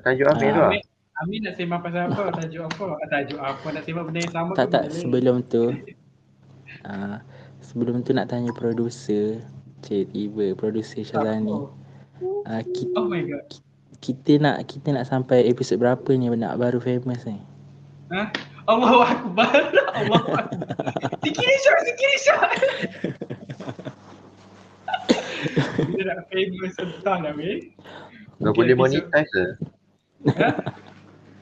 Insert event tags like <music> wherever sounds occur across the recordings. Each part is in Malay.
Tajuk Amir Ah. lah. Amin, Amin nak sembang pasal apa? Tajuk apa? Ah, Tajuk apa? Nak sembang benda yang sama Tak ke tak sebelum tu uh, sebelum tu nak tanya producer Cik tiba producer Syazani. Uh, kita, Oh my god. kita nak kita nak sampai episod berapa ni nak baru famous ni? Ha? Allahu Akbar. Allahu Akbar. Sikit shot, sikit shot. <laughs> Kita nak famous entah lah weh. Dah Okay, boleh monetize ke? Ha?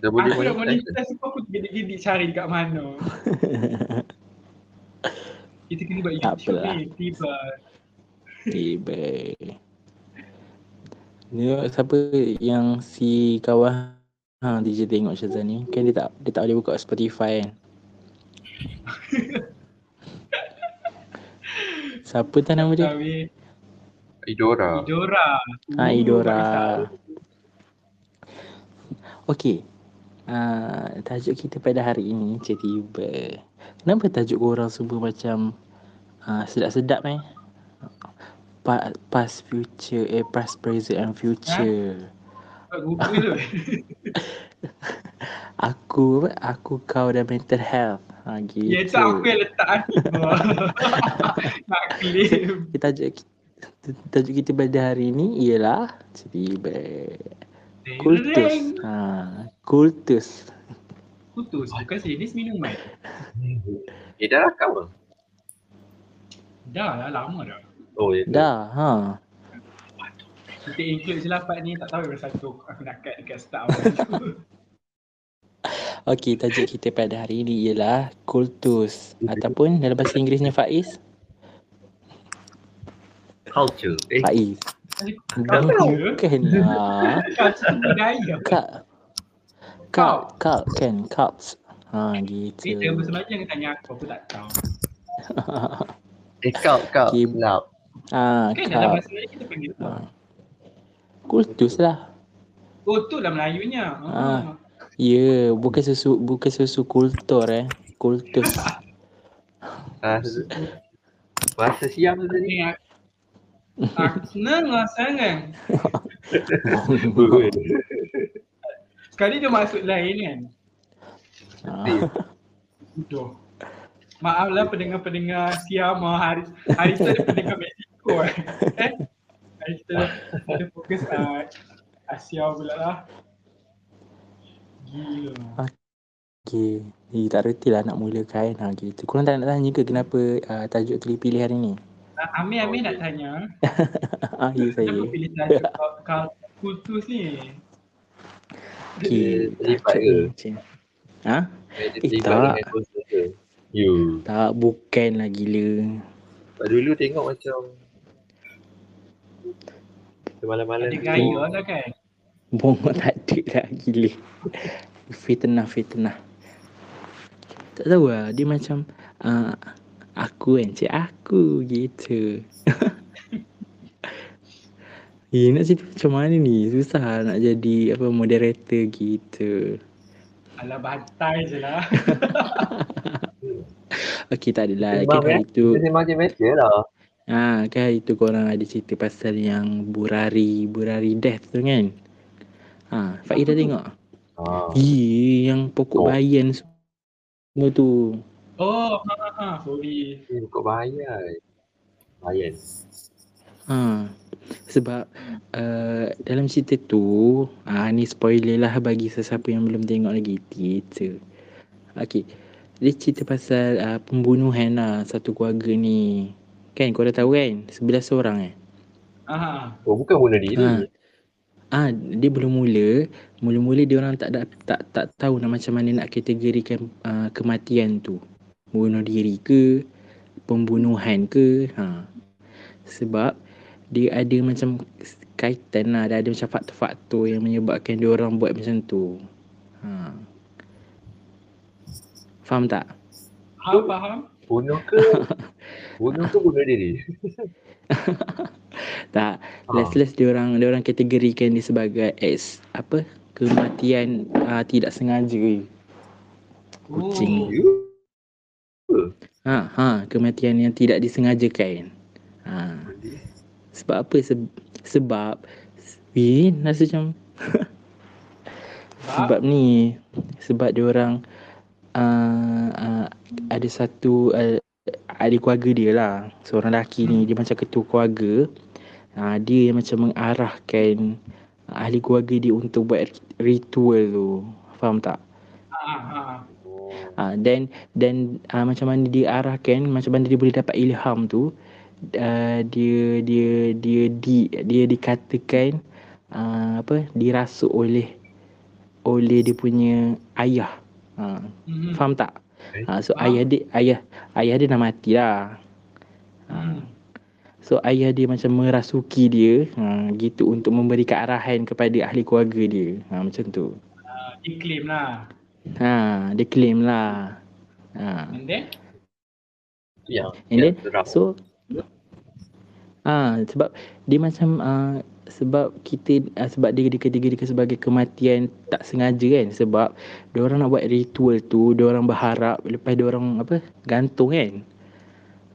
Dah boleh Aku nak monetize monetize aku gidik-gidik cari kat mana. <laughs> Kita kena buat YouTube ni. Tiba. Tiba. Ni siapa yang si kawan ha DJ tengok Syazani kan dia tak dia tak boleh buka Spotify kan. <laughs> Siapa tak nama dia? Idora. Idora. Ha Idora. Okey. Uh, tajuk kita pada hari ini Tiba. Kenapa tajuk korang semua macam uh, sedap-sedap eh? Pa- past future eh past present and future. tak? Tu. <laughs> Aku? Aku kau dan mental health. Ha gitu. Ya tu aku yang letak aku. Nak claim. Kita tajuk tajuk kita pada hari ini ialah Tiba. Kultus. Ha, kultus. Kultus. Bukan jenis minuman. Eh dah rakam ke? Dah lah lama dah. Oh ya. Dah, ha. Kita include selapat ni tak tahu yang satu aku nak cut dekat start <laughs> Okey, tajuk kita pada hari ini ialah kultus ataupun dalam bahasa Inggerisnya Faiz. Culture. Eh Faiz. Bukan lah. <laughs> Budaya. Kak. Kak, kak kan, cults. Ha, gitu. bahasa Melayu jangan tanya aku, aku tak tahu. <laughs> eh kau kau. Ha, Kan dalam bahasa Melayu kita panggil apa? Ha. Kultus lah. Oh tu lah Melayunya. Ah. Ah. Ya, bukan susu bukan susu kultur eh. Kultus. <laughs> Ah, Bahasa siam tu tadi. Aku, senang lah sangat. Sekali dia masuk lain kan. Ha. Bodoh. Maaf lah pendengar-pendengar Siam ah, hari hari tu ada pendengar Mexico eh. eh? Hari kita ada fokus uh, Asia pula lah. Gila. Okey. Eh, tak reti lah nak mulakan. Ha, gitu. Korang tak nak tanya ke kenapa uh, tajuk tu dipilih hari ni? Uh, Amir Amir nak tanya, <laughs> Ah, ya saya. kenapa pilih tajuk kau- kau kultus ni? Okey. Lipat ke? Macam Ha? Eh, terlibat tak. You. Tak, bukan lah gila. Pak dulu tengok macam Malam-malam Ada gaya lah kan? Bongok <laughs> tak ada lah gila. Fitnah, fitnah. Tak tahu lah, dia macam uh, aku kan, cik aku gitu. <laughs> Eh, nak cerita macam mana ni? Susah nak jadi apa moderator gitu. Alah bantai je lah. <laughs> Okey, tak adalah. Kan hari eh? tu, biasa lah. ha, kan hari tu korang ada cerita pasal yang Burari, Burari Death tu kan? Ha, Faiz dah tengok? Ah. Iya, yang pokok Oh. bayan semua tu. Oh, ha ha ha. Sorry. Eh, kau bayar. Bayar. Ha. Sebab uh, dalam cerita tu, ah ni spoiler lah bagi sesiapa yang belum tengok lagi cerita. Okey. Dia cerita pasal uh, pembunuhan lah satu keluarga ni. Kan kau dah tahu kan? 11 orang eh. Ha ha. Oh, bukan bunuh diri. Ha. Ah, dia belum mula, mula-mula dia orang tak ada tak tak tahu nak macam mana nak kategorikan uh, kematian tu. Bunuh diri ke, pembunuhan ke, ha. Sebab dia ada macam kaitan lah, dia ada macam faktor-faktor yang menyebabkan dia orang buat macam tu. Ha. Faham tak? Faham, faham. Bunuh ke? <laughs> bunuh ke bunuh diri? <laughs> Tak. Ah. Last-last dia orang dia orang kategorikan dia sebagai ex apa? Kematian uh, tidak sengaja. Kucing. Oh. Ha, ha, kematian yang tidak disengajakan. Ha. Sebab apa? Se- sebab Weh, rasa macam sebab ni sebab dia orang uh, uh, ada satu uh, ahli keluarga dia lah seorang lelaki ni dia macam ketua keluarga uh, dia yang macam mengarahkan ahli keluarga dia untuk buat ritual tu faham tak Ha, ha. Ah dan dan uh, macam mana dia arahkan macam mana dia boleh dapat ilham tu uh, dia dia dia di dia dikatakan uh, apa dirasuk oleh oleh dia punya ayah. Ha, Mhm. faham tak? Okay. Ha, so Faham. ayah dia ayah ayah dia dah mati lah. So ayah dia macam merasuki dia ha, gitu untuk memberikan arahan kepada ahli keluarga dia. Ha, macam tu. Ah, dia claim lah. Ha, dia claim lah. Ha. And then? Yang And yang then, seram. So ah sebab dia macam ah sebab kita ah, sebab dia dikategorikan sebagai kematian tak sengaja kan sebab dia orang nak buat ritual tu dia orang berharap lepas dia orang apa gantung kan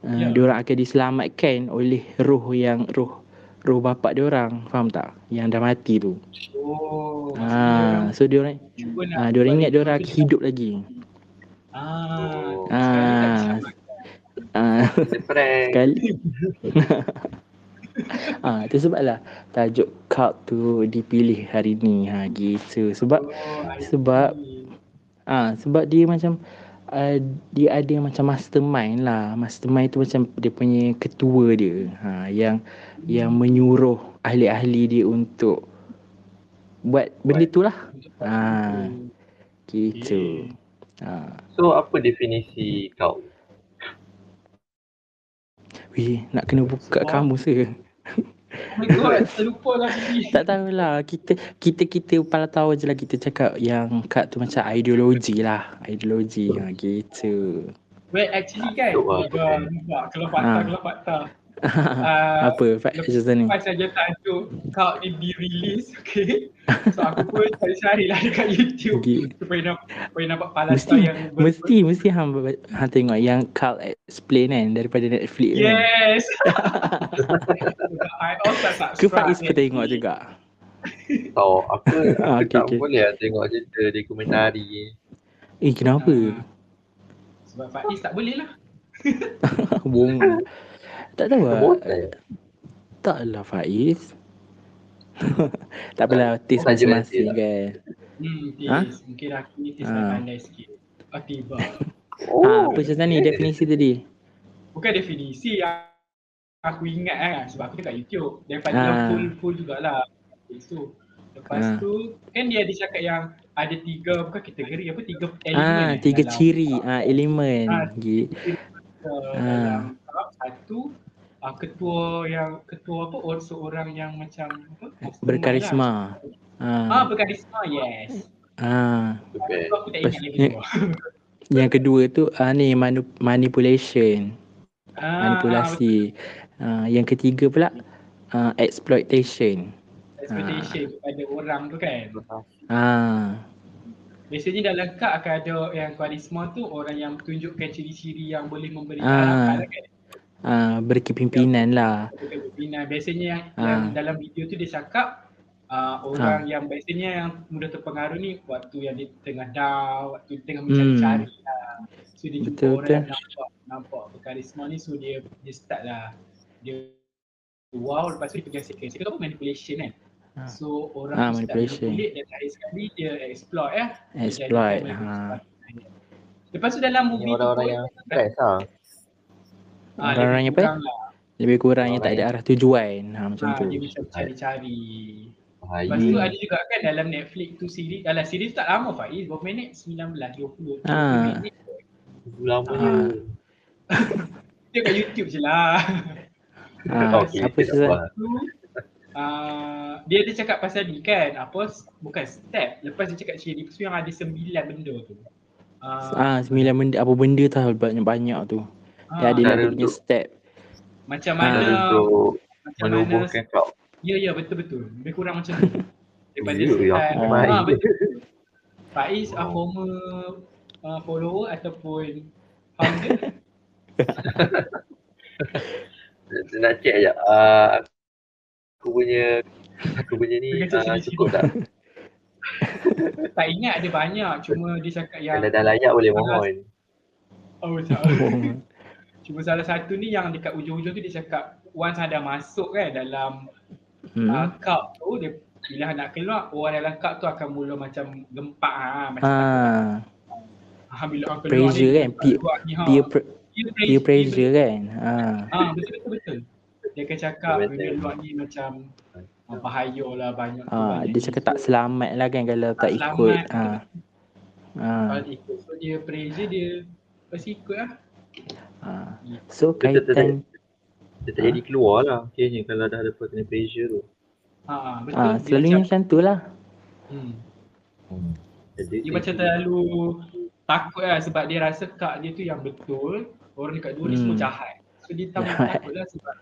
uh, Ya. dia orang akan diselamatkan oleh roh yang roh roh bapak dia orang. Faham tak? Yang dah mati tu. Oh, ah so dia orang ah dia orang ingat dia orang hidup lagi. Ah, Oh. sekali ah. Ah <laughs> Ah, tu sebablah tajuk cult tu dipilih hari ni. Ha gitu. Sebab Oh, sebab- ah sebab dia macam uh, dia ada macam mastermind lah. Mastermind tu macam dia punya ketua dia. Ha yang yang menyuruh ahli-ahli dia untuk buat benda tu lah. Ah, gitu. Ha. So apa definisi kau? Weh, nak kena buka kamus ke? Oh my god, terlupa lah tadi. Tak tahulah kita kita kita kepala tahu je lah kita cakap yang kad tu macam ideologi lah ideologi ha, gitu Well, actually kan, lah, oh nampak kalau fakta, kalau fakta. Ah, apa lepas- macam ni Lepas saja tajuk kau ni di-release, okay. So aku pun cari-cari lah dekat YouTube Gi- supaya nampak, supaya nampak palasta mesti yang ber- mesti mesti hang hang tengok yang cult explain kan daripada Netflix kan Yes. <laughs> I also subscribe. ke Faiz pun tengok juga apa <laughs> Ah, aku okay, tak okay. boleh lah tengok cerita dokumentari. eh kenapa Ah. Sebab Faiz tak boleh lah. <laughs> bohong tak tahu lah Bosan. taklah Faiz <laughs> tak apalah taste masing-masing nanti kan Hmm, tis. Ha? Mungkin aku ni tis Ah. tak pandai sikit. Oh, tiba. <laughs> Oh. ha, apa macam ni definisi tadi Bukan definisi yang aku ingat kan sebab aku tengok YouTube. Daripada Ah. yang full-full jugalah. Itu. Lepas Ah. tu kan dia ada cakap yang ada tiga bukan kategori apa tiga elemen ah eh tiga dalam ciri kau. ah elemen Ah, uh, Ah. dalam kau. satu uh, ketua yang ketua apa orang seorang yang macam apa berkarisma lah. Ah ah berkarisma yes. ah Okay. Tu aku tak ingat lagi Ni- dua. Yang kedua tu ah, ni manu- manipulation, Ah, manipulasi. Ah, yang ketiga pula ah, exploitation. expectation kepada orang tu kan. Ah, Biasanya dalam kad akan ada yang karisma tu orang yang tunjukkan ciri-ciri yang boleh memberi Ah. arahan kan. Ah berkepimpinan lah. Kepada pimpinan. Biasanya yang, Ah. yang dalam video tu dia cakap uh, orang yang biasanya yang mudah terpengaruh ni waktu yang dia tengah down, waktu dia tengah mencari-cari lah. So dia jumpa Betul, orang betul. yang nampak nampak berkarisma ni so dia dia start lah. Dia wow lepas tu dia pergi second. Second apa manipulation kan. So orang start manipulation. manipulate dan terakhir sekali dia exploit eh. Dia Exploit. jadikan Ha. Lepas tu dalam movie tu orang-orang yang stres lah. Ah, orang-orang apa? lah. Lebih kurang yang tak ada arah tujuan. Ha macam Ah, tu. dia macam cari-cari. Bahaya. Lepas tu ada juga kan dalam Netflix tu series, dalam series tak lama Faiz, berapa minit? 19, 20, 20 Ah. minit. Lama Ah. je. <laughs> Dia kat YouTube je lah. Ah, <laughs> Okey, apa tu uh, dia ada cakap pasal ni kan, apa, bukan step. Lepas dia cakap lepas tu yang ada sembilan benda tu. Uh, Ah, sembilan benda apa benda tahu banyak-banyak tu. Dia ada Cara dia punya untuk- step. macam Ah. mana, Cara untuk macam mana, menubuhkan kau. ya ya betul-betul. Lebih kurang macam tu. <laughs> Daripada Ya, ya, start. aku main. Ah, betul. <laughs> Faiz uh, Oh. former uh, follower ataupun founder? <laughs> Nak check je. Uh, aku punya aku punya ni uh, cukup tak? tak ingat ada banyak cuma dia cakap yang Kalau dah layak boleh mohon. oh tak. Cuma salah satu ni yang dekat ujung-ujung tu dia cakap once ada masuk kan dalam hmm. uh, cup tu dia bila nak keluar orang dalam cup tu akan mula macam gempak ha, macam Ah, ha, bila orang keluar pressure ni, kan, peer- keluar ni, ha, peer, pre- peer peer pressure kan. Ah. Ah betul betul betul. Dia akan cakap Betul. bila luar ni macam ah, bahaya lah banyak tu Ah, banyak dia cakap tak selamat lah kan kalau tak selamat. ikut. Ah. Ah. Kalau ikut so dia pressure dia pasti ikut lah. Ah. So betul, kaitan Dia tak jadi keluar lah akhirnya kalau dah ada kena pressure tu. Ha, betul. ah dia selalunya macam, macam tu lah. hmm, Hmm. Jadi dia macam terlalu takut lah sebab dia rasa kak dia tu yang betul. Orang dekat luar ni Hmm. semua jahat. So dia tak takut lah sebab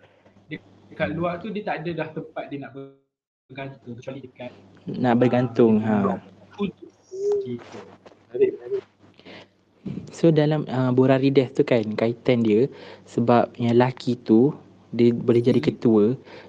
dia, dekat luar tu dia tak ada dah tempat dia nak bergantung kecuali dekat Nak bergantung. Ha. gitu. Menarik, menarik. So dalam uh, Borari Death tu kan kaitan dia sebab yang laki tu dia boleh jadi Hmm. ketua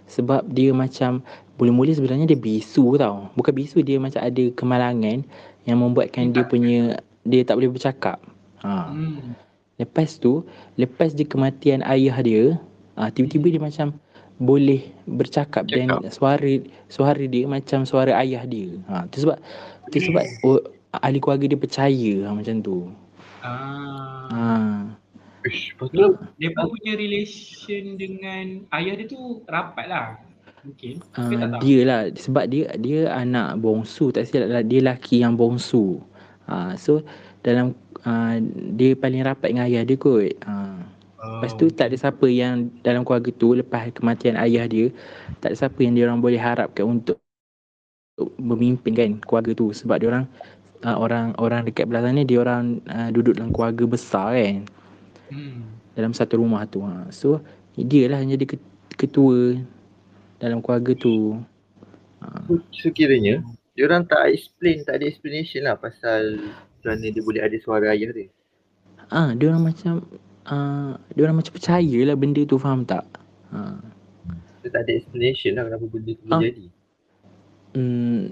sebab dia macam mula-mula sebenarnya dia bisu tau. Bukan bisu dia macam ada kemalangan yang membuatkan dia punya dia tak boleh bercakap. Ha. Hmm. Lepas tu, lepas dia kematian ayah dia, ah tiba-tiba dia macam boleh bercakap dan suara suara dia macam suara ayah dia. Ha, tu sebab tu sebab oh, ahli keluarga dia percaya ha, macam tu. Ah. Ha. Ish, betul. Dia pun punya relation dengan ayah dia tu rapat lah. Mungkin. Tak Uh, tahu. dia lah sebab dia dia anak bongsu tak silap lah dia laki yang bongsu. Ha, so dalam uh, dia paling rapat dengan ayah dia kot. Ha. Lepas tu tak ada siapa yang dalam keluarga tu lepas kematian ayah dia tak ada siapa yang dia orang boleh harapkan untuk memimpin kan keluarga tu sebab dia orang uh, orang orang dekat belah sana dia orang uh, duduk dalam keluarga besar kan Hmm. dalam satu rumah tu. Ha. So dia lah yang jadi ket- ketua dalam keluarga tu. Ha. So, kiranya, dia orang tak explain, tak ada explanation lah pasal mana dia boleh ada suara ayah dia. Ah, dia orang macam ah, dia orang macam percaya lah benda tu faham tak? Ha. Dia tak ada explanation lah kenapa benda tu Ah. boleh jadi. Hmm,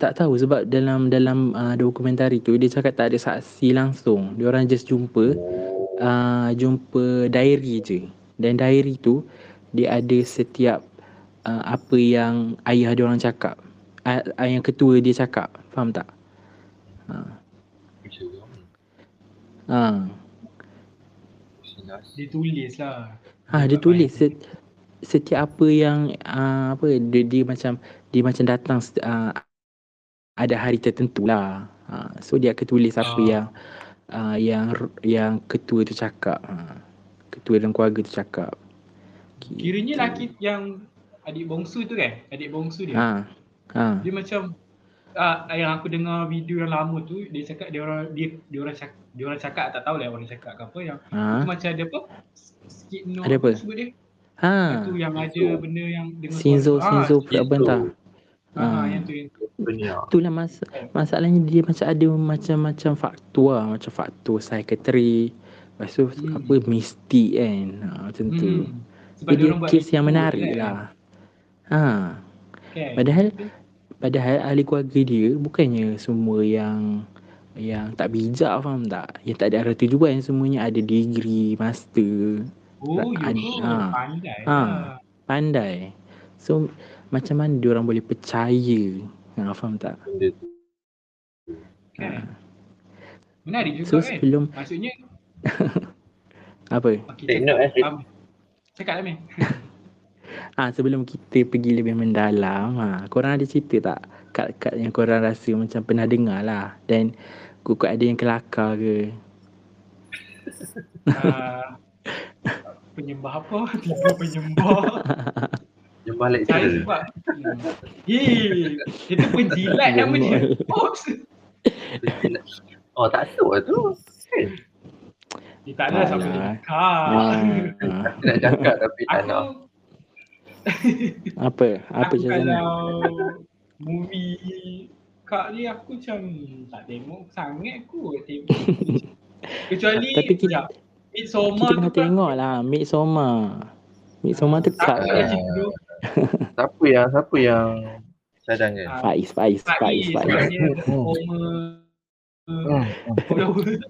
tak tahu sebab dalam dalam uh, dokumentari tu dia cakap tak ada saksi langsung. Dia orang just jumpa uh, jumpa diary je. Dan diary tu dia ada setiap uh, apa yang ayah dia orang cakap. Uh, yang ketua dia cakap. Faham tak? Ha. Tu. Ha. Dia tulis lah. Ha, dia tulis set, setiap apa yang uh, apa dia, dia macam dia macam datang uh, ada hari tertentu lah. Ha, so dia akan tulis apa Ah. yang uh, yang yang ketua tu cakap. Ha, ketua dalam keluarga tu cakap. Gitu. Kiranya laki yang adik bongsu tu kan? Adik bongsu dia. Ha. Ha. Dia macam uh, yang aku dengar video yang lama tu dia cakap dia orang dia dia orang cakap dia orang cakap tak tahu lah orang cakap ke apa yang Ha. macam ada apa sikit no Ada apa? sebut dia Ha. tu yang ada benda yang dengan Sinzo suara- Sinzo ah, apa entah. Ah, Ah. yang tu yang tu. Itulah mas masalahnya dia macam ada macam-macam faktor lah. Macam faktor psikiatri. Lepas tu Hmm. apa mistik kan. Ha, macam tu. hmm. sebab Jadi dia orang buat kes yang menarik kan, lah. Ha. kan? Padahal padahal ahli keluarga dia bukannya semua yang yang tak bijak faham tak? Yang tak ada arah tujuan semuanya ada degree, master, oh ya ada- ah. pandai Ah. lah. pandai. So macam mana dia orang boleh percaya? Ha, faham tak? Benda tu. kan menarik juga So kan sebelum maksudnya <laughs> apa? okay, note eh. um, cakap lah Meh <laughs> Ah sebelum kita pergi lebih mendalam, ha, korang ada cerita tak kad-kad yang korang rasa macam pernah dengar lah dan kukut ada yang kelakar ke? uh, <laughs> penyembah apa? Tiga penyembah. Saya lecturer. sebab <laughs> hmm. Hei, itu penjilat nama dia. Oh, <laughs> Oh tak tahu lah tu. Kan? dia tak ada sampai Aku nak cakap tapi tak nak. Aku, <laughs> apa? Apa aku cerita kalau movie kak ni aku macam tak tengok sangat kot tengok. Kecuali Tapi kita- Midsommar Kita tu kan tengok lah Midsommar Midsommar tu kat Ah. cerita tu. Siapa yang siapa yang cadangan. Ah, Faiz, Faiz, Faiz, Faiz performer follower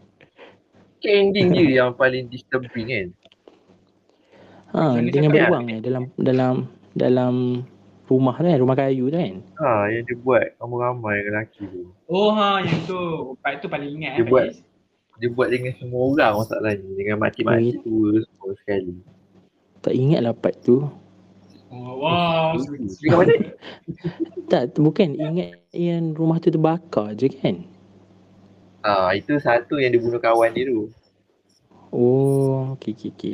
Ending dia yang paling disturbing kan. Ha, dengan beruang eh dalam dalam dalam rumah tu kan, rumah kayu tu kan. Ha, yang dia buat ramai-ramai lelaki tu. Oh ha yang tu. Part tu paling ingat Dia eh, buat- Faiz. Dia buat dengan semua orang masalahnya. Dengan mati-mati tua semua sekali. Tak ingat lah part tu. Oh, wow. Dekat mana? <laughs> Tak, bukan ingat yang rumah tu terbakar je kan. Ha, itu satu yang dia bunuh kawan dia tu. Oh, okey okey okey.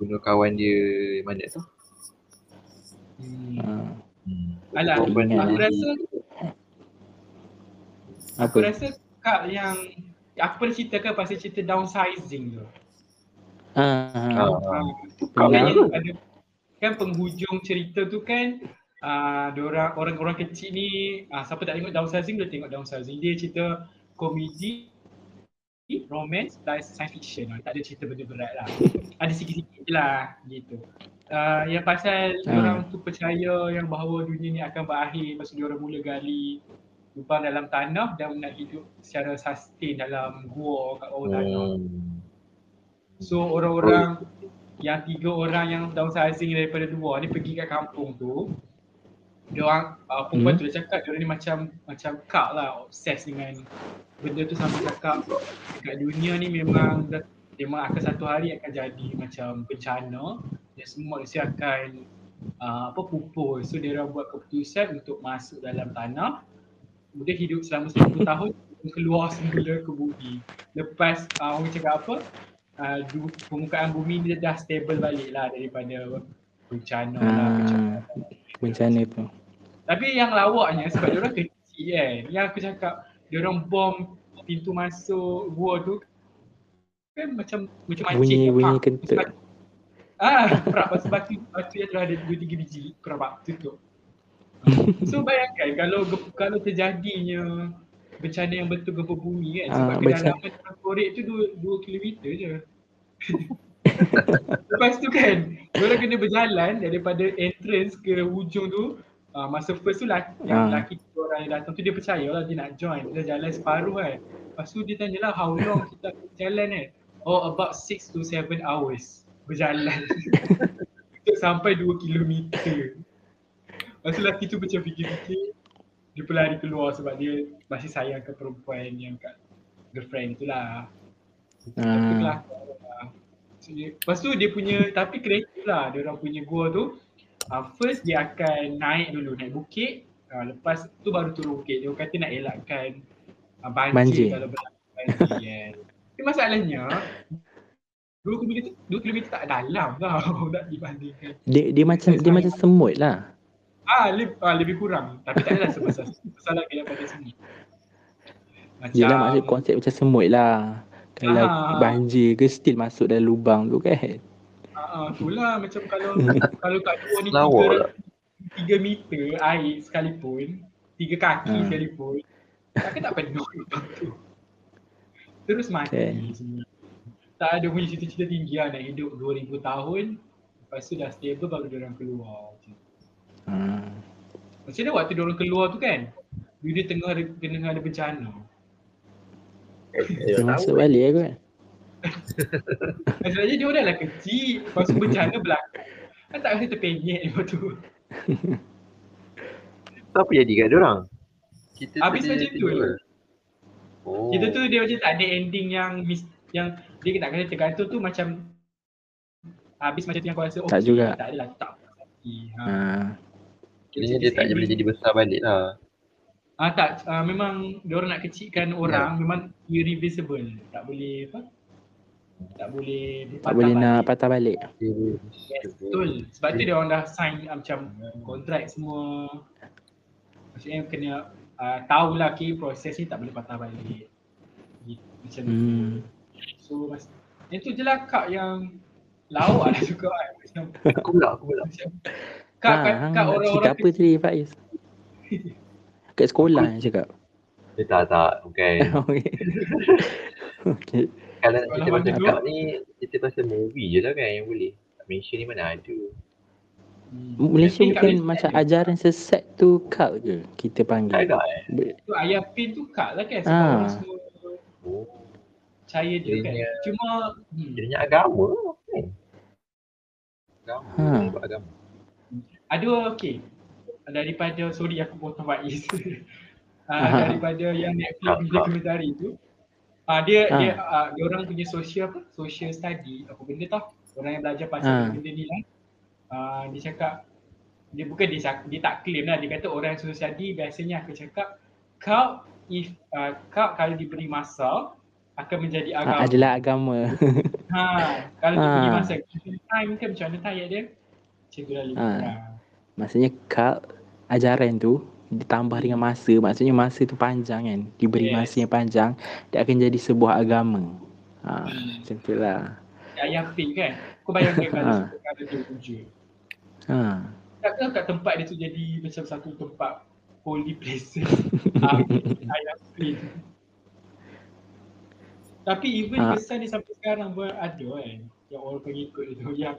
Bunuh kawan dia mana tu? Hmm. Ha, Hmm. Alah, Korban ingat aku rasa aku apa? rasa kak yang aku pernah ceritakan pasal cerita downsizing tu. Ah, ha. Kan Benar. yang ada kan penghujung cerita tu kan uh, orang orang-orang kecil ni uh, siapa tak tengok downsizing boleh tengok downsizing dia cerita komedi romance plus science fiction lah. tak ada cerita benda berat lah ada sikit-sikit je lah gitu uh, yang pasal Ah. orang tu percaya yang bahawa dunia ni akan berakhir lepas tu orang mula gali lubang dalam tanah dan nak hidup secara sustain dalam gua kat bawah tanah Hmm. So orang-orang yang tiga orang yang downsizing daripada dua ni pergi kat kampung tu dia orang uh, perempuan Hmm. tu dia cakap dia ni macam macam kak lah obses dengan benda tu sampai cakap dekat dunia ni memang memang akan satu hari akan jadi macam bencana. Dan semua manusia akan uh, apa pupus. So dia orang buat keputusan untuk masuk dalam tanah. Kemudian hidup selama 10 tahun keluar semula ke bumi. Lepas uh, orang cakap apa uh, du- permukaan bumi ni dah stable balik lah daripada bencana lah bencana. Ah, bencana tu. Tapi yang lawaknya sebab dia orang kecil kan yang aku cakap dia orang bom pintu masuk gua tu kan macam macam Bunyi mancing bunyi Ah, kentut. Ah, perak pasal batu batu yang telah ada dua tiga biji kerabak tutup. <laughs> So bayangkan kalau kalau terjadinya bencana yang betul gempa bumi kan sebab Ah, kedalaman dalam korek tu 2 2 kilometer je. <laughs> Lepas tu kan, orang kena berjalan daripada entrance ke hujung tu uh, masa first tu laki, yang Ah. lelaki tu orang yang datang tu dia percaya lah dia nak join. Dia jalan separuh kan. Lepas tu dia tanya lah how long kita berjalan kan. Oh about 6 to 7 hours berjalan. <laughs> Sampai 2 kilometer. Lepas tu lelaki tu macam fikir-fikir dia pelari keluar sebab dia masih sayang ke perempuan yang kat girlfriend tu lah. Ah, kelakar lah. So, dia- Lepas tu dia punya, tapi kreatif lah dia orang punya gua tu uh, First dia akan naik dulu, naik bukit uh, Lepas tu baru turun bukit, dia kata nak elakkan uh, banjir, Banjir. kalau berlaku banjir kan Tapi masalahnya Dua kilometer, dua kilometer tak dalam tau <laughs> nak dibandingkan dia dia macam dia macam semut lah. Ah, lebih, ah, lebih kurang tapi tak adalah sebesar <laughs> besar lagi daripada sini Macam Yelah maksud konsep macam semut lah. Kalau Ah. banjir ke still masuk dalam lubang tu kan. Ah, itulah macam kalau <laughs> kalau kat dua ni tiga, lah. tiga meter air sekalipun, tiga kaki Hmm. sekalipun, takkan tak penuh lubang tu. Terus mati semua. Tak ada punya cita-cita tinggi lah nak hidup 2000 tahun, lepas tu dah stable baru dia orang keluar. Macam Ha. Macam mana waktu dia orang keluar tu kan, dia tengah ada, tengah ada bencana. Eh, Dia tahu. masuk balik aku kan. <laughs> Masalahnya dia orang dah kecil, lepas tu bencana berlaku. Kan tak rasa terpenyek lepas tu. So, <laughs> apa jadi kat dia orang? Kita Habis macam tu je. Oh. Kita tu dia macam tak ada ending yang mis, yang dia nak kata tergantung tu macam habis macam tu yang kau rasa Tak juga. tak adalah tak. Ha. Ha. Kiranya dia tak boleh jadi besar balik lah. Ah tak uh, memang dia orang nak kecilkan orang memang irreversible. Tak boleh apa? Tak boleh Tak boleh nak patah balik. Yes, betul. Sebab tu dia orang dah sign uh, macam kontrak semua. Maksudnya kena uh, tahulah okay, proses ni tak boleh patah balik. Gitu, Macam tu. Hmm. So mas yang tu je lah kak yang lawak lah <laughs> suka kan. Macam Aku pula, aku pula. macam kak Ha, kak, hang kak orang-orang cerita apa tadi Faiz? Kat sekolah <laughs> yang cakap. Eh, tak, tak. Bukan. <laughs> Okey. Okey. Kalau nak cerita pasal kak ni, cerita pasal movie je lah kan yang boleh. Tak mention ni mana ada. Hmm. Malaysia Tapi bukan Malaysia macam ada. ajaran sesat tu cult ke kita Tak panggil? ada eh. Be- Tu ayah pin tu kat lah kan sebab Ah. orang semua Oh, percaya je kan. Cuma hmm, agama kan. Agama, Ha. ha. agama. Ada okey. Daripada sorry aku potong Faiz. uh, <laughs> Aha. daripada yang Netflix Ah, ah. dokumentari tu. Ah dia Ah. dia uh, dia orang punya social apa? Social study apa benda tau. Orang yang belajar pasal Ah. benda ni lah. Uh, dia cakap dia bukan dia, dia tak claim lah dia kata orang yang social study biasanya akan cakap kau if uh, kau kalau diberi masa akan menjadi ah, agama. adalah agama. Ha, kalau diberi Ah. masa time kan macam mana tak ayat dia? Macam tu lah lebih Ah. kurang. Maksudnya cult ajaran tu ditambah dengan masa, maksudnya masa tu panjang kan. Diberi Yes. masa yang panjang, dia akan jadi sebuah agama. Ha, Hmm. macam tu lah. Ayah pink kan. Kau bayangkan kalau kalau dia wujud. Ha. Takkan kat tempat dia tu jadi macam satu tempat holy places. <laughs> ah, ayah pink. Tapi even Ah. kesan dia sampai sekarang pun ada kan. Yang orang pengikut dia tu yang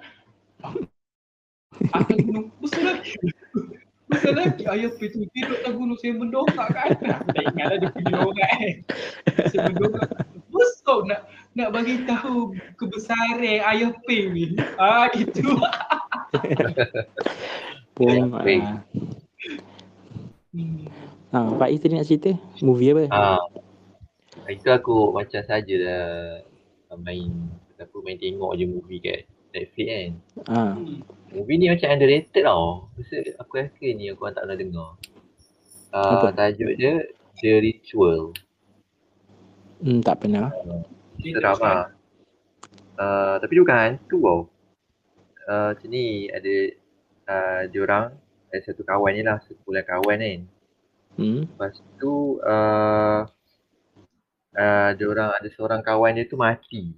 akan gunung besar lagi. Besar lagi ayah pink tu dia duduk atas gunung saya mendongak <laughs> ke atas. Aku tak ingat lah dia punya orang kan. Saya mendongak. Besar nak nak bagi tahu kebesaran ayah pink ni. Ah gitu. Pun ah. Hmm. Ha, Pak Is tadi nak cerita movie apa? Ah. Itu aku macam sajalah main apa main tengok je movie kat Netflix kan. Ha. Hmm. Movie ni macam underrated tau. Rasa aku yakin ni aku tak pernah dengar. Apa? Uh, tajuk dia The Ritual. Hmm, tak pernah. Dia Seram tak lah. Uh, tapi dia bukan hantu tau. Uh, macam ni ada uh, diorang ada satu kawan ni lah, sekumpulan kawan kan. Hmm. Lepas tu uh, uh, diorang ada seorang kawan dia tu mati.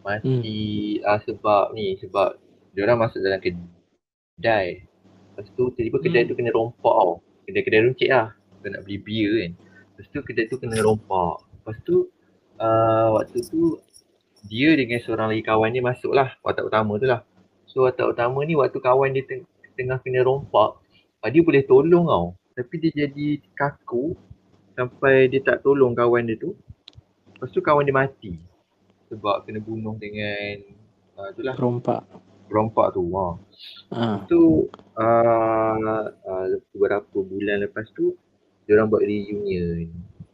Mati uh, sebab ni, sebab diorang masuk dalam kedai. Lepas tu tiba-tiba kedai Hmm. tu kena rompak tau. Kedai-kedai runcit lah. Kau nak beli beer kan. Lepas tu kedai tu kena rompak. Lepas tu uh, waktu tu dia dengan seorang lagi kawan dia masuk lah watak utama tu lah. So watak utama ni waktu kawan dia teng- tengah kena rompak, uh, dia boleh tolong tau. Tapi dia jadi kaku sampai dia tak tolong kawan dia tu. Lepas tu kawan dia mati. Sebab kena bunuh dengan uh, itulah Rompak. Rompak tu. Ha. Ha. tu uh, uh, beberapa bulan lepas tu dia orang buat reunion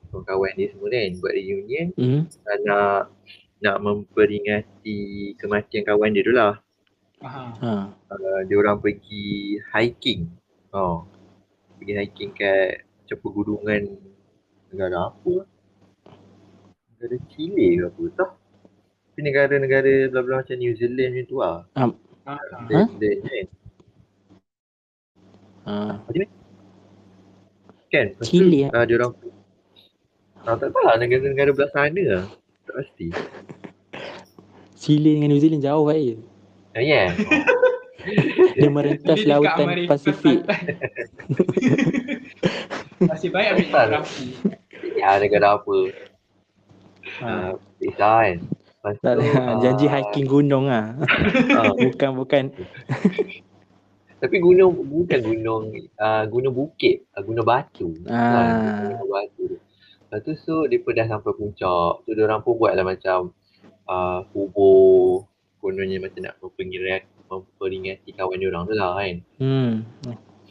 kawan-kawan dia semua kan buat reunion Hmm. uh, nak nak memperingati kematian kawan dia tu lah. Ha. uh, dia orang pergi hiking oh pergi hiking kat macam pegunungan negara apa negara Chile ke apa tak negara-negara belah-belah macam New Zealand macam tu lah Aha. Ha? New Zealand kan Ha. Kan? Lepas Chile, tu, uh, dia orang Ah, tak tahu lah negara-negara belah sana lah. Tak pasti. Chile dengan New Zealand jauh baik. Ah, yeah. <laughs> Dia merentas lautan Amerika Pasifik. Masih baik ambil geografi. ya, negara apa. Ha. Uh, Pisah kan. Tak ada. <laughs> Janji hiking gunung ah. ah, <laughs> bukan bukan. <laughs> tapi gunung, bukan gunung, uh, gunung bukit. Uh, gunung batu. Ah. Gunung batu tu. Lepas tu, so, pun dah sampai puncak. Tu, dia orang pun buat lah macam uh, kubur. Kononnya macam nak memperingati, memperingati kawan dia orang tu lah kan. Hmm.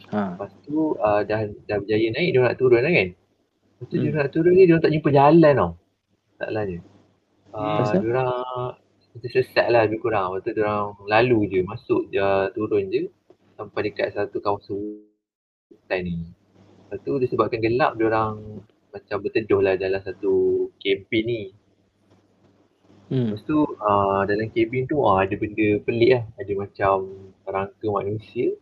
Ha. Lepas tu uh, dah dah berjaya naik dia nak turun lah kan. Lepas tu hmm. dia nak turun ni dia orang tak jumpa jalan tau. Masalahnya. Uh, orang macam sesat lah lebih kurang. Lepas tu orang lalu je masuk dia turun je sampai dekat satu kawasan hutan ni. Lepas tu disebabkan gelap dia orang macam berteduh lah dalam satu kabin ni. Hmm. Lepas tu uh, dalam kabin tu uh, ada benda pelik lah. Ada macam rangka manusia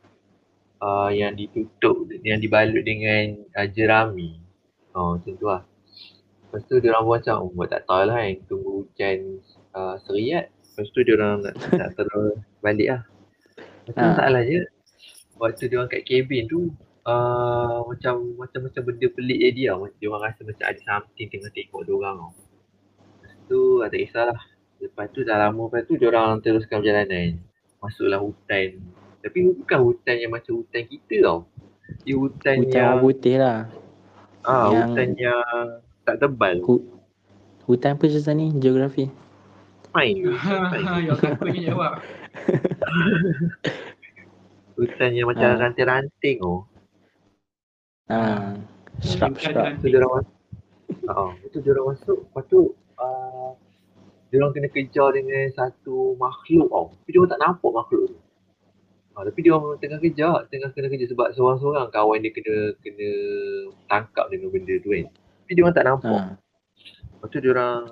uh, yang ditutup, yang dibalut dengan uh, jerami. Oh, macam tu lah. Lepas tu dia orang pun macam, oh, tak tahu lah kan, tunggu hujan uh, seriat. Lepas tu dia orang nak, <laughs> nak terus balik lah. Lepas tu Ha. masalahnya, waktu dia orang kat kabin tu, uh, macam macam macam benda pelik jadi lah. Dia orang rasa macam ada something tengah tengok dia orang tau. Lepas tu ah, tak kisahlah. Lepas tu dah lama lepas tu dia orang teruskan perjalanan. Masuklah hutan Tapi bukan hutan yang macam hutan kita tau. Dia hutan, Hutan yang orang putih lah. ah, yang- hutan yang tak tebal. Hu- Hutan apa Ustaz ni? Geografi. Main? Yang siapa jawab? Hutan yang macam Ah. ranting-ranting oh. Ah. Shrub, Bukan shrub. Tu dia orang masuk. Ha, itu dia orang masuk. Lepas tu uh, dia orang kena kejar dengan satu makhluk tau. Tapi dia orang tak nampak makhluk tu. Ha, tapi dia orang tengah kejar, tengah kena kejar sebab seorang-seorang kawan dia kena kena tangkap dengan benda tu kan. Tapi dia orang tak nampak. Ah. Lepas tu dia orang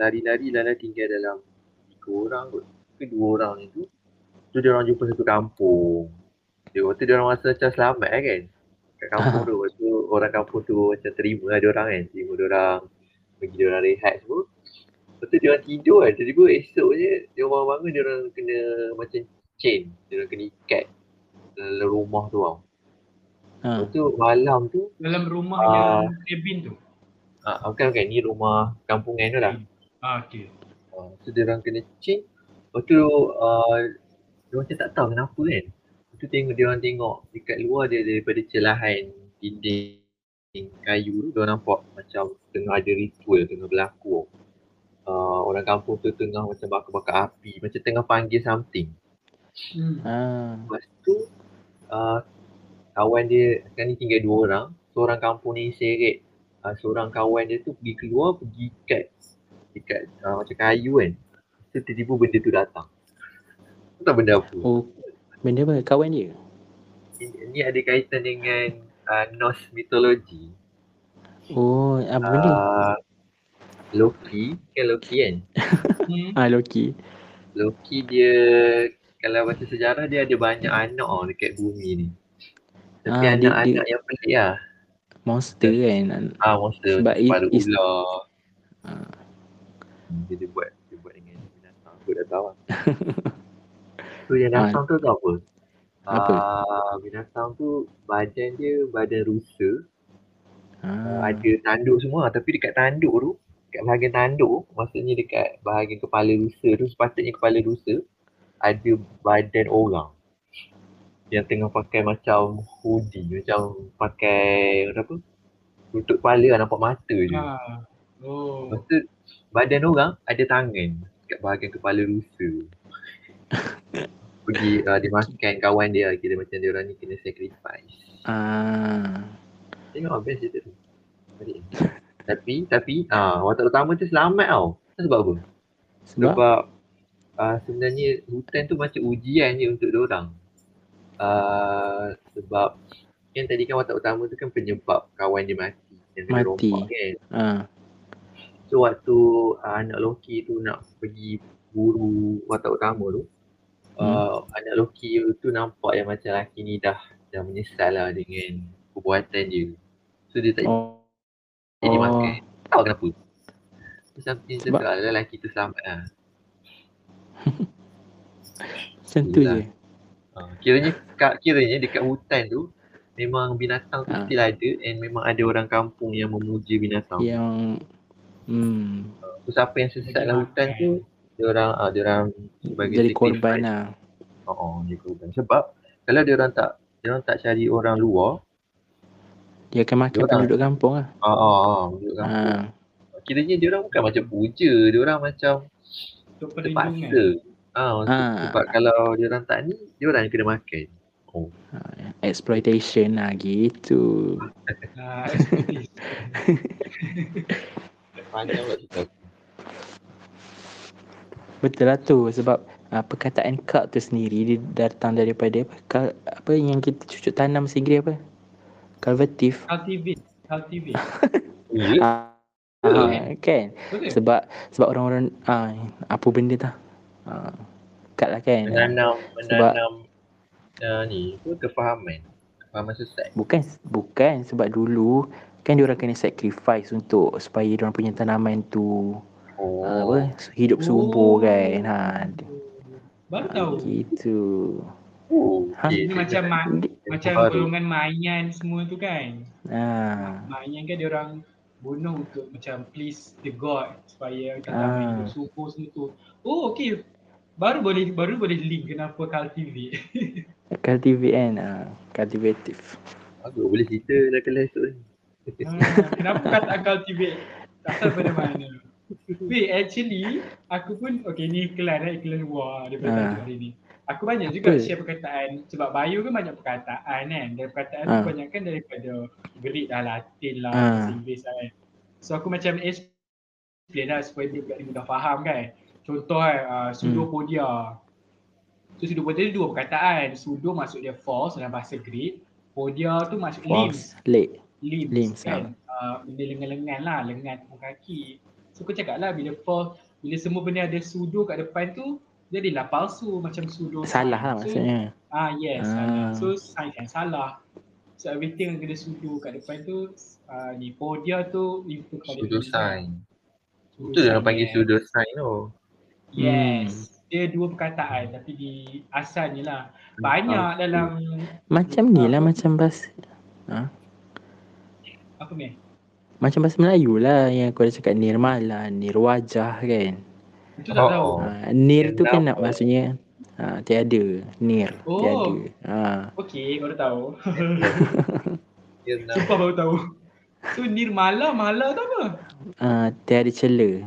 lari-lari lari tinggal dalam tiga orang kot. Ke dua orang ni tu. Tu dia orang jumpa satu kampung. Dia kata dia orang rasa macam selamat eh, kan. Kat kampung tu. <laughs> Lepas tu orang kampung tu macam terima lah dia orang kan. Terima dia orang. Bagi dia orang rehat semua. Lepas tu dia orang tidur kan. Tiba-tiba esok je dia orang bangun dia orang kena macam chain. Dia orang kena ikat dalam rumah tu tau. Ah. Lepas tu malam tu Dalam rumah Ah. yang cabin tu. Ah, bukan bukan ni rumah kampungan tu lah. Ah, okay. Uh, so dia orang kena change. Lepas tu uh, dia macam tak tahu kenapa kan. Lepas tu tengok dia orang tengok dekat luar dia daripada celahan dinding kayu tu dia orang nampak macam tengah ada ritual tengah berlaku. Uh, orang kampung tu tengah macam bakar-bakar api macam tengah panggil something. Hmm. Ah. Lepas tu uh, kawan dia sekarang ni tinggal dua orang. Seorang kampung ni seret. Uh, seorang kawan dia tu pergi keluar pergi ikat ikat uh, macam kayu kan. So tiba-tiba benda tu datang. Tak benda apa? Oh. Benda apa? Kawan dia? Ini, ini ada kaitan dengan uh, Norse mythology. Oh, apa benda? Loki, kan Loki kan? <laughs> Hmm. Ah, Loki. Loki dia kalau baca sejarah dia ada banyak anak oh, dekat bumi ni. Tapi Ah, dia- anak-anak yang pelik lah. Monster kan? Ah monster Sebab kepala is- ular. Ah. Hmm, Dia, dia buat dia buat dengan binatang. Aku dah tahu lah. <laughs> so yang Ah. datang tu tahu apa? Apa? Ah, binatang tu badan dia badan rusa. Ah. Ada tanduk semua tapi dekat tanduk tu dekat bahagian tanduk maksudnya dekat bahagian kepala rusa tu sepatutnya kepala rusa ada badan orang yang tengah pakai macam hoodie macam pakai apa tutup kepala lah nampak mata je. Ah. Oh. Lepas tu badan orang ada tangan kat bahagian kepala rusa. <laughs> Pergi uh, dia makan kawan dia kira macam dia orang ni kena sacrifice. Ah. Tengok best cerita tu. Menarik. <laughs> tapi tapi ah uh, watak utama tu selamat tau. Sebab apa? Sebab? Sebab uh, sebenarnya hutan tu macam ujian je untuk dia orang. Uh, sebab kan tadi kan watak utama tu kan penyebab kawan dia mati. Yang Mati. rompak kan. Ah. So waktu uh, anak Loki tu nak pergi buru watak utama tu uh, anak Loki tu nampak yang macam lelaki ni dah dah menyesal lah dengan perbuatan dia. So dia tak Oh. jadi Oh. makan. Tak tahu kenapa. So something Sebab- lah lelaki tu selamat lah. <laughs> Macam tu je. Uh, kiranya kat, kiranya dekat hutan tu memang binatang tu Ah. still ada and memang ada orang kampung yang memuja binatang. Yang hmm, So siapa yang sesat dalam hutan tu dia orang ah dia orang sebagai jadi korban lah. Oh, oh dia korban. Sebab kalau dia orang tak dia orang tak cari orang luar, Dia akan makan Dia orang- penduduk kampung lah. ah ah ah dia orang Ah. kiranya dia orang bukan macam puja, dia orang macam Untuk perlindungan. terpaksa. Ah, untuk, Ah. sebab kalau dia orang tak ni, dia orang kena makan. Oh, Exploitation lah gitu. Ah, <laughs> panjang. Betul lah tu sebab uh, perkataan cult tu sendiri dia datang daripada apa, apa yang kita cucuk tanam sendiri apa? Cultivative. Cultivate. Cultivate. <laughs> Ah, ah, kan? Betul? Sebab sebab orang-orang ah apa benda tu? Ah, cut lah kan. menanam Sebab- menanam uh, ni apa kefahaman. Kefahaman sesat. Bukan bukan sebab dulu kan dia orang kena sacrifice untuk supaya dia orang punya tanaman tu Oh. ah, apa hidup subur kan. Ha. Baru ah, tahu. gitu. Oh, Ha? okay. Ini macam ma- macam golongan Mayan semua tu kan. Ah. Mayan kan dia orang bunuh untuk macam please the god supaya Ah. tanaman hidup subur semua tu. Oh okey. Baru boleh baru boleh link kenapa cultivate. <laughs> Cultivate kan. Ah, cultivative. Aku boleh cerita dah kelas tu. ha, kenapa kata cultivate? Asal pada mana? Wait, actually aku pun okay ni iklan eh, iklan luar daripada Ah. tajuk hari ni. Aku banyak juga Apa? share perkataan sebab bio kan banyak perkataan kan dan perkataan Ah. tu banyak kan daripada Greek lah, Latin lah, Ah. bahasa Inggeris lah kan. So aku macam explain lah supaya ni mudah faham kan. Contoh kan, uh, pseudopodia. So pseudopodia tu dua perkataan. Pseudo maksud dia false dalam bahasa Greek. Podia tu maksud limbs. False. Late. Limbs, Limbs, kan. Uh, benda lengan-lengan lah, lengan tepung kaki. So aku cakap lah bila false, bila semua benda ada pseudo kat depan tu, jadilah palsu macam pseudo. Salah lah So, maksudnya. Ah yes, Ah. salah. So sign yang salah. So everything yang kena pseudo kat depan tu uh, ni podia tu itu kepada Pseudo sign. Itu yang sign, panggil pseudo sign tu. Yes. Hmm. Dia dua perkataan tapi di asalnya lah. Banyak dalam Macam ni lah macam bahasa apa ni? macam bahasa Melayu lah yang aku ada cakap nirmala, nirwajah kan. Itu tak Oh, tahu. Ha, nir tu kan nak maksudnya ha, tiada, nir, Oh. tiada. Ha. Okey, baru tahu. Dia nak <laughs> Sumpah baru tahu. So Nirmala, Mala tu apa? Ha, tiada celah.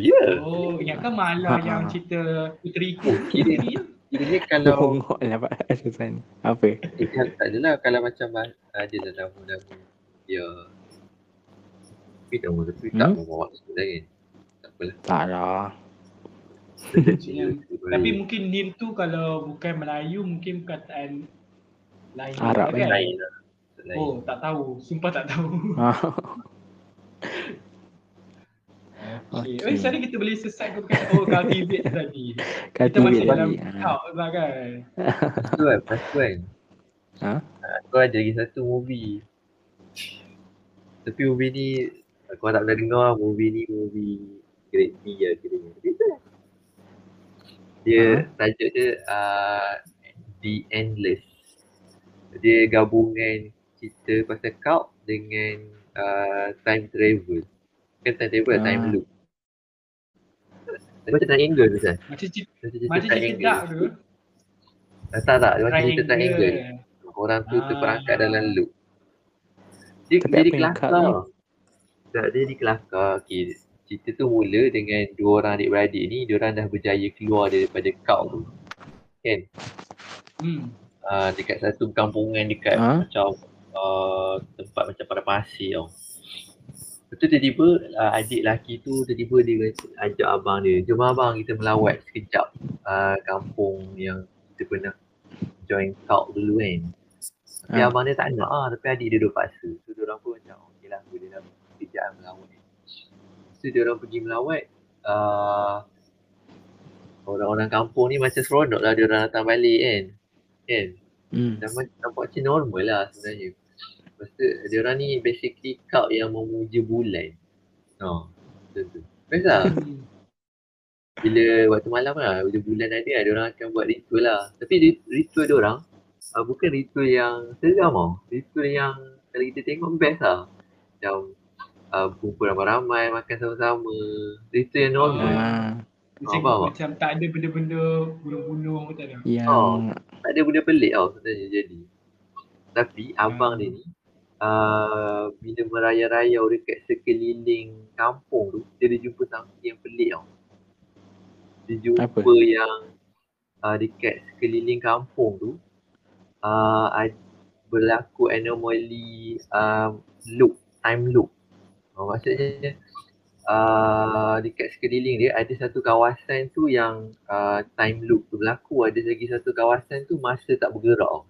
Ya. Oh, ingatkan Mala Ha, yang ha. cerita Puteri Ku. Kira Kiranya kalau <laughs> Bongok lah Pak Azizan. Apa? eh, kan tak adalah kalau macam ada lah nama-nama dia tapi nama tu tak Hmm? membawa dah kan. Tak apalah. Tak lah. Tapi mungkin Nir tu kalau bukan Melayu mungkin perkataan lain Arab kan? lain lah. Lain. Oh, tak tahu. Sumpah tak tahu. <laughs> <laughs> Ha. Okay. Okey. Oh, sana kita boleh perkataan oh cultivate tadi. Kita masih dia dalam tadi. Ha. kau lah kan. Lepas tu kan, lepas tu kan. Ha? Aku ada lagi satu movie. Tapi movie ni, aku tak pernah dengar lah movie ni movie grade B lah kiranya. Tapi tu lah. Dia, tajuk dia uh, The Endless. Dia gabungan cerita pasal cult dengan uh, time travel. Bukan time travel, Ah. time loop. Dia macam triangle tu? Macam cerita, Macam macam dark tu. Ah, tak tak, dia macam cerita triangle. Orang tu Ah. terperangkap dalam loop. Dia, Tapi dia apa di yang kelakar. Tak, dia di kelakar. Okay. Cerita tu mula dengan dua orang adik-beradik ni, dia orang dah berjaya keluar daripada kau tu. Kan? Hmm. Uh, dekat satu kampungan dekat Ha? macam uh, tempat macam pada pasir tau. Lepas tu tiba-tiba uh, adik lelaki tu tiba-tiba dia ajak abang dia, jom abang kita melawat sekejap uh, kampung yang kita pernah join cult dulu kan. Tapi Ha. abang dia tak nak ah, tapi adik dia duduk paksa. So dia orang pun macam okey lah boleh lah sekejap melawat. So dia orang pergi melawat uh, orang-orang kampung ni macam seronok lah dia orang datang balik kan. Kan? Hmm. nampak, nampak macam normal lah sebenarnya. Lepas tu dia orang ni basically cult yang memuja bulan. Ha, macam tu. Best lah. Hmm. <laughs> Bila waktu malam lah, bila bulan ada lah, dia orang akan buat ritual lah. Tapi rit- ritual dia orang uh, bukan ritual yang seram tau. Ritual yang kalau kita tengok best lah. Macam uh, kumpul ramai-ramai, makan sama-sama. Ritual yang normal. Ha. Macam, faham tak? macam tak ada benda-benda bunuh-bunuh pun tak ada. Yang Oh. tak ada benda pelik tau sebenarnya jadi. Tapi abang dia ni uh, bila merayau-rayau dekat sekeliling kampung tu, dia ada jumpa something yang pelik tau. Dia jumpa Apa? yang uh, dekat sekeliling kampung tu uh, berlaku anomali uh, loop, time loop. Oh, maksudnya uh, dekat sekeliling dia ada satu kawasan tu yang uh, time loop tu berlaku ada lagi satu kawasan tu masa tak bergerak.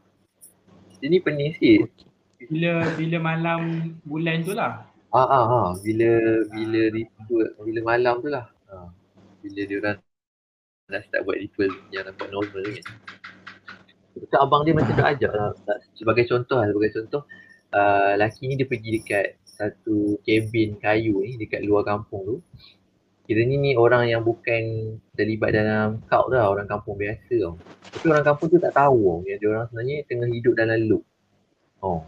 Dia ni pening sikit. Bila bila malam bulan tu lah. Ah ah ah bila bila ritual bila malam tu lah. Ha. Bila dia orang dah start buat ritual yang nampak normal kan. Betul abang dia macam tu ajak lah. Tak- Sebagai contoh lah, sebagai contoh uh, laki ni dia pergi dekat satu cabin kayu ni dekat luar kampung tu. Kiranya ni orang yang bukan terlibat dalam cult lah, orang kampung biasa tau. Tapi orang kampung tu tak tahu tau, yang dia orang sebenarnya tengah hidup dalam loop. Oh.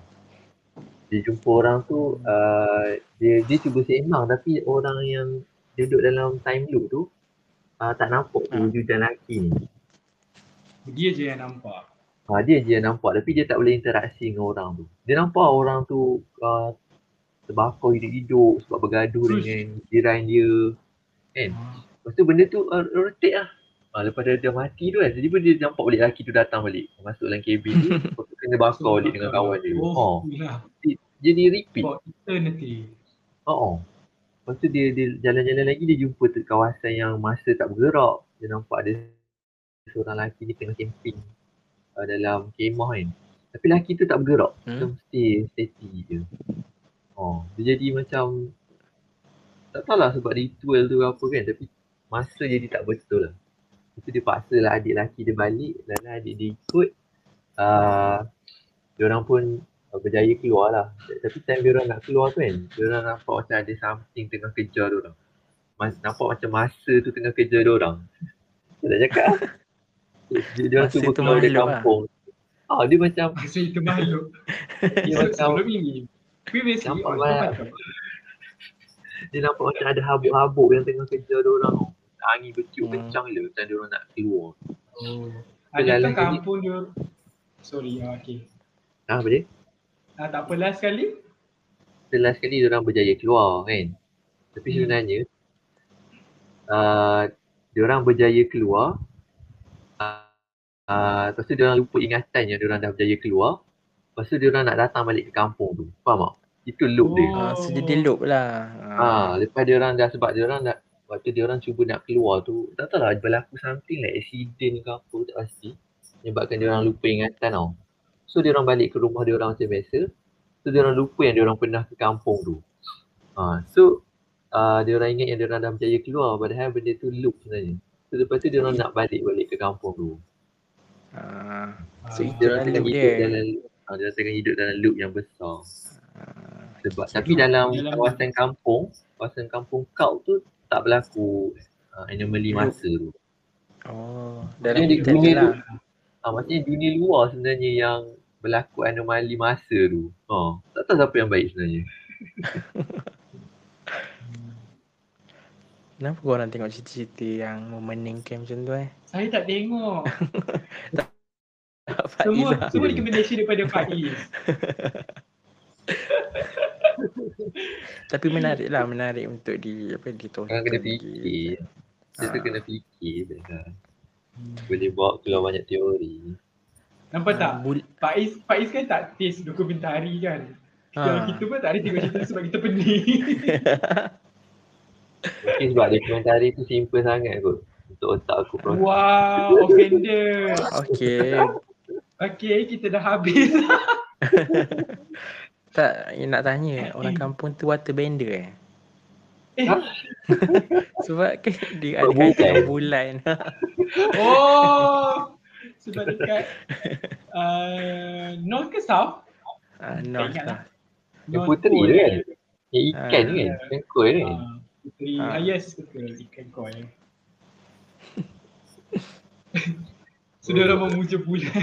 Dia jumpa orang tu, uh, dia dia cuba sembang tapi orang yang duduk dalam time loop tu uh, tak nampak tu Ah. wujudan lelaki ni. Dia je yang nampak. Ha, dia je yang nampak tapi dia tak boleh interaksi dengan orang tu. Dia nampak orang tu uh, terbakar hidup-hidup sebab bergaduh Uish. dengan jiran dia. Kan? Ah. Lepas tu benda tu uh, rotate lah. Ha, lepas dia dah mati tu kan, tiba-tiba dia nampak balik lelaki tu datang balik. Masuk dalam kabin tu, <laughs> lepas tu kena bakar balik dengan kawan dia. Oh, Oh, itulah. jadi repeat. For eternity. Oh. Lepas tu dia, dia jalan-jalan lagi dia jumpa tu kawasan yang masa tak bergerak. Dia nampak ada seorang lelaki ni tengah camping uh, dalam kemah kan. Tapi lelaki tu tak bergerak. Hmm. Macam stay steady je. Oh, dia jadi macam tak tahulah sebab ritual tu apa kan tapi masa jadi tak betul lah. Lepas tu dia paksa lah adik lelaki dia balik dan adik dia ikut. Uh, dia orang pun uh, berjaya keluar lah. Tapi time dia orang nak keluar tu kan, dia orang nampak macam ada something tengah kejar dia orang. Mas, nampak macam masa tu tengah kejar dia orang. Saya tak cakap lah. <laughs> Dia, dia orang Masa tu keluar dari makhluk lah. kampung. Ah, dia macam Masa itu makhluk. <laughs> dia macam sebelum ini. Previously Nampak dia nampak macam ada habuk-habuk yang tengah kejar dia orang. Angin bertiup Hmm. kencang je macam dia orang nak keluar. Oh. Dia lain kali- kampung dia Sorry, ah, okay. Ah, apa dia? Ah, tak apa last kali. Setelah sekali dia orang berjaya keluar kan. Tapi Hmm. sebenarnya uh, dia orang berjaya keluar uh, uh, lepas tu dia orang lupa ingatan yang dia orang dah berjaya keluar. Lepas tu dia orang nak datang balik ke kampung tu. Faham tak? Itu loop dia. Oh. Ah, so dia loop lah. Ah, lepas dia orang dah sebab dia orang dah waktu dia orang cuba nak keluar tu, tak tahu lah berlaku something like accident ke apa tak pasti. Menyebabkan dia orang lupa ingatan tau. So dia orang balik ke rumah dia orang macam biasa. So dia orang lupa yang dia orang pernah ke kampung tu. Ah, so uh, dia orang ingat yang dia orang dah berjaya keluar padahal benda tu loop sebenarnya. So lepas tu dia orang nak balik balik ke kampung tu. Ah, Ah, So, Dia orang tengah hidup dia. dalam ah, dia orang tengah hidup dalam loop yang besar. Sebab tapi dalam- kawasan kampung, kawasan kampung kau tu tak berlaku uh, anomaly Loop. masa tu. Oh, Dia dalam dunia je lah. Ah, maksudnya dunia luar sebenarnya yang berlaku anomali masa tu. Ha, tak tahu siapa yang baik sebenarnya. <laughs> Kenapa korang tengok cerita-cerita yang memeningkan macam tu eh? Saya tak tengok. <laughs> Semua semua recommendation daripada Faiz. <laughs> <laughs> Tapi menarik lah, menarik untuk di apa ditonton. Orang kena lagi. fikir. Kita tu Ah. kena fikir benar. Boleh bawa keluar banyak teori. Nampak tak? Ah, bul- Faiz, Faiz kan tak taste dokumentari kan. Kalau Ah. kita pun tak ada tengok cerita sebab kita pening. <laughs> Mungkin sebab dokumentari tu simple sangat kot. Untuk otak aku proses. wow, offender. <laughs> Okay. Okay, kita dah habis. Tak, eh, nak tanya orang kampung tu waterbender eh? Eh, <laughs> Sebab kan dia ada kaitan dengan bulan. <laughs> oh. Sebab dekat uh, North ke South? ah, Tak no, ingat lah. North puteri tu kan? Yang ikan tu Ah. kan? Yang koi kan? Ah, Puteri, Ah. ah. yes betul, ikan koi. so dia orang memuja bulan.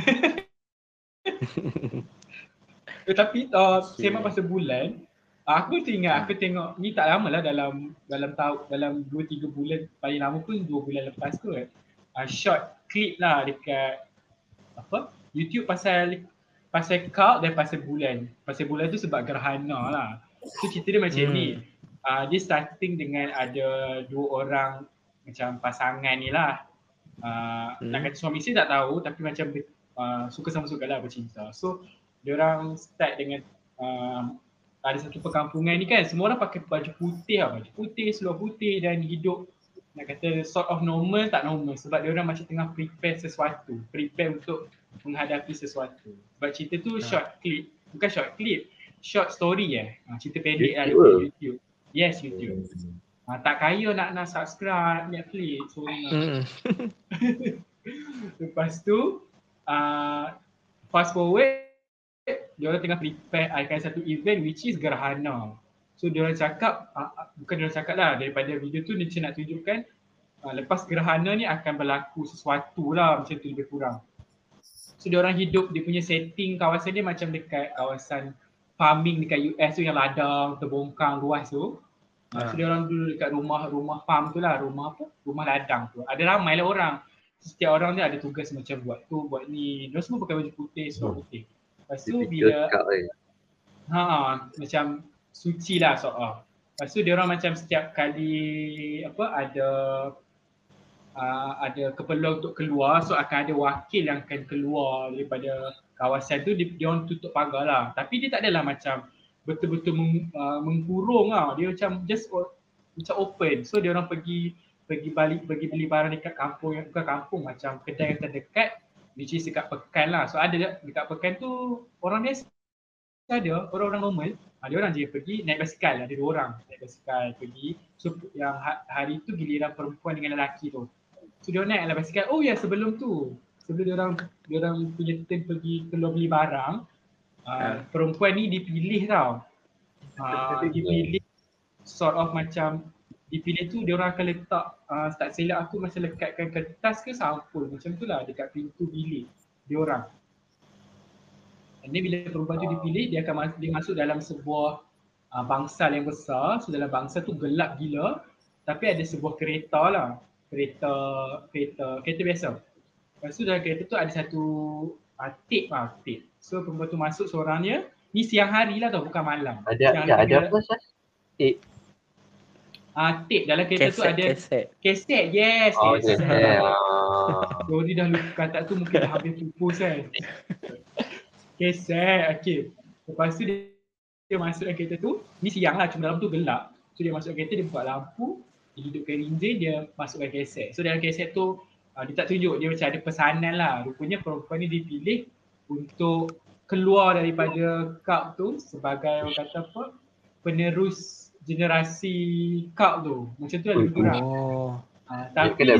Eh, tapi uh, Okay. sembang pasal bulan, ah, aku teringat aku tengok ni tak lama lah dalam dalam tahun dalam 2 3 bulan paling lama pun 2 bulan lepas kot. Uh, short clip lah dekat apa? YouTube pasal pasal cult dan pasal bulan. Pasal bulan tu sebab gerhana lah. So cerita dia macam Hmm. ni. Uh, dia starting dengan ada dua orang macam pasangan ni lah. Uh, Hmm. Nak kata suami isteri tak tahu tapi macam uh, suka sama suka lah bercinta. So orang start dengan uh, ada satu perkampungan ni kan semua orang pakai baju putih lah. Baju putih, seluar putih dan hidup nak kata sort of normal tak normal sebab dia orang macam tengah prepare sesuatu. Prepare untuk menghadapi sesuatu. Sebab cerita tu Ha. short clip. Bukan short clip. Short story eh. Ha, cerita pendek lah YouTube ke? YouTube. Yes YouTube. Hmm. Ha, tak kaya nak nak subscribe Netflix. So, nak. Hmm. Lepas tu uh, fast forward dia orang tengah prepare akan satu event which is gerhana. So dia orang cakap uh, bukan dia orang cakap lah daripada video tu dia macam nak tunjukkan uh, lepas gerhana ni akan berlaku sesuatu lah macam tu lebih kurang. So dia orang hidup dia punya setting kawasan dia macam dekat kawasan farming dekat US tu yang ladang terbongkang luas tu. Uh, Ah. so dia orang duduk dekat rumah rumah farm tu lah, rumah apa? Rumah ladang tu. Ada ramai lah orang. Setiap orang dia ada tugas macam buat tu, buat ni. Dia semua pakai baju putih, seluar Hmm. Lepas tu bila eh. ha macam suci lah soal. Lepas tu dia orang macam setiap kali apa ada uh, ada keperluan untuk keluar so akan ada wakil yang akan keluar daripada kawasan tu dia, dia orang tutup pagar lah. Tapi dia tak adalah macam betul-betul meng, uh, mengkurung lah. Dia macam just o- macam open. So dia orang pergi pergi balik pergi beli barang dekat kampung yang bukan kampung macam kedai yang terdekat which is dekat pekan lah. So ada dekat pekan tu orang biasa ada orang-orang normal ha, dia orang je pergi naik basikal ada dua orang naik basikal pergi. So yang ha- hari tu giliran perempuan dengan lelaki tu. So dia naik lah basikal. Oh ya sebelum tu. Sebelum dia orang dia orang punya turn pergi keluar beli barang uh, perempuan ni dipilih tau. Uh, dipilih sort of macam dipilih tu dia orang akan letak uh, tak silap aku macam lekatkan kertas ke sampul macam tu lah dekat pintu bilik dia orang And then bila perempuan tu dipilih, dia akan masuk, dia masuk dalam sebuah uh, bangsal yang besar. So dalam bangsal tu gelap gila. Tapi ada sebuah kereta lah. Kereta, kereta, kereta biasa. Lepas tu dalam kereta tu ada satu uh, tape lah, tape. So perempuan tu masuk seorang dia. Ni siang hari lah tau, bukan malam. Ada Siang ya, ada apa Sas? Eh, Ah, tape dalam kereta tu Keset, ada keset. kaset. Yes, oh, kaset. Ah. Sorry dah lupa kata tu mungkin dah habis pupus kan. Keset, okay. Lepas tu dia, dia masuk dalam kereta tu, ni siang lah cuma dalam tu gelap. So dia masuk dalam kereta, dia buka lampu, dia hidupkan rinjil, dia masukkan keset. So dalam keset tu, uh, dia tak tunjuk, dia macam ada pesanan lah. Rupanya perempuan ni dipilih untuk keluar daripada cult tu sebagai orang kata apa, penerus generasi cult tu. Macam tu lah lebih kurang. Oh. Uh, tapi kena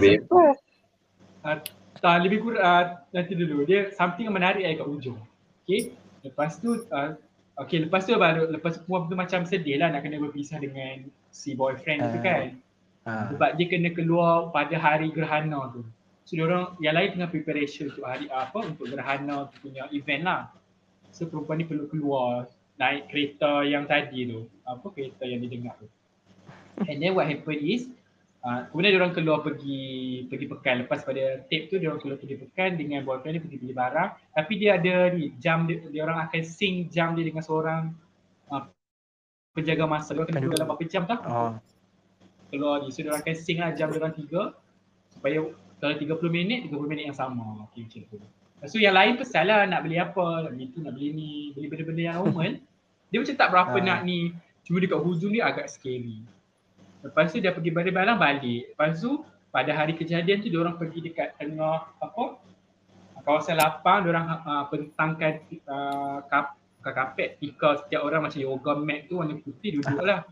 uh, tak lebih kurang uh, nanti dulu dia something yang menarik lah kat ujung. Okay. Lepas tu uh, okay lepas tu baru lepas tu perempuan tu macam sedih lah nak kena berpisah dengan si boyfriend tu Ah. kan. Ah. Sebab dia kena keluar pada hari gerhana tu. So dia orang yang lain tengah preparation untuk hari apa untuk gerhana tu punya event lah. So perempuan ni perlu keluar naik kereta yang tadi tu. Apa kereta yang dia dengar tu. And then what happen is uh, kemudian dia orang keluar pergi pergi pekan lepas pada tape tu dia orang keluar pergi pekan dengan boyfriend dia pergi beli barang tapi dia ada ni jam dia, dia orang akan sync jam dia dengan seorang uh, penjaga masa dia kena duduk dalam berapa jam tau Oh. keluar ni. So dia orang akan sync lah jam dia orang tiga supaya kalau 30 minit, 30 minit yang sama. Okay, macam tu. Tu yang lain pasal lah nak beli apa, nak beli tu, nak beli ni, beli benda-benda yang normal. <laughs> dia macam tak berapa Ah. nak ni. Cuma dekat hujung dia agak scary. Lepas tu dia pergi balik barang balik. Lepas tu pada hari kejadian tu dia orang pergi dekat tengah apa kawasan lapang dia orang uh, bentangkan uh, kap, kapet tikar setiap orang macam yoga mat tu warna putih duduk lah.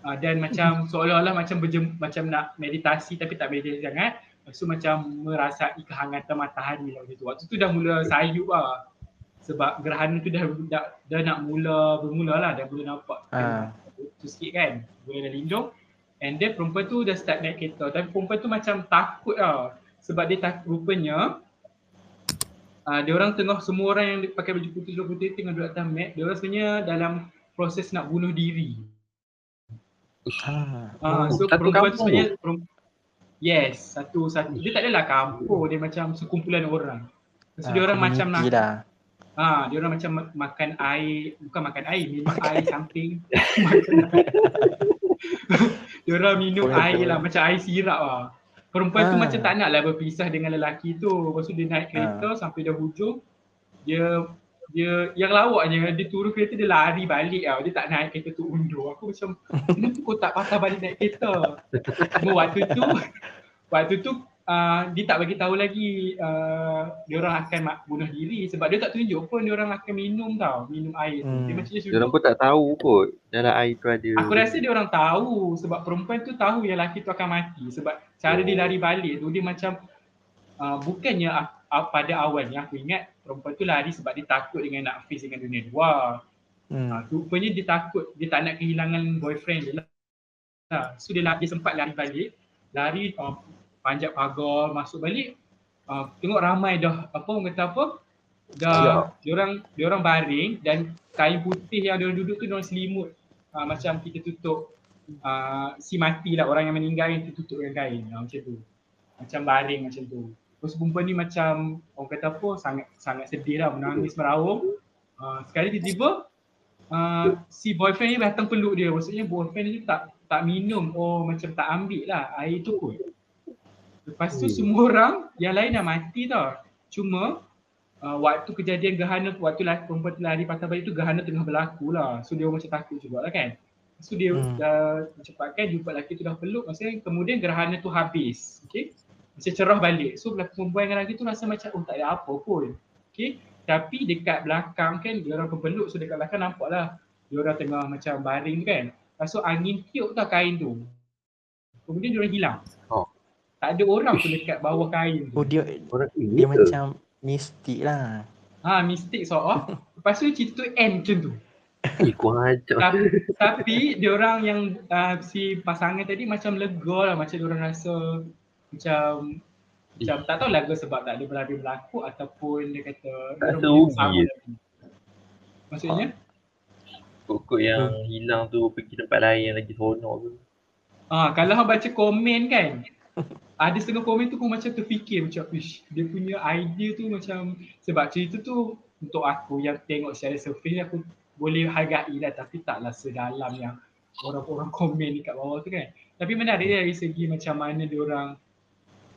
Uh, dan macam <laughs> seolah-olah macam berjem, macam nak meditasi tapi tak meditasi sangat. Lepas tu macam merasai kehangatan matahari lah macam tu. Waktu tu dah mula sayup lah. Sebab gerhana tu dah, dah, dah nak mula bermula lah. Dah mula nampak Ah. tu sikit kan. Mula dah lindung. And then perempuan tu dah start naik kereta. Tapi perempuan tu macam takut lah. Sebab dia tak rupanya uh, dia orang tengah semua orang yang pakai baju putih seluar putih tengah duduk atas mat. Dia orang sebenarnya dalam proses nak bunuh diri. Ah. Ah, Oh, so satu perempuan tu sebenarnya perum- Yes, satu satu. Dia tak adalah kampung, dia macam sekumpulan orang. So, dia orang macam nak community Ah, dia orang macam ma- makan air, bukan makan air, minum air samping. <laughs> Dia orang minum Boleh, air lah, macam air sirap lah. Perempuan tu Ah. macam tak nak lah berpisah dengan lelaki tu. Lepas tu dia naik kereta sampai dah hujung. Dia dia yang lawaknya dia turun kereta dia lari balik tau. Dia tak naik kereta tu undur. Aku macam kenapa kau tak patah balik naik kereta? <laughs> Cuma waktu tu waktu tu uh, dia tak bagi tahu lagi uh, dia orang akan bunuh diri sebab dia tak tunjuk pun dia orang akan minum tau, minum air tu. Dia Hmm. macam Dia orang pun tak tahu kot dalam air tu ada. Aku rasa dia orang tahu sebab perempuan tu tahu yang lelaki tu akan mati sebab cara dia lari balik tu dia macam uh, bukannya uh, uh, pada awalnya aku ingat perempuan tu lari sebab dia takut dengan nak face dengan dunia luar. Hmm. Uh, rupanya dia takut, dia tak nak kehilangan boyfriend dia lah. So dia, la- dia sempat lari balik, lari uh, panjat pagar, masuk balik, uh, tengok ramai dah apa orang kata apa, dah dia orang dia orang baring dan kain putih yang dia orang duduk tu dia orang selimut uh, macam kita tutup uh, si mati lah orang yang meninggal yang tertutup dengan kain uh, macam tu. Macam baring macam tu. Terus perempuan ni macam orang kata apa sangat sangat sedih lah menangis meraung. Uh, sekali tiba-tiba uh, si boyfriend ni datang peluk dia. Maksudnya boyfriend ni tak tak minum. Oh macam tak ambil lah air tu kot. Lepas tu Hmm. semua orang yang lain dah mati tau. Cuma uh, waktu kejadian gerhana waktu lah, perempuan lari patah balik tu gerhana tengah berlaku lah. So dia orang macam takut juga lah kan. So dia Hmm. dah cepatkan jumpa lelaki tu dah peluk maksudnya kemudian gerhana tu habis. Okay. Macam cerah balik. So belakang perempuan dengan lelaki tu rasa macam oh tak ada apa pun. Okay. Tapi dekat belakang kan dia orang peluk so dekat belakang nampak lah dia orang tengah macam baring kan. Lepas tu angin tiup tau kain tu. Kemudian dia orang hilang. Oh. Tak ada orang pun dekat bawah kain tu. Oh dia Orang dia ke? macam mistik lah. Ha, mistik sort of. Lepas tu cerita tu end macam tu. Eh. Tapi, tapi dia orang yang uh, si pasangan tadi macam lega lah. Macam dia orang rasa macam macam tak tahu lega sebab tak ada berlaku berlaku ataupun dia kata dia Tak bersama je. lagi. Maksudnya? Kok-kok yang hilang tu pergi tempat lain yang lagi seronok tu. Ah, kalau hang baca komen kan, ada setengah komen tu pun macam terfikir macam ish, dia punya idea tu macam sebab cerita tu untuk aku yang tengok secara surface aku boleh hargai lah tapi taklah sedalam yang orang-orang komen dekat bawah tu kan. Tapi menarik dia dari segi macam mana dia orang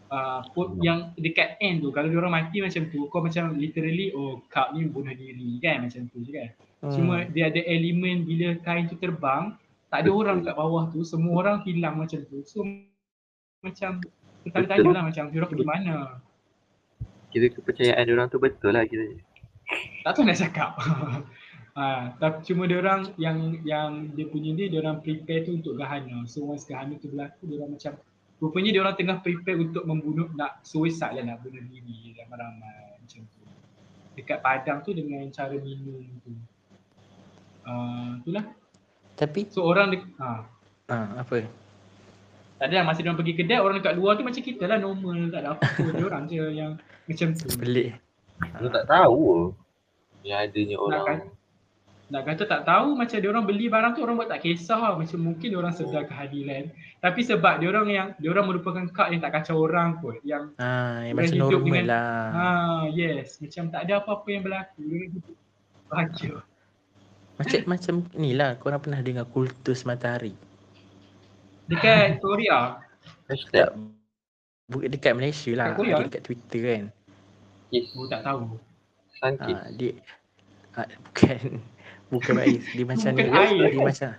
uh, yang dekat end tu kalau dia orang mati macam tu kau macam literally oh kau ni bunuh diri kan macam tu je kan. Hmm. Cuma dia ada elemen bila kain tu terbang, tak ada orang kat bawah tu, semua orang hilang macam tu. So macam bertanya-tanya lah macam dia orang pergi mana. Kira kepercayaan orang tu betul lah kira. Tak tahu nak cakap. ha, <laughs> tapi cuma dia orang yang yang dia punya ni dia orang prepare tu untuk gahana. So once gahana tu berlaku dia orang macam rupanya dia orang tengah prepare untuk membunuh nak suicide lah nak bunuh diri ramai-ramai macam tu. Dekat padang tu dengan cara minum tu. Uh, itulah. Tapi So orang de- ha, ah apa? Tak ada lah, masa dia pergi kedai orang dekat luar tu macam kita lah normal tak ada apa dia orang je yang macam tu. Pelik. Aku tak tahu yang adanya orang kan? Nak kata tak tahu macam dia orang beli barang tu orang buat tak kisah lah. Macam mungkin dia orang sedar kehadiran. Tapi sebab dia orang yang dia orang merupakan kad yang tak kacau orang pun. Yang Ah, yang macam normal dengan- lah. ah yes macam tak ada apa-apa yang berlaku. Dia hidup bahagia. Macam macam ni lah korang pernah dengar kultus matahari. Dekat Korea. hashtag Bukan dekat Malaysia lah, Kat Korea? ada dekat Twitter kan. kiss Oh tak tahu. sun kiss. Ah, dia ah, bukan <laughs> bukan air. Dia macam Bukan ni. air. Dia macam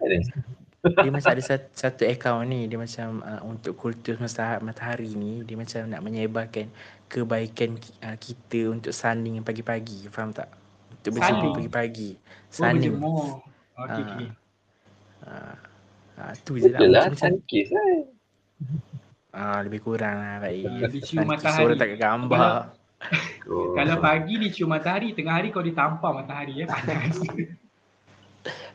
dia macam ada satu, satu akaun ni dia macam uh, untuk kultus matahari, matahari ni dia macam nak menyebarkan kebaikan uh, kita untuk sunning pagi-pagi faham tak untuk bersih Sunning? pagi-pagi Oh sunning berjemur. Okey Ah. okey. uh, uh, tu je lah Betul lah kiss lah. ah, lebih kurang lah baik dia cium matahari. orang tak gambar Oh. Kalau pagi dia cium matahari, tengah hari kau ditampar matahari ya panas.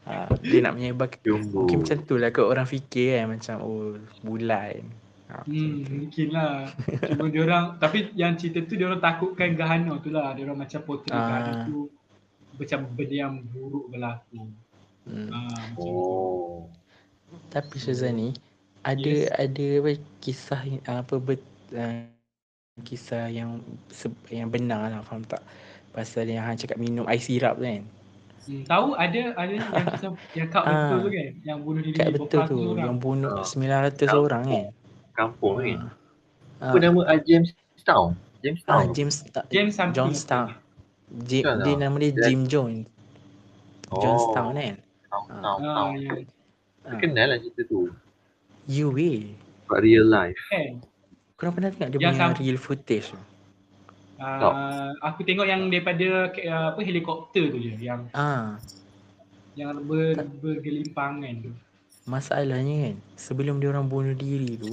uh, dia nak menyebarkan Jumbo. mungkin macam tu lah kot orang fikir kan macam oh bulan Ah, macam Hmm, mungkin lah. Cuma dia orang tapi yang cerita tu dia orang takutkan Gahana tu lah. Dia orang macam potret Ah. Gahana tu macam benda yang buruk berlaku. Hmm. Ah, macam tu. Oh. Tapi Syazani ada Yes. ada apa kisah apa bet, uh, kisah yang se, yang benar lah faham tak? Pasal yang hang cakap minum air sirap tu kan. Hmm, tahu ada ada yang kisah yang Ah. betul tu kan yang bunuh diri Kat betul tu orang. yang bunuh Ah. 900 Kampung. orang kan. Kampung kan. Ah. Apa nama ah, James Town? James Ah, Town. James James something. Johnstown. Jim, Bukan dia nama dia Jim Jones. Johnstown kan. Town, Ah. town, Ah, town. Yang Ah. Kenal lah cerita tu. You will. But real life. kan. Korang pernah tengok dia Yang punya sam- real footage tu? Uh, aku tengok yang daripada uh, apa helikopter tu je yang Ah, yang ber, bergelimpangan tu. Masalahnya kan Sebelum dia orang bunuh diri tu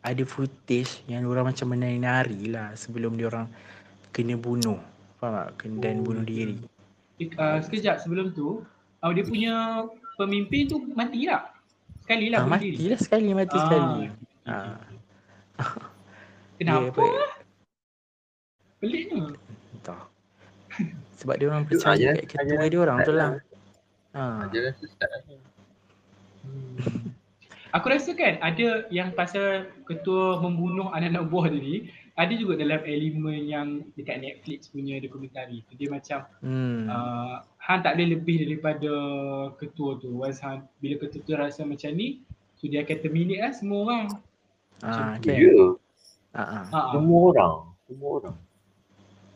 Ada footage Yang dia orang macam menari-nari lah Sebelum dia orang Kena bunuh Faham tak? Kena dan bunuh diri Uh, sekejap sebelum tu, uh, dia punya pemimpin tu mati tak? Sekali lah ah, bunuh Mati diri. lah sekali Mati Ah, sekali ah. <laughs> Kenapa? Apa Peliknya. Entah Sebab dia orang percaya ajaran- kat ketua ajaran dia orang tu lah ah. Ajaran sesat lah. Hmm. Aku rasa kan ada yang pasal ketua membunuh anak-anak buah dia ni ada juga dalam elemen yang dekat Netflix punya dokumentari tu dia macam Hmm. uh, Han tak boleh lebih daripada ketua tu once Han bila ketua tu rasa macam ni so dia akan terminate lah semua orang Ah, Ya, kan. Ah, ah. ha, ha. semua orang. Semua orang.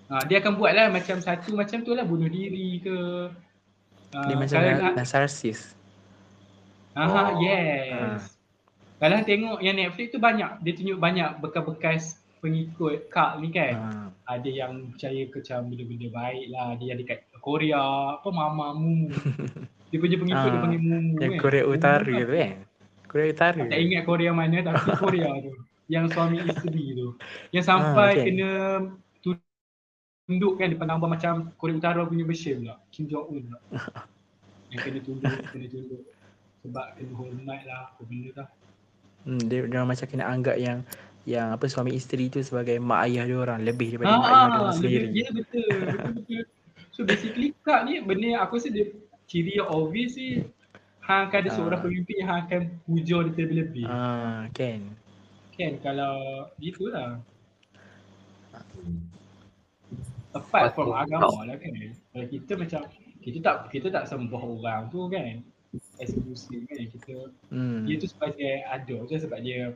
ha, dia akan buat lah macam satu macam tu lah bunuh diri ke uh, Dia macam kalau na- nak, narcissist. Aha, Oh. yes kalau Han tengok yang Netflix tu banyak dia tunjuk banyak bekas-bekas pengikut Kak ni kan Ah. ada yang percaya ke macam benda-benda baik lah dia yang dekat Korea apa Mama Mumu <laughs> dia punya pengikut dia Ah, panggil Mumu Yang kan. Korea Mumu Utara kan. tu kan. Korea Utara. tak ingat Korea mana tapi <laughs> Korea tu yang suami isteri tu yang sampai Ah, okay. kena tunduk kan depan gambar macam Korea Utara punya version pula Kim Jong Un pula <laughs> yang kena tunduk kena tunduk sebab kena hormat lah apa benda tu Hmm, dia, dia macam kena anggap yang yang apa suami isteri tu sebagai mak ayah dia orang lebih daripada Ah, mak ayah dia ah, orang sendiri. Ya betul, betul betul. So basically Kak ni benda yang aku rasa dia ciri yang obvious sih Hang akan ada Ah. seorang pemimpin yang hang akan puja dia terlebih. Ah, kan. Kan kalau itulah Hmm. apart from Patut agama lah kan. Kalau kita macam kita tak kita tak sembah orang tu kan. As a Muslim kan kita Hmm. dia tu sebagai ada je sebab dia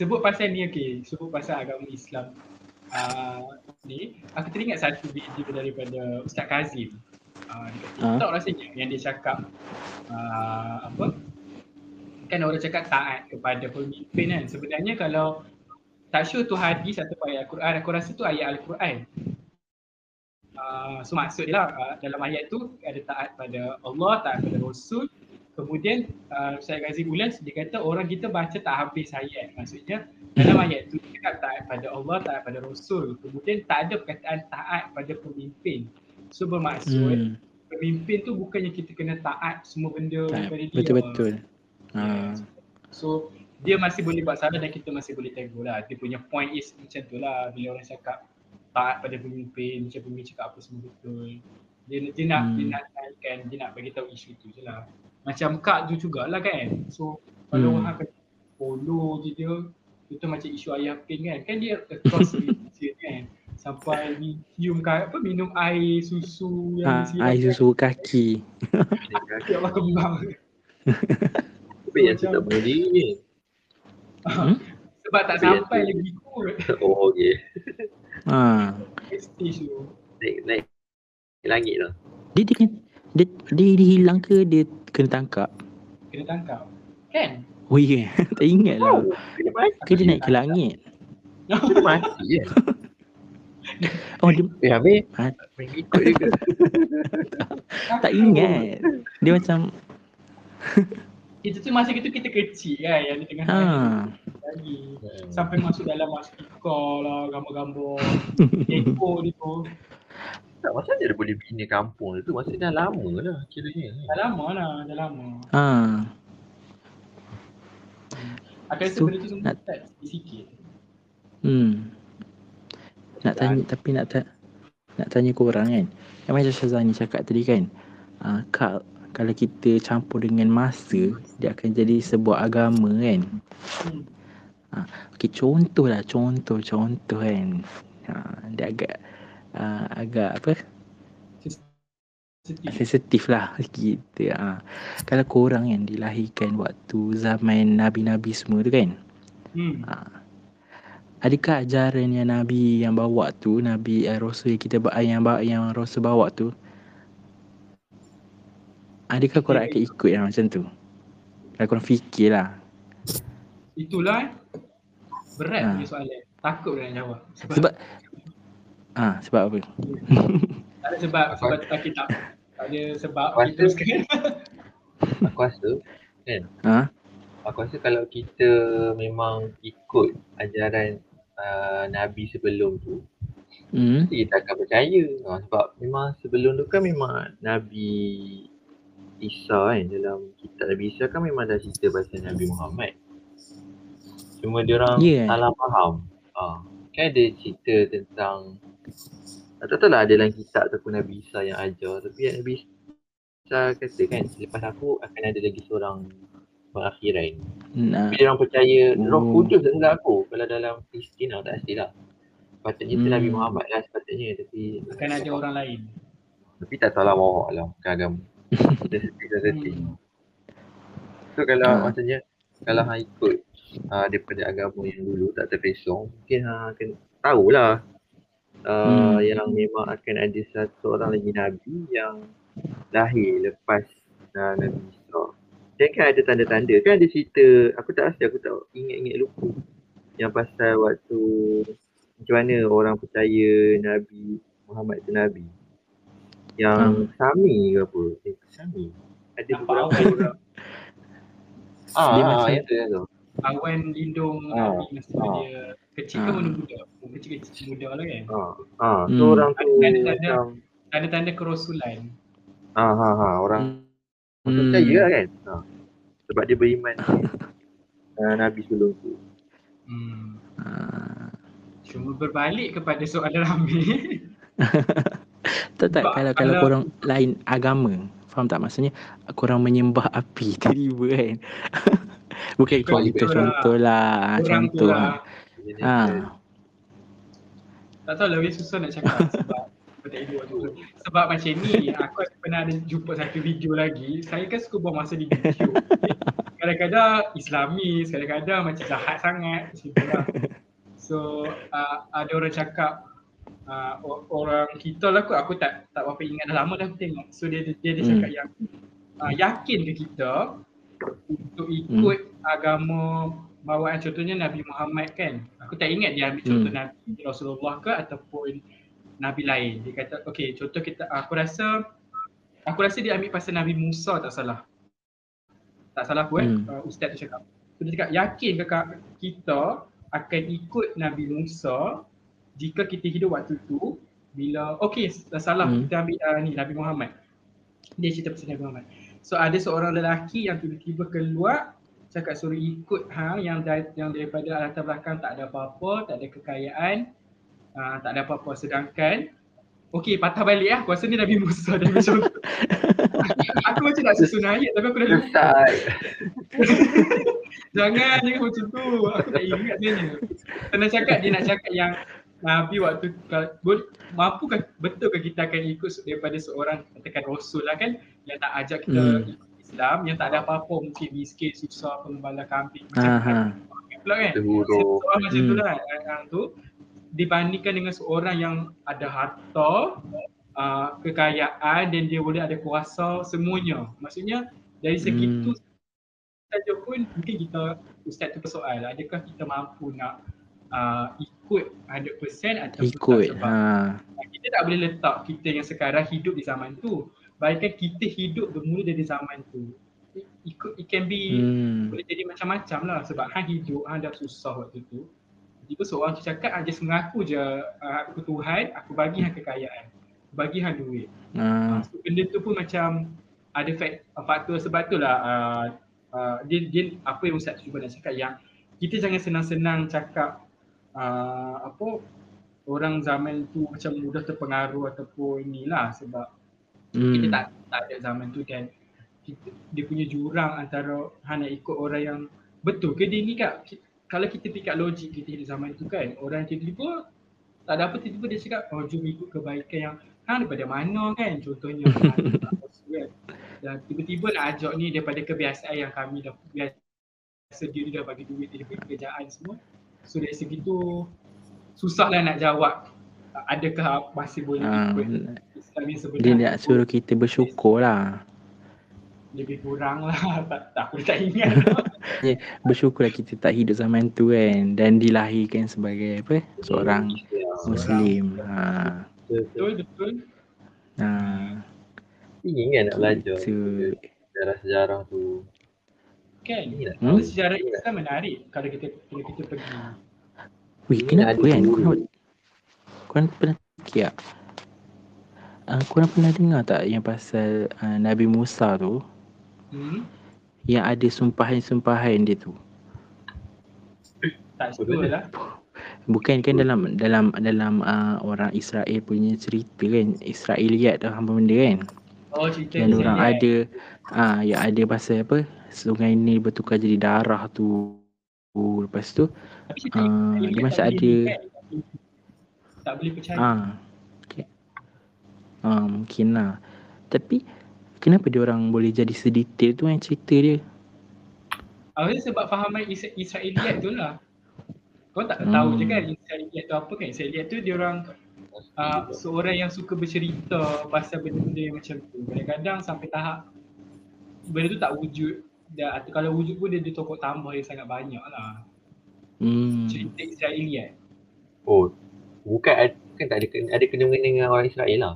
sebut pasal ni okey, sebut pasal agama Islam. Uh, ni aku teringat satu video daripada Ustaz Kazim. Uh, dekat Ah. TikTok rasanya yang dia cakap uh, apa? Kan orang cakap taat kepada pemimpin kan. Sebenarnya kalau tak sure tu hadis atau ayat Al-Quran, aku rasa tu ayat Al-Quran. Uh, so maksud dia lah uh, dalam ayat tu ada taat pada Allah, taat pada Rasul. Kemudian uh, Ustaz Ghazim ulas dia kata orang kita baca tak habis ayat. Maksudnya dalam ayat tu dia cakap taat pada Allah, taat pada Rasul. Kemudian tak ada perkataan taat pada pemimpin. So bermaksud Hmm. pemimpin tu bukannya kita kena taat semua benda daripada dia. Betul-betul. Ah. So dia masih boleh buat salah dan kita masih boleh tegur lah. Dia punya point is macam tu lah bila orang cakap taat pada pemimpin, macam pemimpin cakap apa semua betul. Dia, dia nak Hmm. dia nak naikkan, dia nak bagi tahu isu tu je lah. Macam Kak tu jugalah kan. So kalau Hmm. orang akan follow je dia, itu macam isu ayah pink kan. Kan dia across religion <laughs> kan. Sampai ni cium ka- apa minum air susu yang air susu kaki. <laughs> Kaki Allah kembang. Tapi yang tu tak bunuh diri ni. Hmm? Sebab tak sampai tu- lagi kot. <laughs> Oh okey. Ah. Stage tu. Naik naik langit lah. Dia dia dia dia hilang ke dia kena tangkap? Kena tangkap. Kan? Oh ya, yeah. <laughs> tak ingat lah. Kena mati. Ke dia naik ke langit? Kena mati je. <laughs> Oh dia Eh habis Ha? main ikut dia ke? <laughs> tak ingat. Dia macam Itu tu masa itu kita kecil kan yang di tengah ha. lagi. Sampai masuk dalam mastika lah, gambar-gambar. Eko dia tu. Tak masa dia boleh bina kampung dia tu masa dah lama lah kiranya. Dah lama lah, dah lama. Ha. Aku rasa Tu, benda tu semua nak- start sikit. Hmm. Nak tanya tapi nak ta- nak tanya korang kan. Yang macam Syazani cakap tadi kan. Uh, kal kalau kita campur dengan masa dia akan jadi sebuah agama kan. Hmm. Okey contoh lah contoh contoh kan. Ha, dia agak uh, agak apa sensitif lah kita ha. Kalau korang kan dilahirkan waktu zaman Nabi-Nabi semua tu kan Hmm. ha. Adakah ajaran yang Nabi yang bawa tu Nabi uh, Rasul yang kita ba- yang bawa yang Rasul bawa tu Adakah korang akan ikut yang macam tu? Kalau korang fikir lah Itulah eh. Berat Ha. punya soalan. Takut nak jawab. Sebab, Sebab Ah, sebab apa? tak ada sebab sebab tak kita tak ada sebab kita sekarang. <laughs> Aku rasa kan Ha? aku rasa kalau kita memang ikut ajaran uh, Nabi sebelum tu Hmm. kita akan percaya ha, sebab memang sebelum tu kan memang Nabi Isa kan dalam kitab Nabi Isa kan memang dah cerita pasal Nabi Muhammad cuma dia orang Yeah. salah faham ha, kan ada cerita tentang tak tahu lah ada dalam kitab ataupun Nabi Isa yang ajar tapi yang Nabi Isa kata kan selepas aku akan ada lagi seorang pengakhiran. Nah, Bila orang percaya Roh Oh. Kudus tak silap aku kalau dalam Kristian lah tak silap. Sepatutnya itu Hmm. Nabi Muhammad lah sepatutnya tapi Bukan ada orang lain. tapi tak tahu lah bawa lah bukan agama. <laughs> Hmm. So kalau Ah. maksudnya kalau hang ikut uh, daripada agama yang dulu tak terpesong mungkin hang akan tahulah uh, Hmm. yang memang akan ada satu orang lagi Nabi yang lahir lepas uh, Nabi Isa. Dan kan ada tanda-tanda. Kan ada cerita aku tak rasa aku tak ingat-ingat lupa. Yang pasal waktu macam mana orang percaya Nabi Muhammad tu Nabi. Yang Sami ke apa? Eh Sami. Ada Nampak beberapa orang. Ah, Dia ah, macam- yang tu yang tu. Awan lindung Ah, Nabi masa ah. dia kecil ke Ah. mana muda? Kecil-kecil muda lah kan. ah. so Hmm. orang tu Tanda-tanda- macam Tanda-tanda kerasulan. ah, ha, ha, orang Hmm. percaya lah kan ah. sebab dia beriman uh, <laughs> Nabi sebelum tu Hmm. Ah. Cuma berbalik kepada soalan Rami. Tak tak kalau kalau kalau- korang lain agama Faham tak maksudnya korang menyembah api <laughs> tiba-tiba kan Bukan Ikut kalau kita orang. contoh lah Contoh lah. Jadi, ha. Tak tahu lah lebih susah nak cakap <laughs> sebab tak tu. Sebab macam ni, aku ada pernah ada jumpa satu video lagi. Saya kan suka buang masa di video. <laughs> Kadang-kadang Islamis, kadang-kadang macam jahat sangat. Macam tu lah. So uh, ada orang cakap uh, orang kita lah kot, aku tak tak berapa ingat dah lama dah aku tengok. So dia dia, dia Hmm. cakap yang uh, yakin ke kita untuk ikut agama bawaan contohnya Nabi Muhammad kan. Aku tak ingat dia ambil contoh Hmm. Nabi Rasulullah ke ataupun Nabi lain. Dia kata okey contoh kita aku rasa aku rasa dia ambil pasal Nabi Musa tak salah. Tak salah aku eh Hmm. uh, ustaz tu cakap. So, dia cakap yakin ke kita akan ikut Nabi Musa jika kita hidup waktu tu bila okey tak salah Hmm. kita ambil uh, ni Nabi Muhammad. Dia cerita pasal Nabi Muhammad. So ada seorang lelaki yang tiba-tiba keluar cakap suruh ikut ha yang da- yang daripada latar belakang tak ada apa-apa, tak ada kekayaan, uh, tak ada apa-apa sedangkan okey patah balik lah. Aku rasa ni Nabi Musa dia macam tu. aku macam nak susun ayat tapi aku dah lupa. <laughs> Jangan jangan macam tu. Aku tak ingat sebenarnya. Kena cakap dia nak cakap yang Nabi waktu kal- bol- mampu betul ke kita akan ikut daripada seorang katakan rasul lah kan yang tak ajak kita Hmm. ikut Islam yang tak ada apa-apa mungkin miskin susah pengembala kambing macam ha. pula kan. terhuruf Soal macam tu Hmm. lah yang, yang tu dibandingkan dengan seorang yang ada harta, uh, kekayaan dan dia boleh ada kuasa semuanya. Maksudnya dari segi Hmm. tu saja pun mungkin kita ustaz tu persoal adakah kita mampu nak uh, ikut 100% ataupun Ikut tak sebab ha. kita tak boleh letak kita yang sekarang hidup di zaman tu. Bayangkan kita hidup bermula dari zaman tu. It, ikut, it can be Hmm. boleh jadi macam-macam lah sebab hang hidup, hang dah susah waktu tu. Tiba seorang tu cakap, ah, just mengaku je ah, aku Tuhan, aku bagi hang kekayaan. Bagi hang duit. Uh, so benda tu pun macam ada faktor sebab tu lah uh, uh, dia, dia, apa yang Ustaz cuba nak cakap yang kita jangan senang-senang cakap uh, apa orang zaman tu macam mudah terpengaruh ataupun ni lah sebab Hmm. kita tak tak ada zaman tu dan kita, dia punya jurang antara hang nak ikut orang yang betul ke dia ni kak? Kalau kita fikir logik kita hidup zaman tu kan orang tiba-tiba tak ada apa tiba-tiba dia cakap oh jom ikut kebaikan yang hang daripada mana kan? Contohnya kan. Dan tiba-tiba nak ajak ni daripada kebiasaan yang kami dah biasa dia dah bagi duit dia punya kerjaan semua. So dari segi tu susahlah nak jawab adakah masih boleh Ha. ikut Dia nak suruh kita bersyukur lah. Lebih kurang lah. <laughs> Tak, tak aku tak ingat. <laughs> Bersyukur lah kita tak hidup zaman tu kan. Dan dilahirkan sebagai apa? Seorang Muslim. Ha. betul betul ha. Ingin kan nak belajar sejarah-sejarah tu. Kan? Nak Hmm? sejarah Islam menarik kalau kita kalau kita pergi. Wih kenapa kan. Korang, korang pernah fikir tak uh, Korang pernah dengar tak yang pasal uh, Nabi Musa tu hmm? Yang ada sumpahan-sumpahan dia tu tak sure lah Bukan kan dalam dalam dalam uh, orang Israel punya cerita kan Israeliat tu apa benda kan Oh cerita Yang orang ada ah yang ada pasal apa Sungai Nil bertukar jadi darah tu. Lepas tu Tapi Israel dia boleh ada ni kan? Tak boleh percaya. ah. Ah mungkin lah. Tapi kenapa dia orang boleh jadi sedetail tu yang cerita dia? Rasa sebab fahaman Is- Israeliat tu lah. Kau tak Hmm. tahu je kan Israeliat tu apa kan? Israeliat tu dia orang uh, seorang yang suka bercerita pasal benda-benda yang macam tu. Kadang-kadang sampai tahap benda tu tak wujud dan atau kalau wujud pun dia ada tokoh tambah yang sangat banyak lah. Hmm. Cerita Israeliat. Oh, bukan bukan tak ada kena- ada kena mengena dengan orang Israel lah.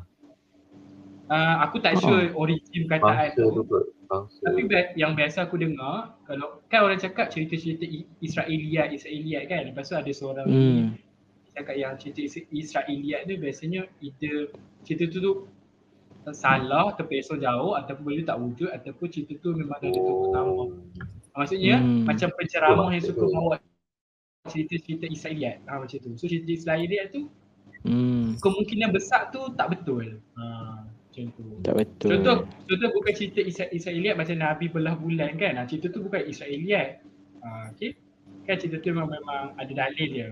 Uh, aku tak Oh. sure origin kataan Bangsa tu tu. Bangsa. Tapi yang biasa aku dengar kalau kan orang cakap cerita-cerita I- Israeliat Israeliat kan lepas tu ada seorang Hmm. cakap yang cerita Is- Israeliat ni biasanya either cerita tu tu salah terpesong jauh ataupun benda tak wujud ataupun cerita tu memang ada. Oh. Maksudnya Hmm. macam penceramah yang Betul, suka bawa cerita-cerita Israeliat ha, macam tu. So cerita Israeliat tu Hmm. kemungkinan besar tu tak betul. Ha, macam tu. Tak betul. Contoh, contoh bukan cerita Isra- Israeliat macam Nabi belah bulan kan. Ha, cerita tu bukan Israeliat. Ha, okay. Kan cerita tu memang, memang ada dalil dia.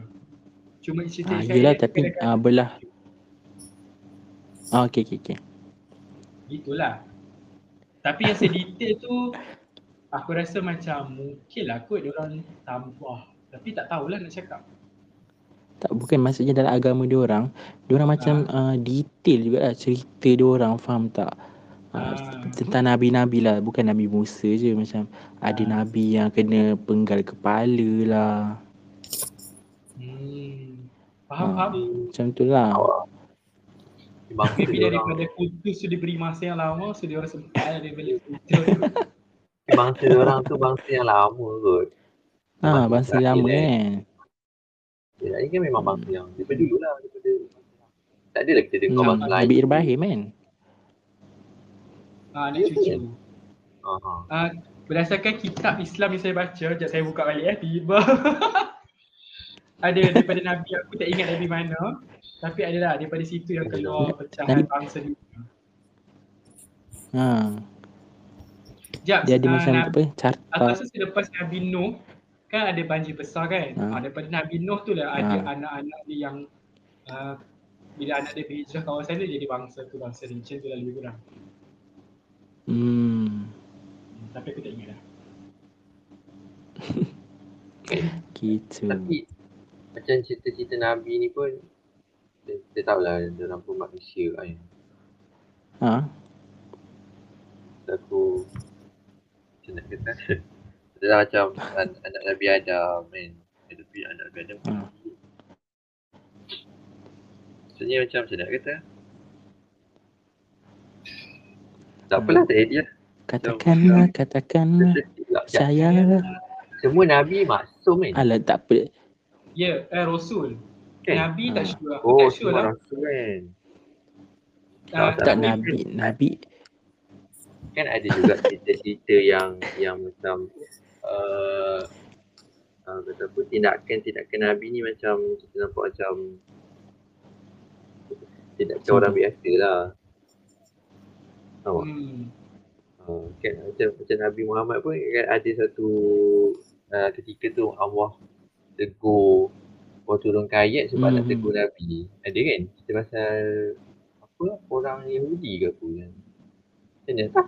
Cuma cerita Ah, Israeliat yelah tapi kadang-kadang ah, belah. Ah, okay, okay, okay. Gitulah. Tapi yang sedetail tu aku rasa macam mungkin lah kot diorang tambah. Tapi tak tahulah nak cakap. Tak bukan maksudnya dalam agama dia orang, dia orang macam uh, detail juga lah cerita dia orang faham tak? Uh, Ah. tentang nabi-nabi lah bukan nabi Musa je macam ada Ah. nabi yang kena penggal kepala lah Hmm. Faham, Ah. faham. macam tu lah Bangsa Maybe orang, daripada kudus tu diberi masa yang lama so dia orang sempat <laughs> dia balik kudus tu. bangsa dia orang tu bangsa yang lama kot. ah bangsa Israel lama eh. Ya, ini kan memang bangsa yang daripada dulu lah. Daripada, tak adalah kita dengar Hmm, bangsa lain. Nabi Ibrahim kan Ah, anak cucu. Aha. Ah, berdasarkan kitab Islam yang saya baca, sekejap saya buka balik eh, tiba. <laughs> ada daripada Nabi, aku tak ingat Nabi mana. Tapi adalah daripada situ yang keluar pecahan Nabi- bangsa dunia. ha, Sekejap, dia ada ah, macam apa Aku carta rasa selepas Nabi Nuh kan ada banjir besar kan. Ha. Ha. daripada Nabi Nuh tu lah ada Ha. anak-anak dia yang uh, bila anak dia berhijrah kawasan dia jadi bangsa tu bangsa dia macam tu lah lebih kurang. hmm tapi aku tak ingat dah. <laughs> gitu Tapi macam cerita-cerita Nabi ni pun kita, kita tahu lah dia orang pun manusia kan. ha aku macam nak kata Adalah macam an- anak Nabi Adam kan. Tapi anak Nabi Adam Ha. Maksudnya macam macam nak kata Tak apalah tak edit lah. katakanlah katakanlah Sensitif lah. Sekejap. saya Semua Nabi maksum kan. alah tak apa Ya, eh Rasul. Kan? Nabi tak Ha. sure. Aku Oh, tak sure semua lah. rasul kan. Ah, tak tak nabi nabi Kan ada juga cerita-cerita yang yang macam uh, uh, kata apa tindakan-tindakan Nabi ni macam kita nampak macam tindakan Macam orang biasa lah. Tahu? Hmm. Uh, kan macam macam Nabi Muhammad pun kan ada satu uh, ketika tu Allah tegur Allah turunkan ayat sebab Hmm, nak tegur Nabi. Ada kan? Cerita pasal apa orang Yahudi ke apa kan? Macam mana? Tak.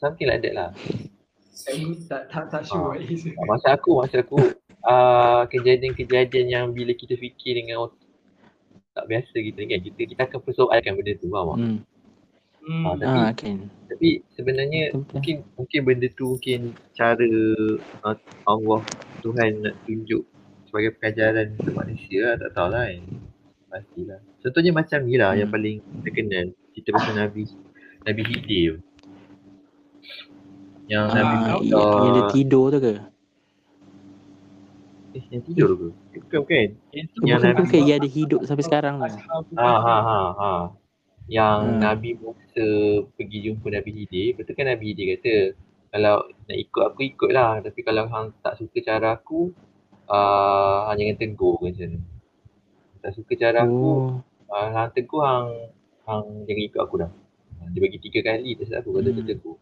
Something like that lah. Aku tak tak tak sure. Ah. Ah, <laughs> Masa aku, masa aku uh, kejadian-kejadian yang bila kita fikir dengan otak tak biasa kita kan. Kita kita akan persoalkan benda tu faham tak? hmm. Ah, tapi- ah kan Tapi sebenarnya Betul-betul. mungkin mungkin benda tu mungkin cara uh, Allah Tuhan nak tunjuk sebagai pengajaran untuk manusia lah, tak tahulah kan. Pastilah. Contohnya macam ni lah yang Hmm. paling terkenal cerita pasal Nabi Nabi Hidir. Yang Ah, Nabi Musa yang, dia tidur tu ke eh, yang tidur ke? Bukan bukan. Yang bukan Nabi- bukan yang dia hidup sampai sekarang tu Ha ha ha ha. Yang Hmm. Nabi Musa pergi jumpa Nabi Hidir, betul kan Nabi Hidir kata, kalau nak ikut aku ikutlah, tapi kalau hang tak suka cara aku, uh, hang jangan tegur ke macam mana. Tak suka cara aku, oh uh, hang tegur hang hang jangan ikut aku dah. Dia bagi tiga kali tak silap aku kata Hmm. aku.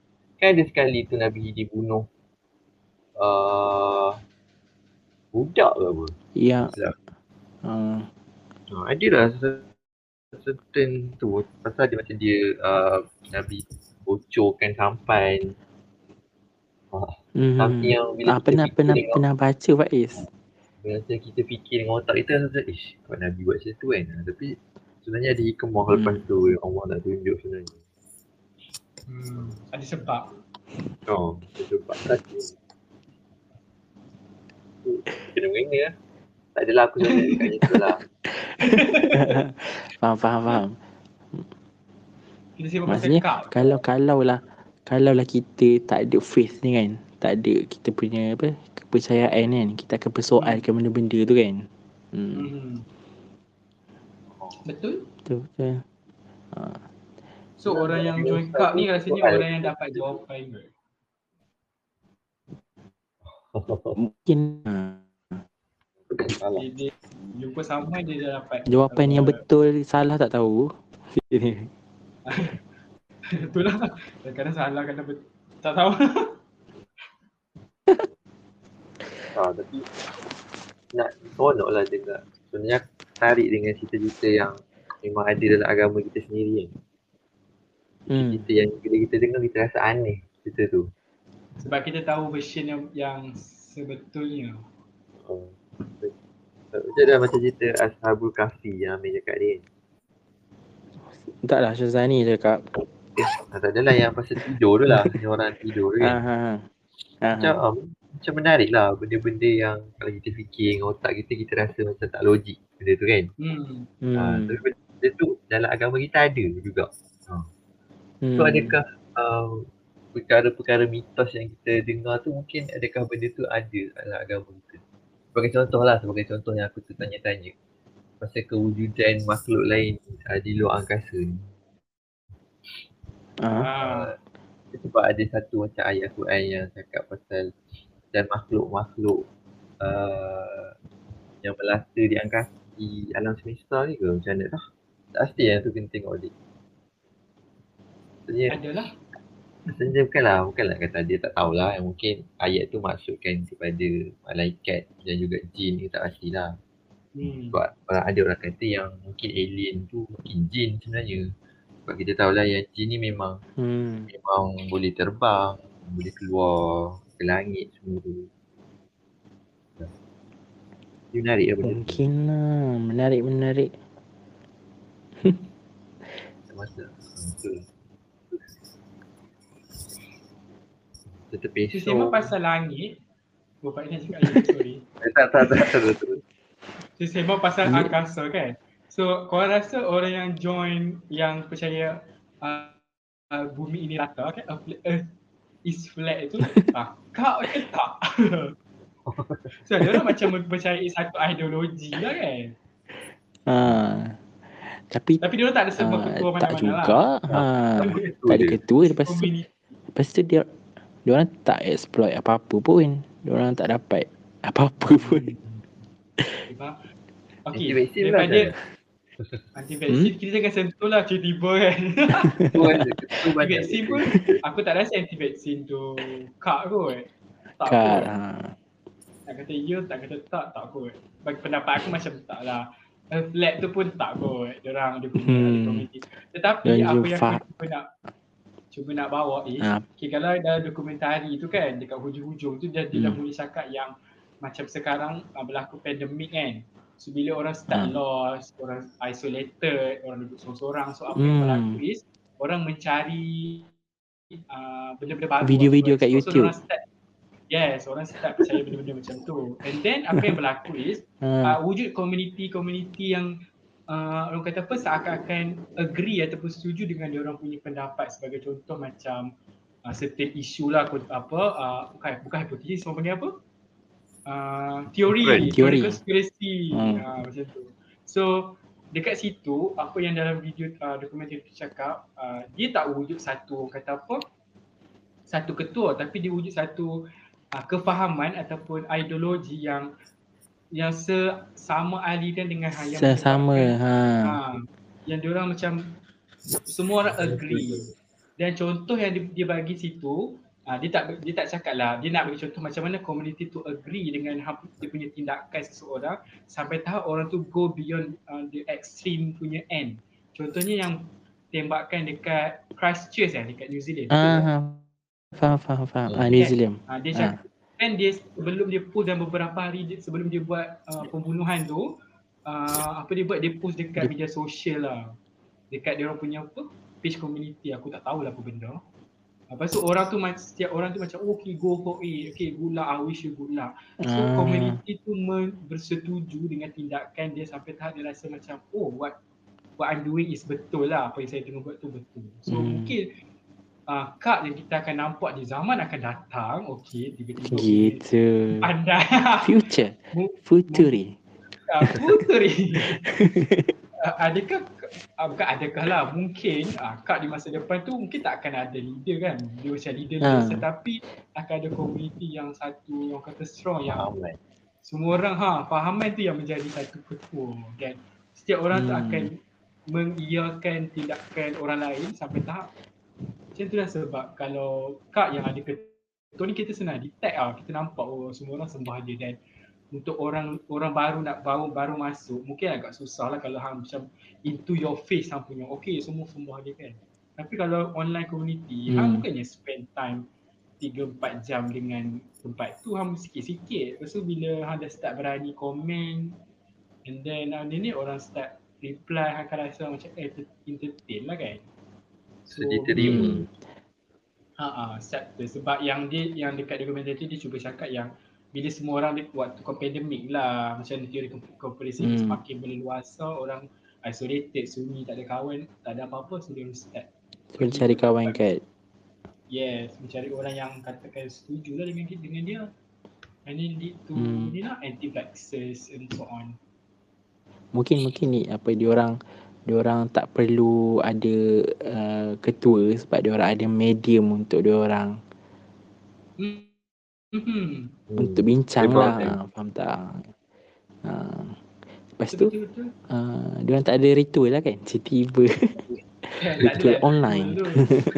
Kan ada sekali tu Nabi dibunuh uh, budak ke apa? Ya. Silap. Uh, ada lah cer- certain tu pasal dia macam dia uh, Nabi bocorkan sampan. Ha, hmm. something yang bila Ah, pernah pernah dengan, pernah baca Faiz. Bila kita fikir dengan otak kita rasa ish kalau Nabi buat macam tu kan. Ha, Tapi sebenarnya ada hikmah Hmm. lepas tu yang Allah nak tunjuk sebenarnya. Hmm, ada sebab. Oh, sebab tadi kena mengena lah. Tak adalah aku cakap <laughs> dekat situ lah. <laughs> faham faham faham. Kita sibuk pasal Maksudnya kalau kalau lah kalau lah kita tak ada faith ni kan, tak ada kita punya apa kepercayaan kan, kita akan persoalkan benda-benda tu kan. Hmm. Hmm. Betul? Betul betul. Ha. So orang yang join cup ni rasanya orang yang dapat jawapan? Mungkin. Salah. Dia, dia jumpa sama dia dah dapat jawapan yang betul salah tak tahu. <laughs> Betul lah. Kadang-kadang salah kadang betul. Tak tahu. Ha, <laughs> tapi nak seronok lah juga. Sebenarnya tarik dengan cerita-cerita yang memang ada dalam agama kita sendiri kan. Hmm. Cerita yang bila kita dengar kita rasa aneh cerita tu. Sebab kita tahu version yang, yang sebetulnya. Oh. Macam dah macam cerita Ashabul Kahfi yang Amir cakap ni. Taklah Syazani cakap. Ah, tak adalah yang pasal tidur tu lah. Yang orang tidur tu Ha kan. ha ha. Ha, Macam, um, macam menarik lah benda-benda yang kalau kita fikir dengan otak kita, kita rasa macam tak logik benda tu kan. Hmm. Hmm. Hmm. tapi benda tu dalam agama kita ada juga. Hmm. So adakah uh, perkara-perkara mitos yang kita dengar tu mungkin adakah benda tu ada dalam agama kita? Sebagai contoh lah, sebagai contoh yang aku tertanya-tanya. Pasal kewujudan makhluk lain uh, di luar angkasa ni. Ah. Uh, sebab ada satu macam ayat Quran yang cakap pasal dan makhluk-makhluk uh, yang melata di angkasa di alam semesta ni ke macam mana dah? Tak pasti yang tu kena tengok balik. Maksudnya Adalah. Sebenarnya bukanlah, bukanlah kata dia tak tahulah yang mungkin ayat tu maksudkan kepada malaikat dan juga jin ni tak pastilah. Hmm. Sebab orang ada orang kata yang mungkin alien tu mungkin jin sebenarnya. Sebab kita tahulah yang jin ni memang Hmm. memang boleh terbang, boleh keluar ke langit semua tu. Dia menarik lah benda tu. Mungkin lah. Menarik menarik. Masa. Hmm, Betul. Kita esok. sembang pasal langit. Bapak ni cakap ya, sorry. <laughs> Tak, tak, tak, tak, tak, tak. Kita sembang pasal Hmm. angkasa kan. So korang rasa orang yang join yang percaya uh, uh, bumi ini rata kan uh, earth is flat itu <laughs> ah, kau ke tak? <laughs> so dia orang macam mempercayai satu ideologi lah kan. Ha. Tapi Tapi dia orang tak ada sebab ah, ketua tak mana-mana lah. juga. Ha. Tak ada ketua lepas tu. Lepas tu dia dia orang tak exploit apa-apa pun. Dia orang tak dapat apa-apa pun. Okay, Anti-vaksin lah daripada <laughs> anti vaksin kita jangan sentuh lah tiba-tiba kan. Tu <laughs> ada, tu banyak. Anti-vaksin pun aku tak rasa anti-vaksin tu kak kot. Tak Kat, kot. ha. Tak kata ya, tak kata tak, tak kot. Bagi pendapat aku macam tak lah. Flat tu pun tak kot. Diorang dia punya Hmm. hmm. community. Tetapi Dan apa yang aku nak cuba nak bawa is, Ha. okay, kalau dalam dokumentari tu kan, dekat hujung-hujung tu dia, dia dah Hmm. mula cakap yang macam sekarang uh, berlaku pandemik kan. So bila orang start Hmm. lost, orang isolated, orang duduk seorang-seorang. So apa yang Hmm. berlaku is, orang mencari uh, benda-benda baru. Video-video kat So, YouTube. orang start, yes, orang start percaya benda-benda macam tu. And then apa yang berlaku is, uh, <laughs> wujud community-community yang uh, orang kata apa seakan-akan agree ataupun setuju dengan dia orang punya pendapat sebagai contoh macam uh, certain isu lah kot- apa uh, bukan bukan hipotesis orang panggil apa uh, teori Teori. teori Teori. konspirasi Hmm. uh, macam tu so dekat situ apa yang dalam video uh, dokumentari tu cakap uh, dia tak wujud satu orang kata apa satu ketua tapi dia wujud satu uh, kefahaman ataupun ideologi yang yang sesama aliran dengan hal yang Sesama. menyebabkan Ha. ha, yang diorang macam semua orang agree. Dan contoh yang dia, dia bagi situ, uh, dia tak dia tak cakap lah, dia nak bagi contoh macam mana community tu agree dengan dia punya tindakan seseorang sampai tahap orang tu go beyond uh, the extreme punya end. Contohnya yang tembakan dekat Christchurch eh, dekat New Zealand. Ah, ha. faham, faham, faham. Ah, New Zealand. Uh, dia cakap, kan dia sebelum dia post dan beberapa hari dia, sebelum dia buat uh, pembunuhan tu, uh, apa dia buat, dia post dekat media sosial lah. Dekat dia orang punya apa, page community, aku tak tahu lah apa benda. Lepas tu orang tu setiap orang tu macam oh, okay go for it, okay good luck, I wish you good luck. So Ah. community tu bersetuju dengan tindakan dia sampai tahap dia rasa macam oh what what I'm doing is betul lah apa yang saya tengah buat tu betul. So Hmm. mungkin uh, kad yang kita akan nampak di zaman akan datang, okay tiba-tiba Gitu. pandai <laughs> Future. Futuri. uh, puteri. uh, adakah uh, bukan adakah lah mungkin uh, kad di masa depan tu mungkin tak akan ada leader kan dia macam leader Ha. biasa tapi akan ada community yang satu orang kata strong yang Faham kan? semua orang ha fahaman tu yang menjadi satu ketua dan setiap orang tu Hmm. akan mengiyakan tindakan orang lain sampai tahap macam tu lah sebab kalau kak yang ada ketua ni kita senang detect lah kita nampak oh semua orang sembah dia. Dan untuk orang orang baru nak baru baru masuk mungkin agak susah lah kalau hang macam into your face hang punya. Okay semua sembah dia kan. Tapi kalau online community hmm. hang bukannya spend time 3-4 jam dengan tempat tu hang sikit-sikit. Lepas tu bila hang dah start berani komen and then uh, ni orang start reply hang akan rasa macam eh ter- entertain lah kan So diterima. Hmm. Ha ah, start tu sebab yang dia yang dekat dokumentari tu dia cuba cakap yang bila semua orang di, waktu pandemik lah macam teori konspirasi hmm. Hmm. semakin berleluasa orang isolated sunyi tak ada kawan tak ada apa-apa so dia start So cari kawan kat. yes mencari orang yang katakan setuju lah dengan dengan dia and then lead to Hmm. ni lah anti-vaxxers and so on Mungkin mungkin ni apa dia orang dia orang tak perlu ada uh, ketua sebab dia orang ada medium untuk dia orang hmm. Untuk bincang Dia lah. faham. Ha, faham tak? Ha. Lepas tu uh, dia orang tak ada ritual lah kan? Tiba-tiba <laughs> Ritual online.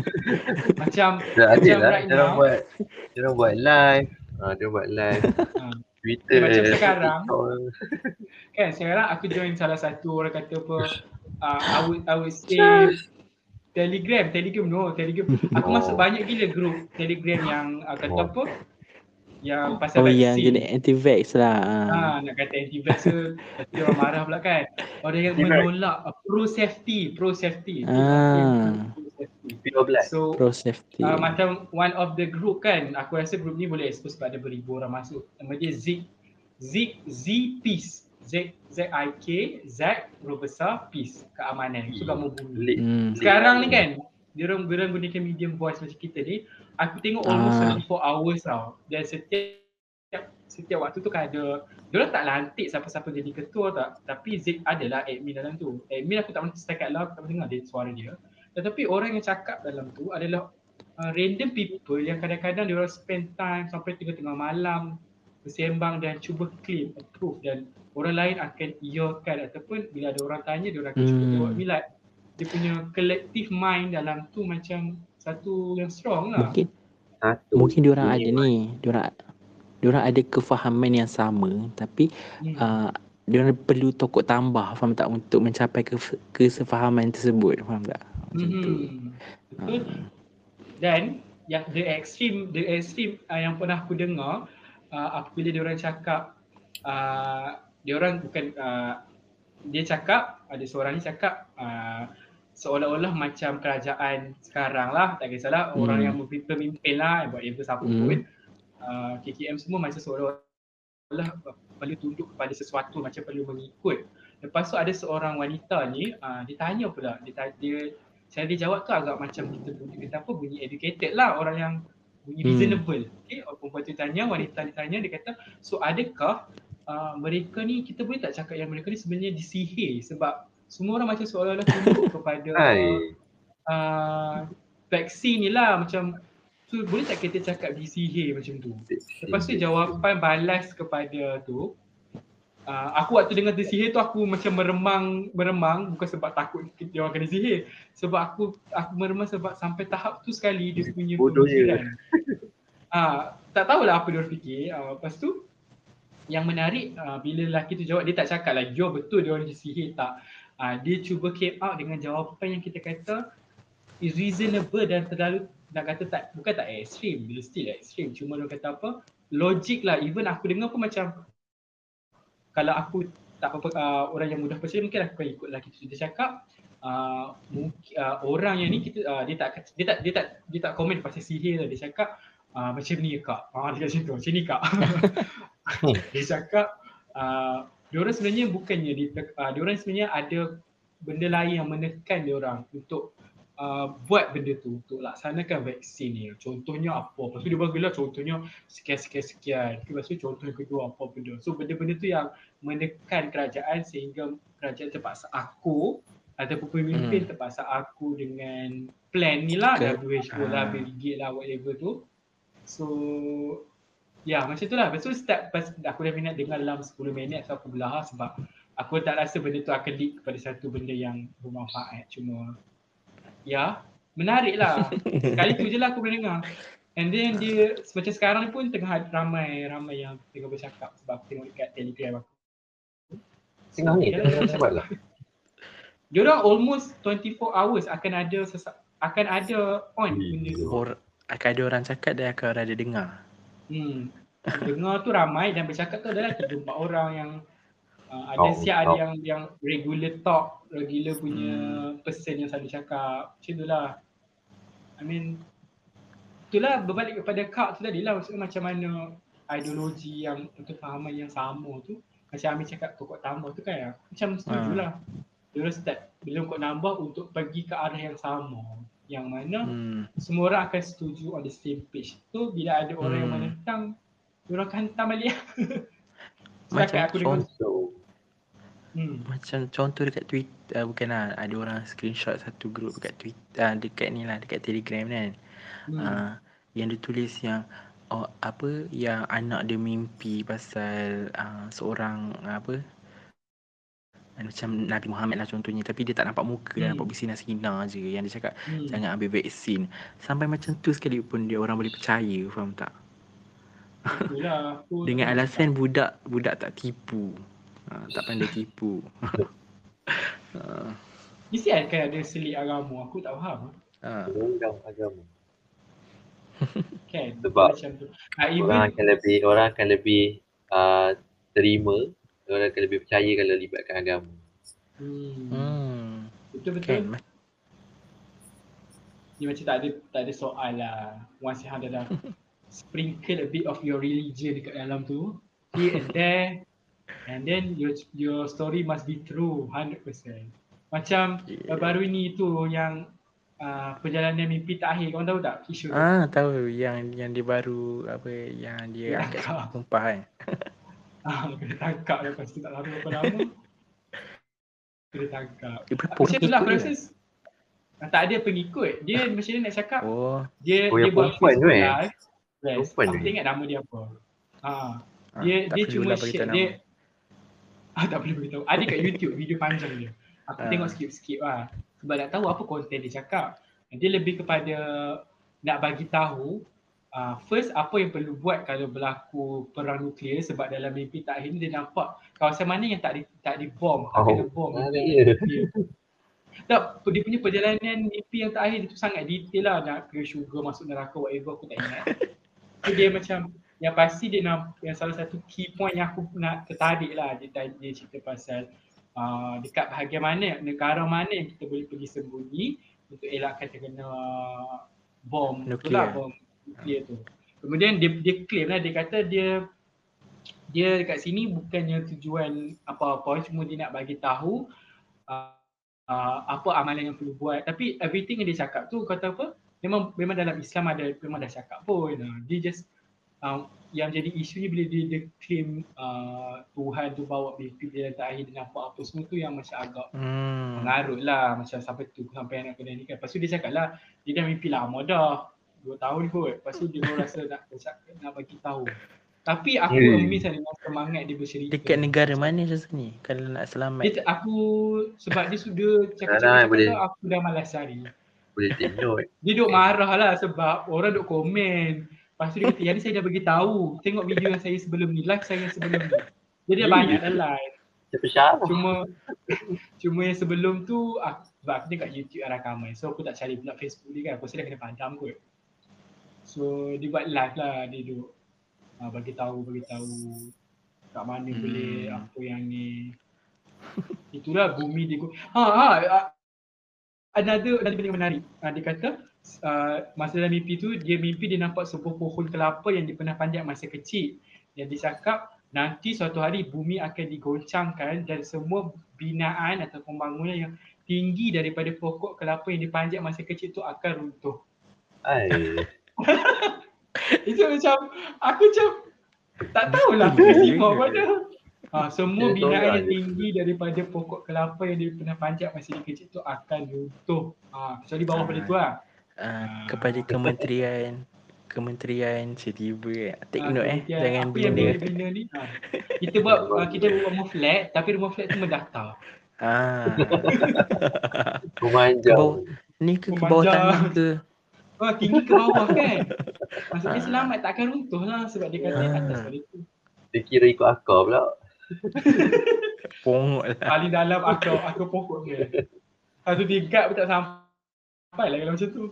<laughs> macam Macam lah. right Dia orang now- buat dia orang buat live. Ha, dia buat live. Twitter. Macam sekarang. TikTok. <laughs> kan sekarang aku join salah satu orang kata apa uh, I would I would say Telegram, Telegram no, Telegram. <laughs> Aku Oh. masuk banyak gila group Telegram yang uh, kata Oh. apa? Yang pasal Oh yang vaksin. jenis anti-vax lah. Ha. Ha, nak kata anti-vax ke, nanti orang marah pula kan. Orang yang menolak uh, pro safety, pro safety. Ah. Pure black. So Pro safety. uh, macam one of the group kan, aku rasa group ni boleh expose sebab ada beribu orang masuk. Nama dia Zik, Zik, Z Peace. Z, Z I K, Z, huruf besar, Peace, keamanan. So kamu bunuh. Leak. Hmm. Sekarang ni kan, dia orang dia orang gunakan medium voice macam kita ni, aku tengok almost Ah. 24 hours tau. Dan setiap setiap waktu tu kan ada dia orang tak lantik siapa-siapa jadi ketua tak tapi Zik adalah admin dalam tu admin aku tak pernah setakat lah aku tak pernah dengar dia suara dia tetapi orang yang cakap dalam tu adalah uh, random people yang kadang-kadang dia orang spend time sampai tengah-tengah malam bersembang dan cuba claim approve dan orang lain akan iakan ataupun bila ada orang tanya dia orang akan cuba Hmm. jawab milat dia punya collective mind dalam tu macam satu yang strong lah Mungkin Satu. mungkin dia orang ada ni, dia orang dia orang ada kefahaman yang sama tapi hmm. uh, dia orang perlu tokok tambah faham tak untuk mencapai ke, kesefahaman tersebut faham tak macam tu Mhm. Betul. Dan yang the extreme the extreme uh, yang pernah aku dengar uh, apabila dia orang cakap uh, dia orang bukan uh, dia cakap ada seorang ni cakap uh, seolah-olah macam kerajaan sekarang lah tak kisahlah Hmm. orang yang pemimpin lah whatever siapa Hmm. pun uh, KKM semua macam seolah-olah perlu tunduk kepada sesuatu macam perlu mengikut lepas tu ada seorang wanita ni uh, dia tanya pula dia, ta- dia cara dia jawab tu agak macam kita bunyi kata apa bunyi educated lah orang yang bunyi Hmm. reasonable okay orang perempuan tu tanya wanita ni tanya dia kata so adakah uh, mereka ni kita boleh tak cakap yang mereka ni sebenarnya disihir sebab semua orang macam seolah-olah tunduk <laughs> kepada Hai. uh, vaksin ni lah macam so boleh tak kita cakap disihir macam tu? Lepas tu jawapan balas kepada tu uh, aku waktu dengar sihir tu aku macam meremang meremang bukan sebab takut dia orang kena sihir sebab aku aku meremang sebab sampai tahap tu sekali dia punya pemikiran. <laughs> Ah tak tahulah apa dia orang fikir. Uh, lepas tu yang menarik uh, bila lelaki tu jawab dia tak cakap lah yo betul dia orang sihir tak? Uh, dia cuba came out dengan jawapan yang kita kata is reasonable dan terlalu nak kata tak bukan tak ekstrim dia still ekstrim cuma dia kata apa logik lah. Even aku dengar pun macam kalau aku tak apa uh, orang yang mudah percaya mungkin aku akan ikut lelaki tu dia cakap uh, mungkin uh, orang yang ni kita uh, dia tak dia tak dia tak dia tak komen pasal sihir lah. dia cakap uh, macam ni kak. Ah dia cakap macam tu macam ni kak. <laughs> Dia cakap uh, dia orang sebenarnya bukannya dia uh, dia orang sebenarnya ada benda lain yang menekan dia orang untuk uh, buat benda tu untuk laksanakan vaksin ni. Contohnya apa? Lepas tu dia bagi lah contohnya sekian-sekian-sekian. Lepas tu contoh yang kedua apa benda. So benda-benda tu yang menekan kerajaan sehingga kerajaan terpaksa aku ataupun pemimpin hmm. terpaksa aku dengan plan ni lah WHO lah, ah. Bill Gates lah, whatever tu. So Ya macam tu lah. Lepas tu start pas aku dah minat dengar dalam 10 minit so aku belah lah sebab aku tak rasa benda tu akan lead kepada satu benda yang bermanfaat. Cuma ya menarik lah. Sekali tu je lah aku boleh dengar. And then dia macam sekarang ni pun tengah ada ramai ramai yang tengah bercakap sebab aku tengok dekat telegram aku. Tengah ni, tengah sabar lah. Dia orang almost 24 hours akan ada sesa- akan ada on benda tu. Or, akan ada orang cakap dan akan ada dengar. Hmm. Dengar tu ramai dan bercakap tu adalah tiga empat orang yang uh, ada Oh, siap ada oh. yang yang regular talk, regular punya Hmm. person yang selalu cakap. Macam tu lah. I mean itulah berbalik kepada kak tu tadi lah maksudnya macam mana ideologi yang untuk fahaman yang sama tu macam Amir cakap pokok tambah tu kan macam setuju Ha. lah. Dia start bila pokok nambah untuk pergi ke arah yang sama yang mana Hmm. semua orang akan setuju on the same page tu bila ada orang yang Hmm. menentang dia orang akan hantam balik <laughs> Macam aku dengar So, hmm. Macam contoh dekat Twitter, uh, bukan lah, ada orang screenshot satu group dekat Twitter, uh, dekat ni lah, dekat Telegram kan. Hmm. Uh, yang dia tulis yang oh, apa yang anak dia mimpi pasal uh, seorang uh, apa macam Nabi Muhammad lah contohnya tapi dia tak nampak muka Hmm. nampak bersinar-sinar je yang dia cakap Hmm. jangan ambil vaksin sampai macam tu sekalipun dia orang boleh percaya faham tak Itulah <laughs> dengan alasan budak budak tak tipu uh, tak pandai tipu. Uh, Mesti akan ada selit agama? Aku tak faham. Uh, undang agama. <laughs> kan? Sebab macam tu. Ah, Orang even akan lebih, orang akan lebih uh, terima, orang akan lebih percaya kalau libatkan agama. hmm. hmm, betul betul kan dia macam tak ada tak ada soal lah. Once you ada dah <laughs> sprinkle a bit of your religion dekat dalam tu here and there and then your your story must be true 100% macam Yeah. baru ni tu yang uh, perjalanan mimpi tak akhir kau tahu tak isu tu Ah tahu yang yang dia baru apa yang dia angkat tumpah kan. <laughs> ah, kena tangkap lepas tu tak lama berapa lama kena tangkap Dia macam tu lah aku rasa dia? Ah, tak ada pengikut dia macam mana nak cakap Oh, dia Oh, dia buat perempuan tu, eh? Yes. Perempuan tu, tak ingat nama dia apa. Ha. ah, Dia tak dia cuma lah share nama. dia ah, tak boleh beritahu. Ada kat YouTube video panjang dia. Aku Ah. tengok skip-skip lah. Sebab nak tahu apa konten dia cakap. Dia lebih kepada nak bagi tahu uh, first apa yang perlu buat kalau berlaku perang nuklear sebab dalam mimpi tak akhir ni dia nampak kawasan mana yang tak di, tak dibom, tak Oh, kena bom. ya. Tak, dia punya perjalanan mimpi yang terakhir dia tu sangat detail lah nak ke syurga masuk neraka whatever aku tak ingat. So dia macam yang pasti dia nak yang salah satu key point yang aku nak tertarik lah dia, dia cerita pasal uh, dekat bahagian mana negara mana yang kita boleh pergi sembunyi untuk elakkan terkena bom lah Nuklear. bom nuklear tu. Kemudian dia dia claim lah dia kata dia dia dekat sini bukannya tujuan apa-apa cuma dia nak bagi tahu uh, uh, apa amalan yang perlu buat tapi everything yang dia cakap tu kata apa memang memang dalam Islam ada memang dah cakap pun uh, dia just um, yang jadi isunya bila dia, dia claim uh, Tuhan tu bawa mimpi dia dan terakhir dia nampak apa semua tu yang macam agak Hmm. mengarut lah macam sampai tu sampai anak kena ni kan. Lepas tu dia cakap lah dia dah mimpi lama dah. Dua tahun kot. Lepas tu dia baru rasa nak, nak bagi tahu. Tapi aku Hmm. amazed lah dengan semangat dia bercerita. Dekat negara mana Syazwan ni? Kalau nak selamat. Dia, aku sebab dia sudah Nah, cakap-cakap cakap, aku dah malas cari. Boleh note. Dia duk marah lah sebab orang duk komen. Lepas tu dia kata, yang ni saya dah bagi tahu. Tengok video yang saya sebelum ni, live saya sebelum ni. Jadi dia Hmm. banyak dah live. Siapa Syarah? Cuma <laughs> cuma yang sebelum tu aku, sebab aku tengok YouTube rakaman. So aku tak cari pula Facebook dia kan. Aku rasa dah kena padam kot. So dia buat live lah dia duk uh, bagi tahu bagi tahu kat mana Hmm. boleh apa yang ni. Itulah bumi dia Ha ha uh, another another benda yang menarik. Uh, dia kata uh, masa dalam mimpi tu dia mimpi dia nampak sebuah pohon kelapa yang dia pernah panjat masa kecil. Yang dia cakap nanti suatu hari bumi akan digoncangkan dan semua binaan atau pembangunan yang tinggi daripada pokok kelapa yang dipanjat masa kecil tu akan runtuh. Ai. <laughs> Itu macam aku macam tak tahulah ya. mana. Ha, semua binaan yang tinggi daripada pokok kelapa yang dia pernah panjat masa dia kecil tu akan runtuh. Ha, kecuali bawah Ah. pada tu lah. Uh, kepada kementerian kementerian tiba-tiba take Ah, note eh jangan yang bina bina ni. Ha. Kita buat uh, kita buat rumah flat tapi rumah flat tu mendaftar. ah Rumah <laughs> ke bawah anjang. ni ke ke bawah Memanjang. tanah ke Ha, tinggi ke bawah kan. Maksudnya selamat takkan runtuh lah sebab dia kata Ah. atas pada tu. Dia kira ikut akar pula. <laughs> pongok lah Paling dalam akar akar pokok dia. Satu tingkat pun tak sampai lah kalau macam tu.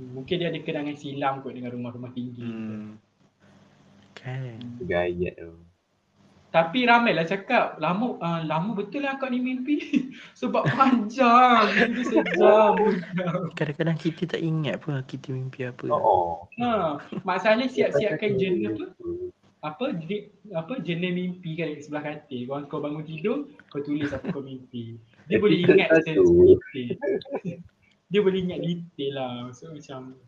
Mungkin dia ada kenangan silam kot dengan rumah-rumah tinggi. hmm. kan Gayat tu. Tapi ramai lah cakap, lama uh, lama betul lah akak ni mimpi. <laughs> Sebab panjang, dia sejam. <laughs> kadang-kadang kita tak ingat pun kita mimpi apa Oh. ha, masalahnya siap-siapkan jurnal apa? apa jadi apa jurnal mimpi kan dekat sebelah katil. Kau kau bangun tidur, kau tulis apa kau mimpi. Dia boleh ingat detail. <laughs> Dia boleh ingat detail lah. So macam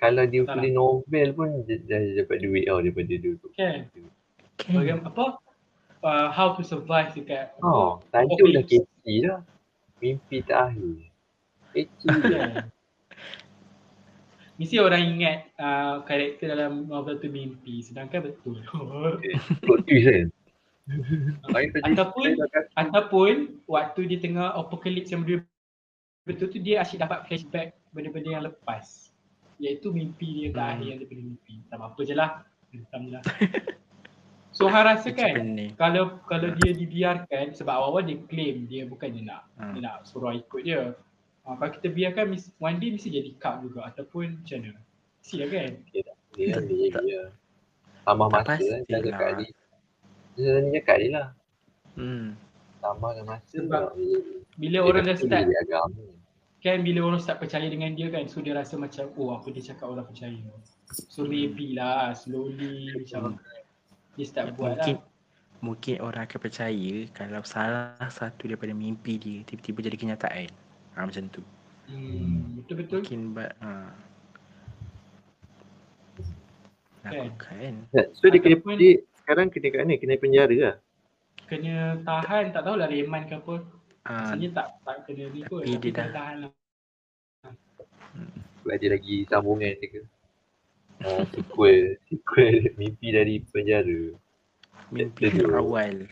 Kalau dia Tak tulis novel pun dia dah dapat duit tau daripada dia tu. kan kan bagaimana apa uh, how to survive dekat Oh, tajuk dah catchy dah. Mimpi terakhir. Catchy je. <laughs> Kan? Mesti orang ingat uh, karakter dalam novel tu mimpi sedangkan betul. Plot twist kan. Ataupun- Ataupun waktu di tengah apocalypse yang betul betul tu dia asyik dapat flashback benda-benda yang lepas. Iaitu mimpi dia terakhir Hmm. yang dia pernah mimpi. Tak apa-apa je lah. Hentam je lah. So hang rasa kan kalau kalau dia dibiarkan sebab awal-awal dia claim dia bukannya nak Hmm. dia nak suruh ikut dia. Ha, kalau kita biarkan mis- one day mesti jadi cult juga ataupun macam mana. Mesti lah kan? Dia dia Tak- dia tak- dia. Tambah tak masa kan. pasti Dia lah. dia. Dia ni cakap dia lah. hmm Tambahkan masa. Sebab dia- Bila dia orang dah start kan bila orang start percaya dengan dia kan so dia rasa macam oh apa dia cakap orang percaya. So maybe lah slowly macam dia start buat mungkin lah. mungkin orang akan percaya kalau salah satu daripada mimpi dia tiba-tiba jadi kenyataan ha, macam tu Hmm, betul-betul mungkin ba- ha. Kan? Lakukan So dia kena dia sekarang kena kat mana? Kena penjara lah. kena tahan tak tahulah reman ke apa. ha, Rasanya tak tak kena ni kot Tapi dia kena dah- tahan lah. Sebab ada lagi sambungan dia ke. Uh, sequel, <laughs> sequel mimpi dari penjara. mimpi Dia- dia- awal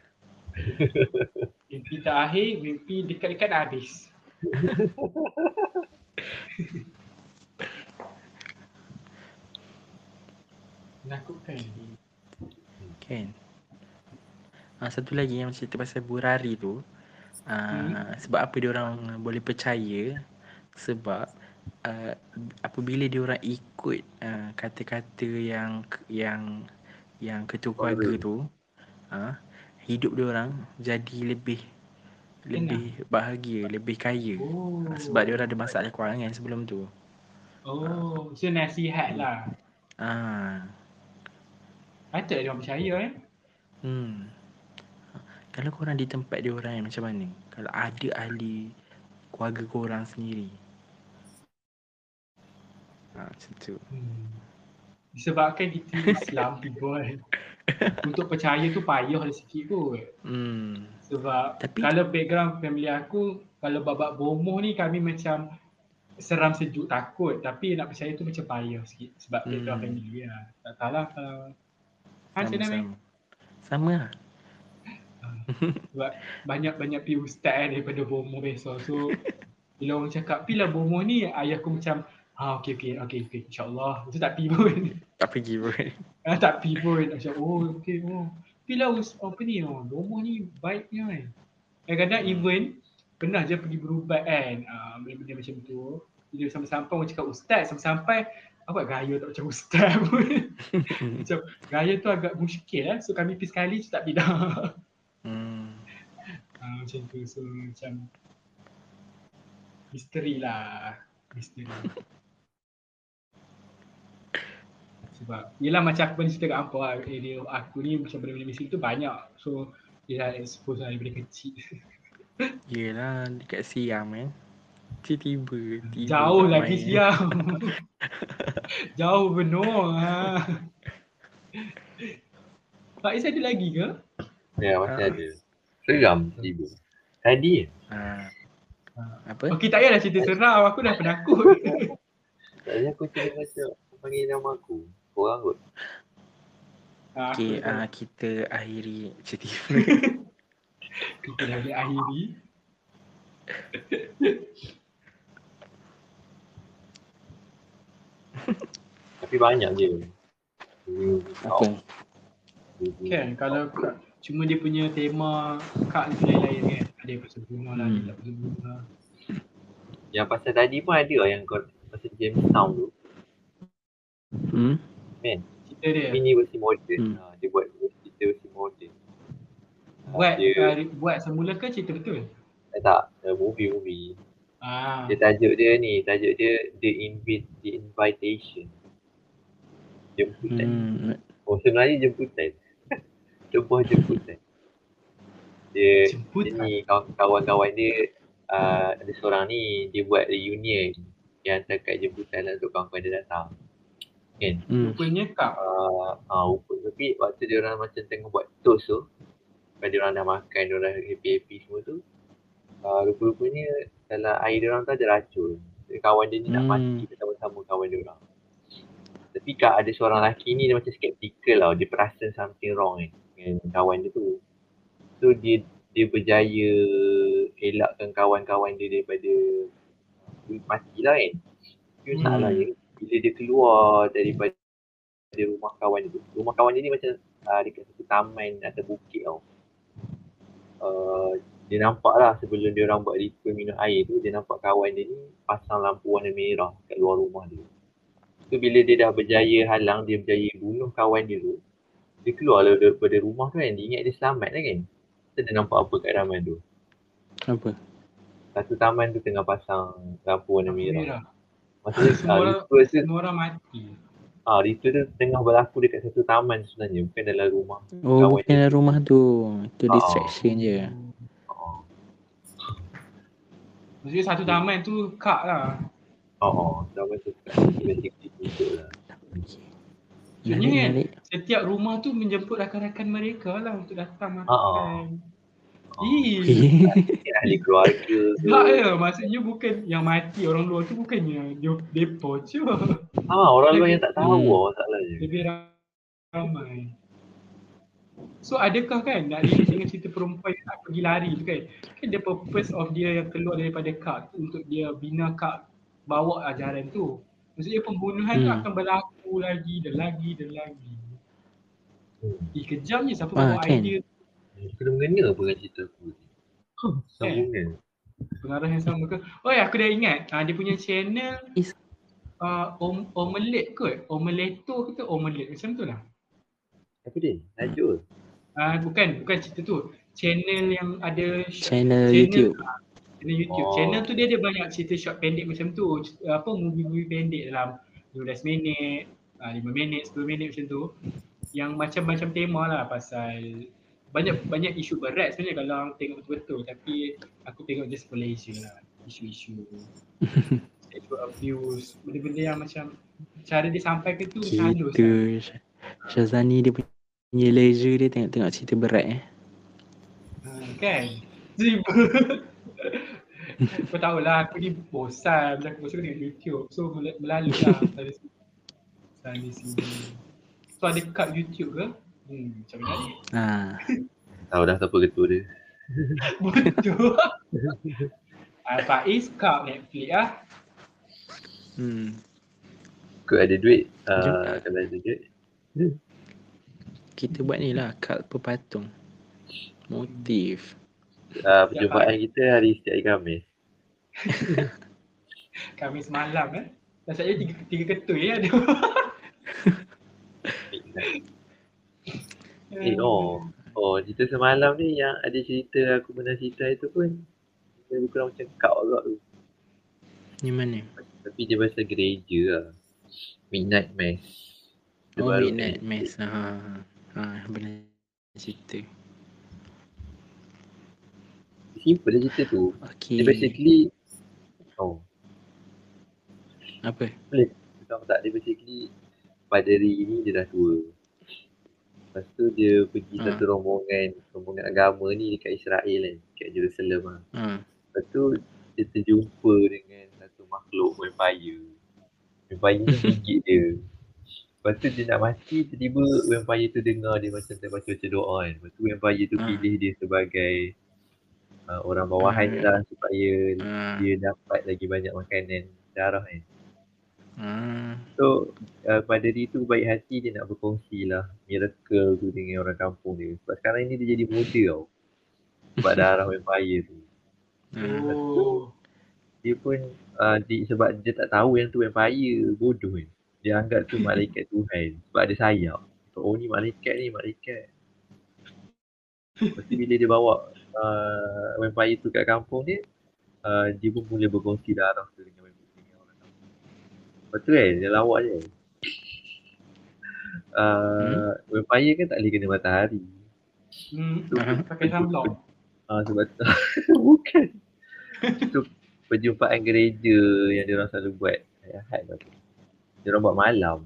Mimpi terakhir, mimpi dekat-dekat habis. <laughs> Menakutkan. Kan ha, satu lagi yang cerita pasal burari tu uh, sebab apa dia orang boleh percaya sebab uh, apabila dia orang ikut uh, kata-kata yang yang yang ketua keluarga tu uh, hidup dia orang jadi lebih lebih bahagia, lebih kaya. Oh. Sebab dia orang ada masalah kewangan sebelum tu. Oh, so nasihat lah. Ah, Patut dia orang percaya kan? hmm. Kalau korang di tempat dia orang macam mana? Kalau ada ahli keluarga korang sendiri. Ha, macam tu. Hmm. Disebabkan kita Islam people kan. <laughs> Untuk percaya tu payah lah sikit kot. Hmm. Sebab Tapi- kalau background family aku, kalau babak bomoh ni kami macam seram sejuk takut tapi nak percaya tu macam payah sikit sebab Hmm. background family lah. Tak tahu lah kalau Ha, macam mana Mei? Sama-sama. Sama lah. Sebab banyak-banyak pi ustaz kan daripada bomoh biasa. So <laughs> bila orang cakap pi lah bomoh ni ayah aku macam ah okey okey okey okey insyaallah. Tu tak pi pun. Tak pergi pun. ah, tak pi pun. Macam oh okey oh. Pi lah apa ni oh, bomoh ni baiknya kan. Kadang-kadang even pernah je pergi berubat kan. Ah benda-benda macam tu. Bila sampai-sampai orang cakap ustaz sampai-sampai apa gaya tak macam ustaz pun. <laughs> macam gaya tu agak muskil lah. So kami pergi sekali tu tak pindah. Hmm. Ah, macam tu so macam misteri lah misteri sebab yelah macam aku pernah cerita kat Ampau lah area aku ni macam benda-benda misteri tu banyak so dia dah expose lah daripada kecil Yelah dekat Siam kan. Tiba-tiba. tiba jauh tak lagi main. siang <laughs> jauh benar ha. Is ada lagi ke? Ya masih Ah. ada. Seram tiba. Tadi Ah. Ah. Apa? Okey tak payahlah cerita seram aku dah penakut <laughs> tadi aku tengok macam panggil nama aku. Korang kot. Ah, aku Okay, tak uh, kita akhiri cerita. <laughs> Kita dah akhiri Tapi banyak je. Apa? Kan kalau cuma dia punya tema kak ni lain-lain kan. Ada yang pasal bunga lah, ada Hmm. pasal bunga. Yang pasal tadi pun ada lah yang kau pasal James Town tu. Hmm? Cerita dia Ini versi moden. Hmm. Ha, dia buat cerita versi moden. Ha, buat dia, uh, buat semula ke cerita betul? eh, tak, uh, movie-movie. Ah. Dia tajuk dia ni, tajuk dia The, Invi- The Invitation. Jemputan. Hmm. Oh sebenarnya jemputan. <laughs> Sebuah jemputan. Dia, Jemput dia ni kawan- kawan-kawan dia uh, ada seorang ni dia buat reunion yang dekat jemputan lah untuk kawan-kawan dia datang. Kan? Hmm. rupanya kak. Uh, uh, tapi waktu dia orang macam tengah buat toast tu Kan dia orang dah makan, dia orang happy-happy semua tu uh, Rupa-rupanya dalam air dia orang tu ada racun. Jadi Kawan dia ni nak Hmm. mati bersama-sama kawan dia orang. Tapi kak ada seorang lelaki ni dia macam skeptical lah Dia perasan something wrong kan dengan kawan dia tu. So dia dia berjaya elakkan kawan-kawan dia daripada mati lah kan. Tapi Hmm. masalahnya bila dia keluar daripada rumah kawan dia tu Rumah kawan dia ni macam uh, dekat satu taman atau bukit tau. Uh, Dia nampak lah sebelum dia orang buat ritual minum air tu Dia nampak kawan dia ni pasang lampu warna merah kat luar rumah dia So bila dia dah berjaya halang, dia berjaya bunuh kawan dia tu Dia keluar lah daripada rumah tu kan, dia ingat dia selamat lah kan So dia nampak apa kat taman tu Apa? Satu taman tu tengah pasang lampu warna merah Merah. Maksudnya <laughs> Semua uh, orang- ritual tu Semua orang mati. Ah, ritual tu tengah berlaku dekat satu taman sebenarnya, bukan dalam rumah. Oh, Kawan bukan dalam rumah tu. Itu Ah. distraction je. Oh, Maksudnya satu taman tu kak lah. oh, oh taman tu tutup lah. Maksudnya kan setiap rumah tu menjemput rakan-rakan mereka lah untuk datang Ah, ah. makan. Oh, Ih, <laughs> mungkin ahli keluarga ke. tak ya. Maksudnya bukan yang mati orang luar tu bukannya dia depo je. Ah, orang luar yang tak tahu Hmm. hmm. masalahnya. Lebih ramai. So adakah kan nak relate dengan cerita perempuan yang nak pergi lari tu kan Kan the purpose of dia yang keluar daripada kak tu untuk dia bina kak bawa ajaran tu Maksudnya pembunuhan tu Hmm. akan berlaku lagi dan lagi dan lagi Hmm. Eh kejamnya siapa Ah, bawa kan. idea Kena mengena apa dengan cerita aku ni. Huh, Sambungan. pengarah yang sama ke? Oh ya aku dah ingat ah, dia punya channel Is- uh, om, omelette kot Omeleto ke tu omelette macam tu lah Apa dia? Tajuk? Ah bukan bukan cerita tu channel yang ada Channel Channel- YouTube. Channel YouTube. Oh. Channel tu dia ada banyak cerita short pendek macam tu. Apa movie-movie pendek dalam 15 minit, ah, 5 minit, 10 minit macam tu. Yang macam-macam tema lah pasal banyak banyak isu berat sebenarnya kalau orang tengok betul-betul tapi aku tengok just for leisure lah. Isu-isu <laughs> sexual abuse, benda-benda yang macam cara dia sampaikan tu halus. Gitu. Syah- Syazani dia punya leisure dia tengok-tengok cerita berat eh. Kan? Tiba. Kau tahu lah aku ni bosan bila aku bosan tengok YouTube. So mel- melalu lah sana sini. So ada kat YouTube ke? Hmm, macam mana ni? Ha. Tahu dah siapa ketua dia. <laughs> Betul. Ah, Faiz kat Netflix lah. Hmm. Kau ada duit. Uh, kalau ada duit. Kita buat ni lah kad berpatung. Motif. Uh, perjumpaan kita hari setiap <laughs> hari Khamis. Kami semalam eh. Rasanya tiga, tiga ketul ya ada. Eh, oh. <laughs> Oh, cerita semalam ni yang ada cerita aku pernah cerita itu pun lebih kurang macam kau agak tu. Ni mana? Tapi dia pasal gereja lah. Midnight Mass. Dia Oh, baru Midnight ni. Mass. Ha, ha, benar cerita. Simple dia cerita tu. Okay. Dia basically Oh, Apa? tahu tak dia basically paderi ni dia dah tua. Lepas tu dia pergi Ha. satu rombongan rombongan agama ni dekat Israel kan, dekat Jerusalem lah. Ha. Lepas tu dia terjumpa dengan satu makhluk vampire. Vampire ni gigit dia. Lepas tu dia nak mati, tiba-tiba vampire tu dengar dia macam terbaca-baca doa kan. Lepas tu vampire tu Ah. pilih dia sebagai uh, orang bawahan Ah. lah supaya Ha. dia dapat lagi banyak makanan darah kan. Ha. So uh, paderi tu baik hati dia nak berkongsi lah miracle tu dengan orang kampung dia. Sebab sekarang ni dia jadi muda tau. Sebab darah vampire <laughs> tu. Oh. dia pun uh, di, sebab dia tak tahu yang tu vampire bodoh kan. Dia anggap tu malaikat Tuhan sebab ada sayap. Oh ni malaikat ni malaikat. Lepas bila dia bawa uh, vampire tu kat kampung dia, uh, dia pun mula berkongsi darah tu dengan vampire dengan orang kampung. Lepas tu kan dia lawak je. <laughs> Uh, vampire kan tak boleh kena matahari. Hmm. Pakai sunblock. Ah sebab tu <laughs> bukan. Itu perjumpaan gereja yang dia orang selalu buat hari Ahad tu. Dia orang buat malam.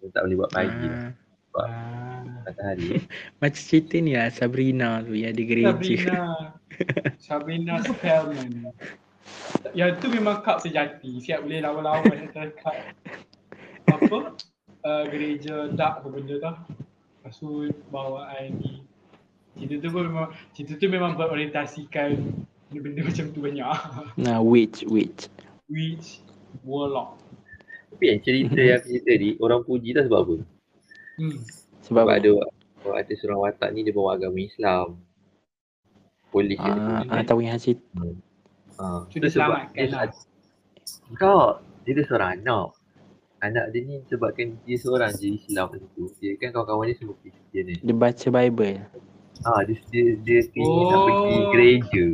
Dia tak boleh buat pagi lah, Ha. Ah. matahari. <laughs> Macam cerita ni lah Sabrina tu yang di gereja. Sabrina. <laughs> Sabrina Spellman. Yang tu memang kap sejati. Siap boleh lawan-lawan <laughs> antara kap. Apa? Uh, gereja dark apa benda tu. Lepas tu bawaan ni. Cerita tu pun memang, cerita tu memang berorientasikan benda-benda macam tu banyak. Nah, witch, witch. Witch, warlock. Tapi yang cerita yang aku cerita ni, orang puji tak sebab apa? Hmm. Sebab Sebab apa? ada sebab ada seorang watak ni dia bawa agama Islam. Polis yang dia Ah, ah, tahu yang cerita. Ah, So dia selamatkan lah. Kau, dia ada seorang anak. Anak dia ni sebabkan dia seorang je Islam macam tu. Dia kan kawan-kawan dia semua Kristian ni. Dia baca Bible. Ah, dia dia dia nak Oh. pergi gereja.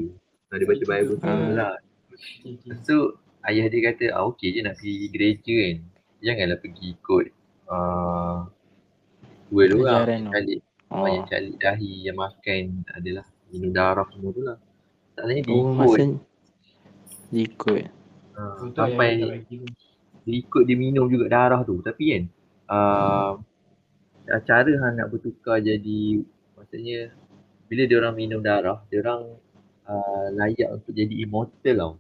Ah, dia baca Bible semua Ah. lah. Tu ayah dia kata, ah okey je nak pergi gereja kan. Janganlah pergi ikut uh, dua orang yang calik, oh. Yang calik dahi, yang makan adalah minum darah semua tu lah. Tak dia oh ikut. masa dia ikut. Ah, Betul sampai yang tu. dia ikut dia minum juga darah tu. Tapi kan uh, cara hang nak bertukar jadi maksudnya bila dia orang minum darah, dia orang uh, layak untuk jadi immortal tau.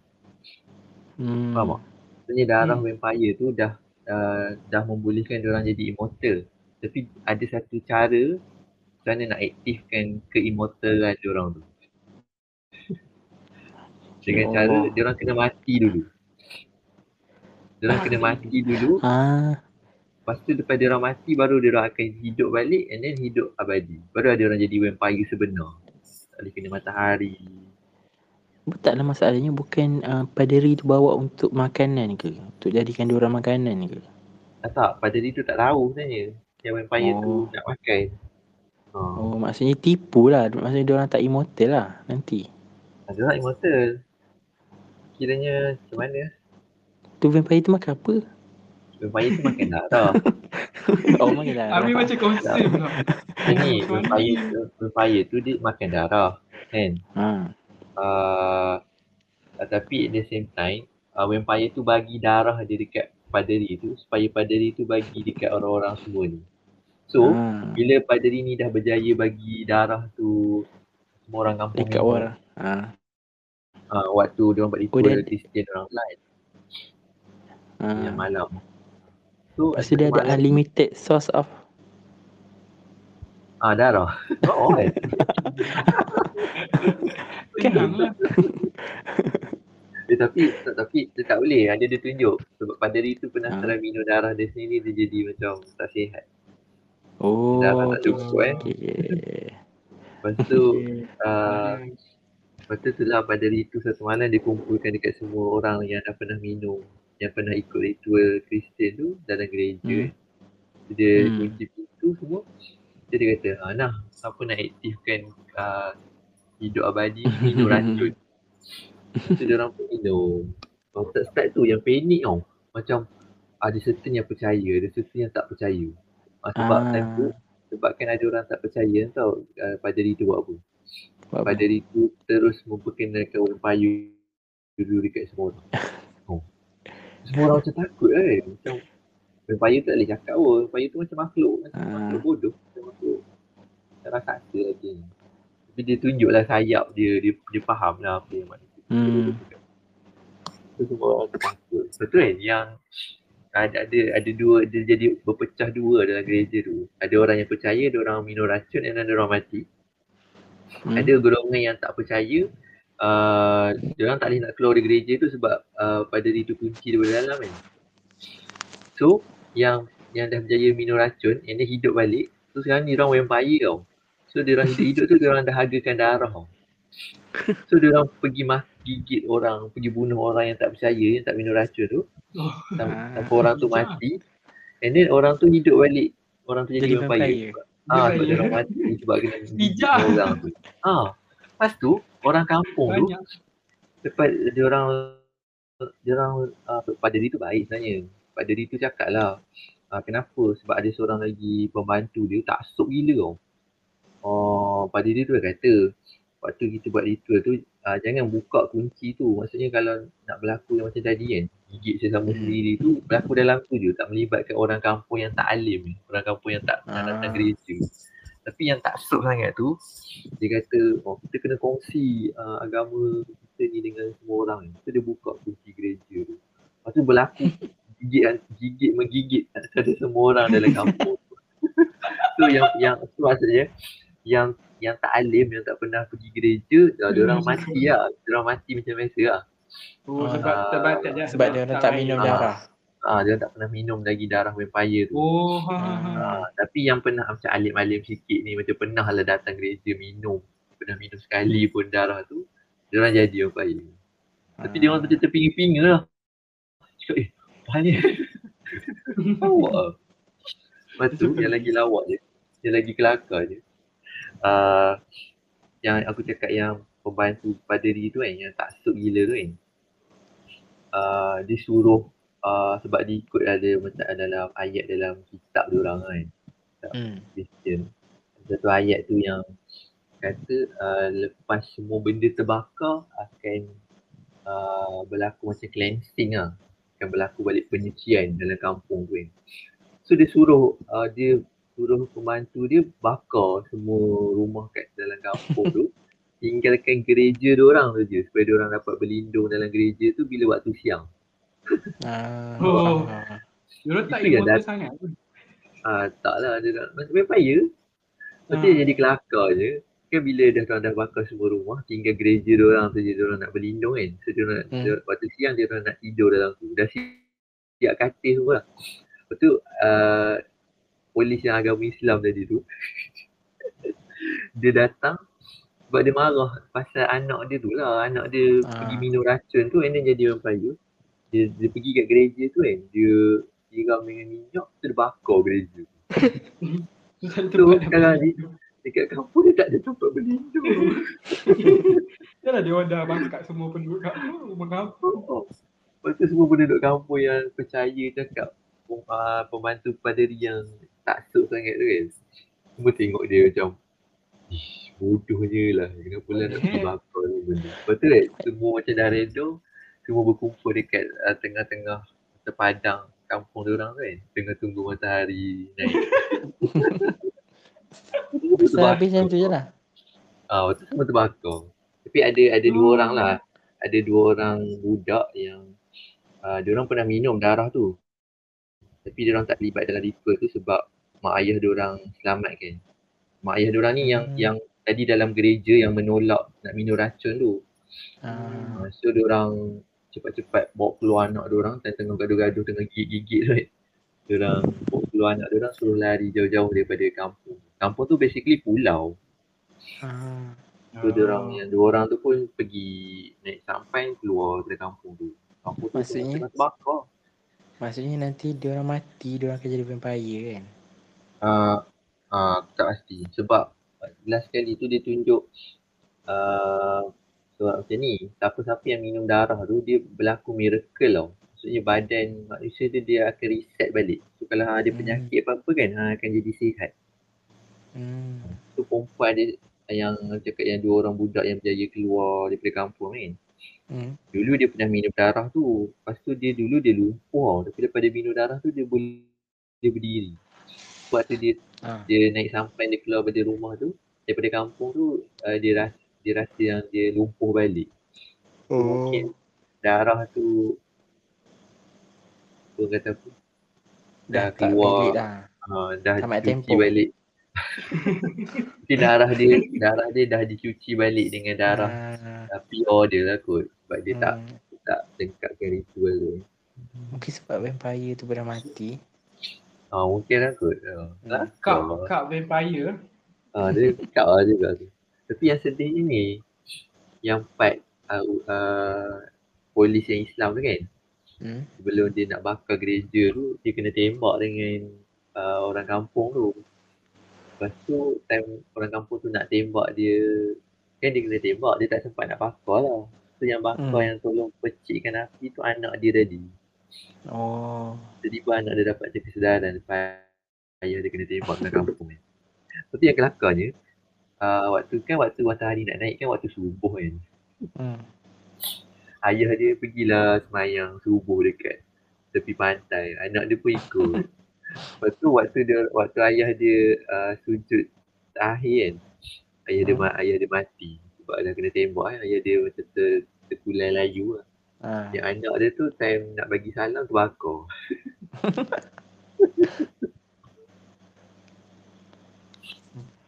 Hmm. Faham tak? Maksudnya darah Hmm. vampire tu dah uh, dah membolehkan orang jadi immortal. Tapi ada satu cara mana nak aktifkan keimmortalan orang tu. <laughs> Dengan Ya cara orang kena mati dulu. Orang kena mati dulu, Ah, lepas tu lepas dia orang mati baru dia orang akan hidup balik and then hidup abadi. Baru ada orang jadi vampire sebenar. Tak boleh kena matahari. Taklah masalahnya bukan uh, paderi tu bawa untuk makanan ke? Untuk jadikan dia orang makanan ke? Tak tak, pada dia tu tak tahu sebenarnya. Yang vampire tu Oh. nak makan. Ha. Oh, maksudnya tipu lah. Maksudnya dia orang tak immortal lah nanti. Ada orang immortal. Kiranya macam mana? Tu vampire tu makan apa? Vampire tu makan darah. <laughs> Oh, makan lah. Abi macam konsep pula. Ini vampire tu, vampire tu dia makan darah. Kan? Ha. Uh, tapi at the same time, uh, vampire tu bagi darah dia dekat paderi tu supaya paderi tu bagi dekat orang-orang semua ni. So, ha. bila paderi ni dah berjaya bagi darah tu semua orang kampung Dekat ni, orang. Ha. uh, waktu dia orang buat Oh, ritual Kristian orang lain Ah. yang malam. So Lepas tu dia ada unlimited source of ah darah. <laughs> Oh, kan? <laughs> Senang lah. Eh, tapi tak, tapi dia tak boleh. Ada dia tunjuk. Sebab paderi tu pernah Ah. salah minum darah dia sendiri dia jadi macam tak sihat. Oh, Darah tak okay, cukup eh. okay. Lepas tu Okay. uh, lepas tu itulah paderi tu satu malam dia kumpulkan dekat semua orang yang dah pernah minum yang pernah ikut ritual Kristian tu dalam gereja. Hmm. Dia Hmm. kunci pintu semua. Dia, dia kata, ah, nah, siapa nak aktifkan uh, hidup abadi minum racun. <laughs> So dia orang pun minum. Kalau start-start tu yang panik tau. Macam ada certain yang percaya, ada certain yang tak percaya. Ah, sebab Ah. time tu, sebabkan ada orang tak percaya tau uh, paderi tu buat apa. Buat apa? Paderi tu terus memperkenalkan orang payu dulu dekat semua orang. <laughs> Oh. Semua orang macam takut kan. Macam orang payu tak boleh cakap pun. Orang payu tu macam makhluk. Macam Ah. makhluk bodoh. Macam makhluk. Tak raksasa lagi. Tapi dia tunjuklah sayap dia. Dia, dia faham lah apa yang manusia Hmm. tu semua orang tu takut. Betul kan yang ada ada ada dua dia jadi berpecah dua dalam gereja tu. Ada orang yang percaya, ada orang minum racun dan ada orang mati. Hmm. Ada golongan yang tak percaya uh, dia orang tak boleh nak keluar dari gereja tu sebab uh, paderi tu kunci daripada dalam kan. So yang yang dah berjaya minum racun, yang dia hidup balik, tu sekarang ni orang vampire tau. So dia orang hidup-hidup tu dia orang dah hargakan darah. So dia orang pergi mah gigit orang, pergi bunuh orang yang tak percaya, yang tak minum racun tu. Oh. Sam- Ah. Sampai orang tu mati. And then orang tu hidup balik. Orang tu jadi, Jadi vampire. Ah, Dia sebab dia orang mati sebab kena <laughs> gigit orang tu. Ah. Lepas tu orang kampung tu Banyak. Lepas dia orang dia orang uh, paderi tu baik sebenarnya. Paderi tu cakap lah uh, kenapa sebab ada seorang lagi pembantu dia taksub gila tau. Oh, paderi tu dah kata waktu kita buat ritual tu uh, jangan buka kunci tu. Maksudnya kalau nak berlaku yang macam tadi kan gigit sesama Hmm. sendiri tu berlaku dalam tu je tak melibatkan orang kampung yang tak alim ni. Orang kampung yang tak Ah. datang gereja. Tapi yang taksub sangat tu dia kata oh kita kena kongsi uh, agama kita ni dengan semua orang ni. So dia buka kunci gereja tu. Lepas tu berlaku <laughs> gigit gigit menggigit ada semua orang dalam kampung tu. <laughs> yang yang tu maksudnya yang yang tak alim yang tak pernah pergi gereja dah dia orang mati lah. Dia orang mati macam biasa lah. Oh, Ah. sebab terbatas je. Sebab dia orang tak minum Ah. darah. Ah dia tak pernah minum lagi darah vampire tu. Oh, ha, ha, ha. Ah, tapi yang pernah macam alim-alim sikit ni macam pernah lah datang gereja minum. Pernah minum sekali pun darah tu. Dia orang jadi vampire. Tapi dia orang macam terpinga-pinga lah. Cakap eh, ni? <laughs> lawak lah. Lepas tu yang lagi lawak je. Yang lagi kelakar je. Uh, yang aku cakap yang pembantu paderi tu kan, yang tak suk gila tu kan. Uh, dia suruh uh, sebab dia ikut ada macam dalam ayat dalam kitab dia orang kan. Hmm. Kristian. Satu ayat tu yang kata uh, lepas semua benda terbakar akan uh, berlaku macam cleansing lah. Akan berlaku balik penyucian dalam kampung tu kan. So dia suruh uh, dia suruh pembantu dia bakar semua rumah kat dalam kampung tu. <laughs> Tinggalkan gereja dia orang tu je supaya dia orang dapat berlindung dalam gereja tu bila waktu siang. Ah. <laughs> Oh. ah. Dia orang tak immortal dat- sangat pun. Ah tak lah dia nak macam vampire. Lepas tu Ah. jadi kelakar je kan bila dah orang dah bakar semua rumah tinggal gereja dia orang tu je dia orang nak berlindung kan. So dia orang Hmm. dia, waktu siang dia orang nak tidur dalam tu. Dah si- siap katil semua lah. Lepas tu uh, polis yang agama Islam tadi tu dia datang sebab dia marah pasal anak dia tu lah. Anak dia Ah. pergi minum racun tu and then jadi vampire. Dia, dia pergi kat gereja tu kan. Dia siram dengan minyak tu dia bakar gereja tu. Tempat sekarang ni dekat kampung dia tak ada tempat berlindung. <laughs> Yalah dia orang dah bangkat semua penduduk kat tu, rumah kampung. Oh. Lepas tu semua penduduk kampung yang percaya cakap uh, pembantu paderi yang tak sok sangat tu kan. Semua tengok dia macam Ish, bodohnya lah. Kenapa lah nak pergi <laughs> bakar ni benda. Lepas tu kan, semua macam dah reda. Semua berkumpul dekat uh, tengah-tengah terpadang kampung dia orang kan. Tengah tunggu matahari naik. <laughs> So habis macam tu je lah. Ah, lepas tu semua terbakar. Tapi ada ada dua Hmm. orang lah. ada dua orang budak yang uh, dia orang pernah minum darah tu. Tapi dia orang tak terlibat dalam ritual tu sebab mak ayah dia orang selamatkan. Mak ayah dia orang ni yang Hmm. yang tadi dalam gereja yang menolak nak minum racun tu. Ah, Uh, so dia orang cepat-cepat bawa keluar anak dia orang tengah gaduh-gaduh tengah gigit-gigit tu. kan. Dia orang bawa keluar anak dia orang suruh lari jauh-jauh daripada kampung. Kampung tu basically pulau. ah. So dia orang yang dua orang tu pun pergi naik sampai keluar dari kampung tu. Kampung tu Maksudnya? tengah terbakar. Maksudnya nanti dia orang mati, dia orang akan jadi vampire kan? Uh, uh, tak pasti. Sebab last kali tu dia tunjuk uh, surat macam ni siapa-siapa yang minum darah tu dia berlaku miracle tau. Maksudnya badan manusia tu dia akan reset balik. So kalau ada Hmm. penyakit apa-apa kan ha, akan jadi sihat. Hmm. tu perempuan dia yang cakap yang dua orang budak yang berjaya keluar daripada kampung kan. Hmm. dulu dia pernah minum darah tu. Lepas tu dia dulu dia lumpuh tau. Tapi dia minum darah tu dia boleh dia berdiri sebab tu dia Ah. dia naik sampai dia keluar dari rumah tu daripada kampung tu uh, dia rasa dia rasa yang dia lumpuh balik Oh. mungkin darah tu tu kata apa Dah dah tak keluar. dah. uh, dah Tamat tempoh. balik mungkin <laughs> darah dia darah dia dah dicuci balik dengan darah Ah. tapi order lah kot sebab dia tak Hmm. tak lengkapkan ritual tu Mungkin sebab vampire tu pernah mati. Ah mungkin lah kot. Uh. Kak, kak vampire. Ah dia <laughs> cakap lah juga tu. Tapi yang sedihnya ni yang part uh, uh, polis yang Islam tu kan Hmm. sebelum dia nak bakar gereja tu dia kena tembak dengan uh, orang kampung tu. Lepas tu time orang kampung tu nak tembak dia kan dia kena tembak dia tak sempat nak bakar lah. So yang bakar Hmm. yang tolong pecikkan api tu anak dia tadi. Oh. Jadi pun anak dia dapat macam kesedaran lepas ayah dia kena tembak dalam kampung kan. Lepas tu yang kelakarnya, uh, waktu kan waktu matahari nak naik kan waktu subuh kan. Hmm. Ayah dia pergilah semayang subuh dekat tepi pantai. Anak dia pun ikut. Lepas tu waktu dia waktu ayah dia uh, sujud terakhir kan. Ayah dia Hmm. ma- ayah dia mati sebab dah kena tembak kan. Ayah dia macam ter, terkulai layu lah. Ah. Yang anak dia tu time nak bagi salam terbakar. <laughs>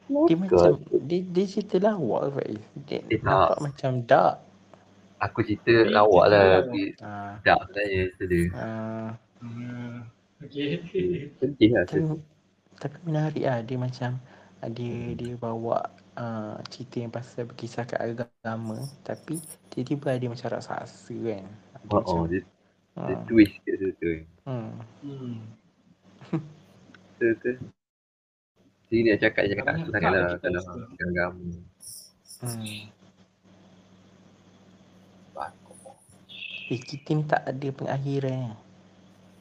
Dia macam dia, dia cerita lawak Faiz. Dia Eh, nampak tak. macam dark. Aku cerita Tapi lawak cerita lah tapi Ah. tak sebenarnya cerita dia. Ah. Hmm. Okay. Sedih lah. Tapi, tapi menarik lah dia macam dia dia bawa uh, cerita yang pasal berkisah kat agama tapi tiba-tiba ada macam raksasa kan. Ada Oh, macam, oh dia, dia ah, twist kat situ kan. hmm. Hmm. Betul ke? Jadi dia cakap takut sangat lah tak kalau dalam agama. Hmm. Eh kita ni tak ada pengakhiran.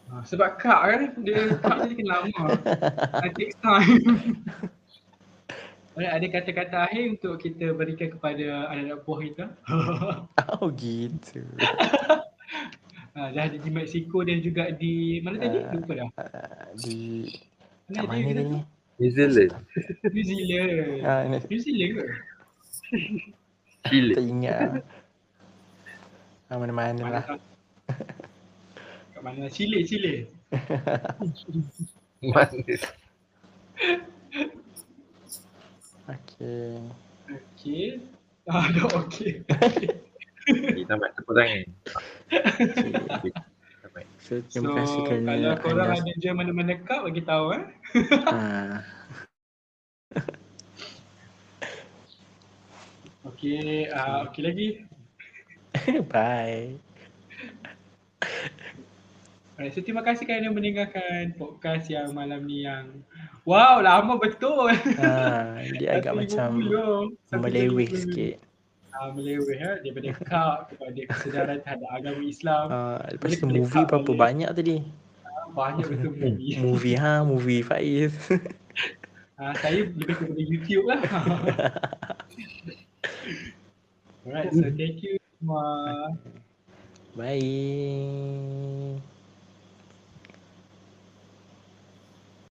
Ha, sebab kak kan dia kak dia kena lama. <laughs> It takes time. <laughs> Alright, ada kata-kata akhir untuk kita berikan kepada anak-anak buah kita. <laughs> Oh gitu. ha, <laughs> dah di Mexico dan juga di mana tadi? Ah. Lupa dah. Uh, di Mana dia mana tadi? tu? New Zealand, New Zealand. Ah, ni, New Zealand ke? Chile. tak ingat. Ah, mana-mana Mana lah. Kat mana? Chile, Chile. <laughs> Mana? Okay. Okay. <laughs> Ah, dah okay. Kita tamat tepuk tangan. okay. So So, terima kasih kerana kalau korang anda ada je mana-mana kak, bagi tahu eh. <laughs> ah, Okay, uh, okay lagi. <laughs> bye. Alright, so terima kasih kerana mendengarkan podcast yang malam ni yang Wow, lama betul. Ah, dia <laughs> agak 150. macam 150. meleweh sikit. Ah, meleweh ha, daripada kak kepada kesedaran terhadap agama Islam. Ah, lepas Boleh tu movie berapa balik. banyak tadi? Banyak betul <laughs> movie. movie ha, movie Faiz. <laughs> Ah, saya lebih kepada YouTube lah. Alright, so thank you semua. Bye.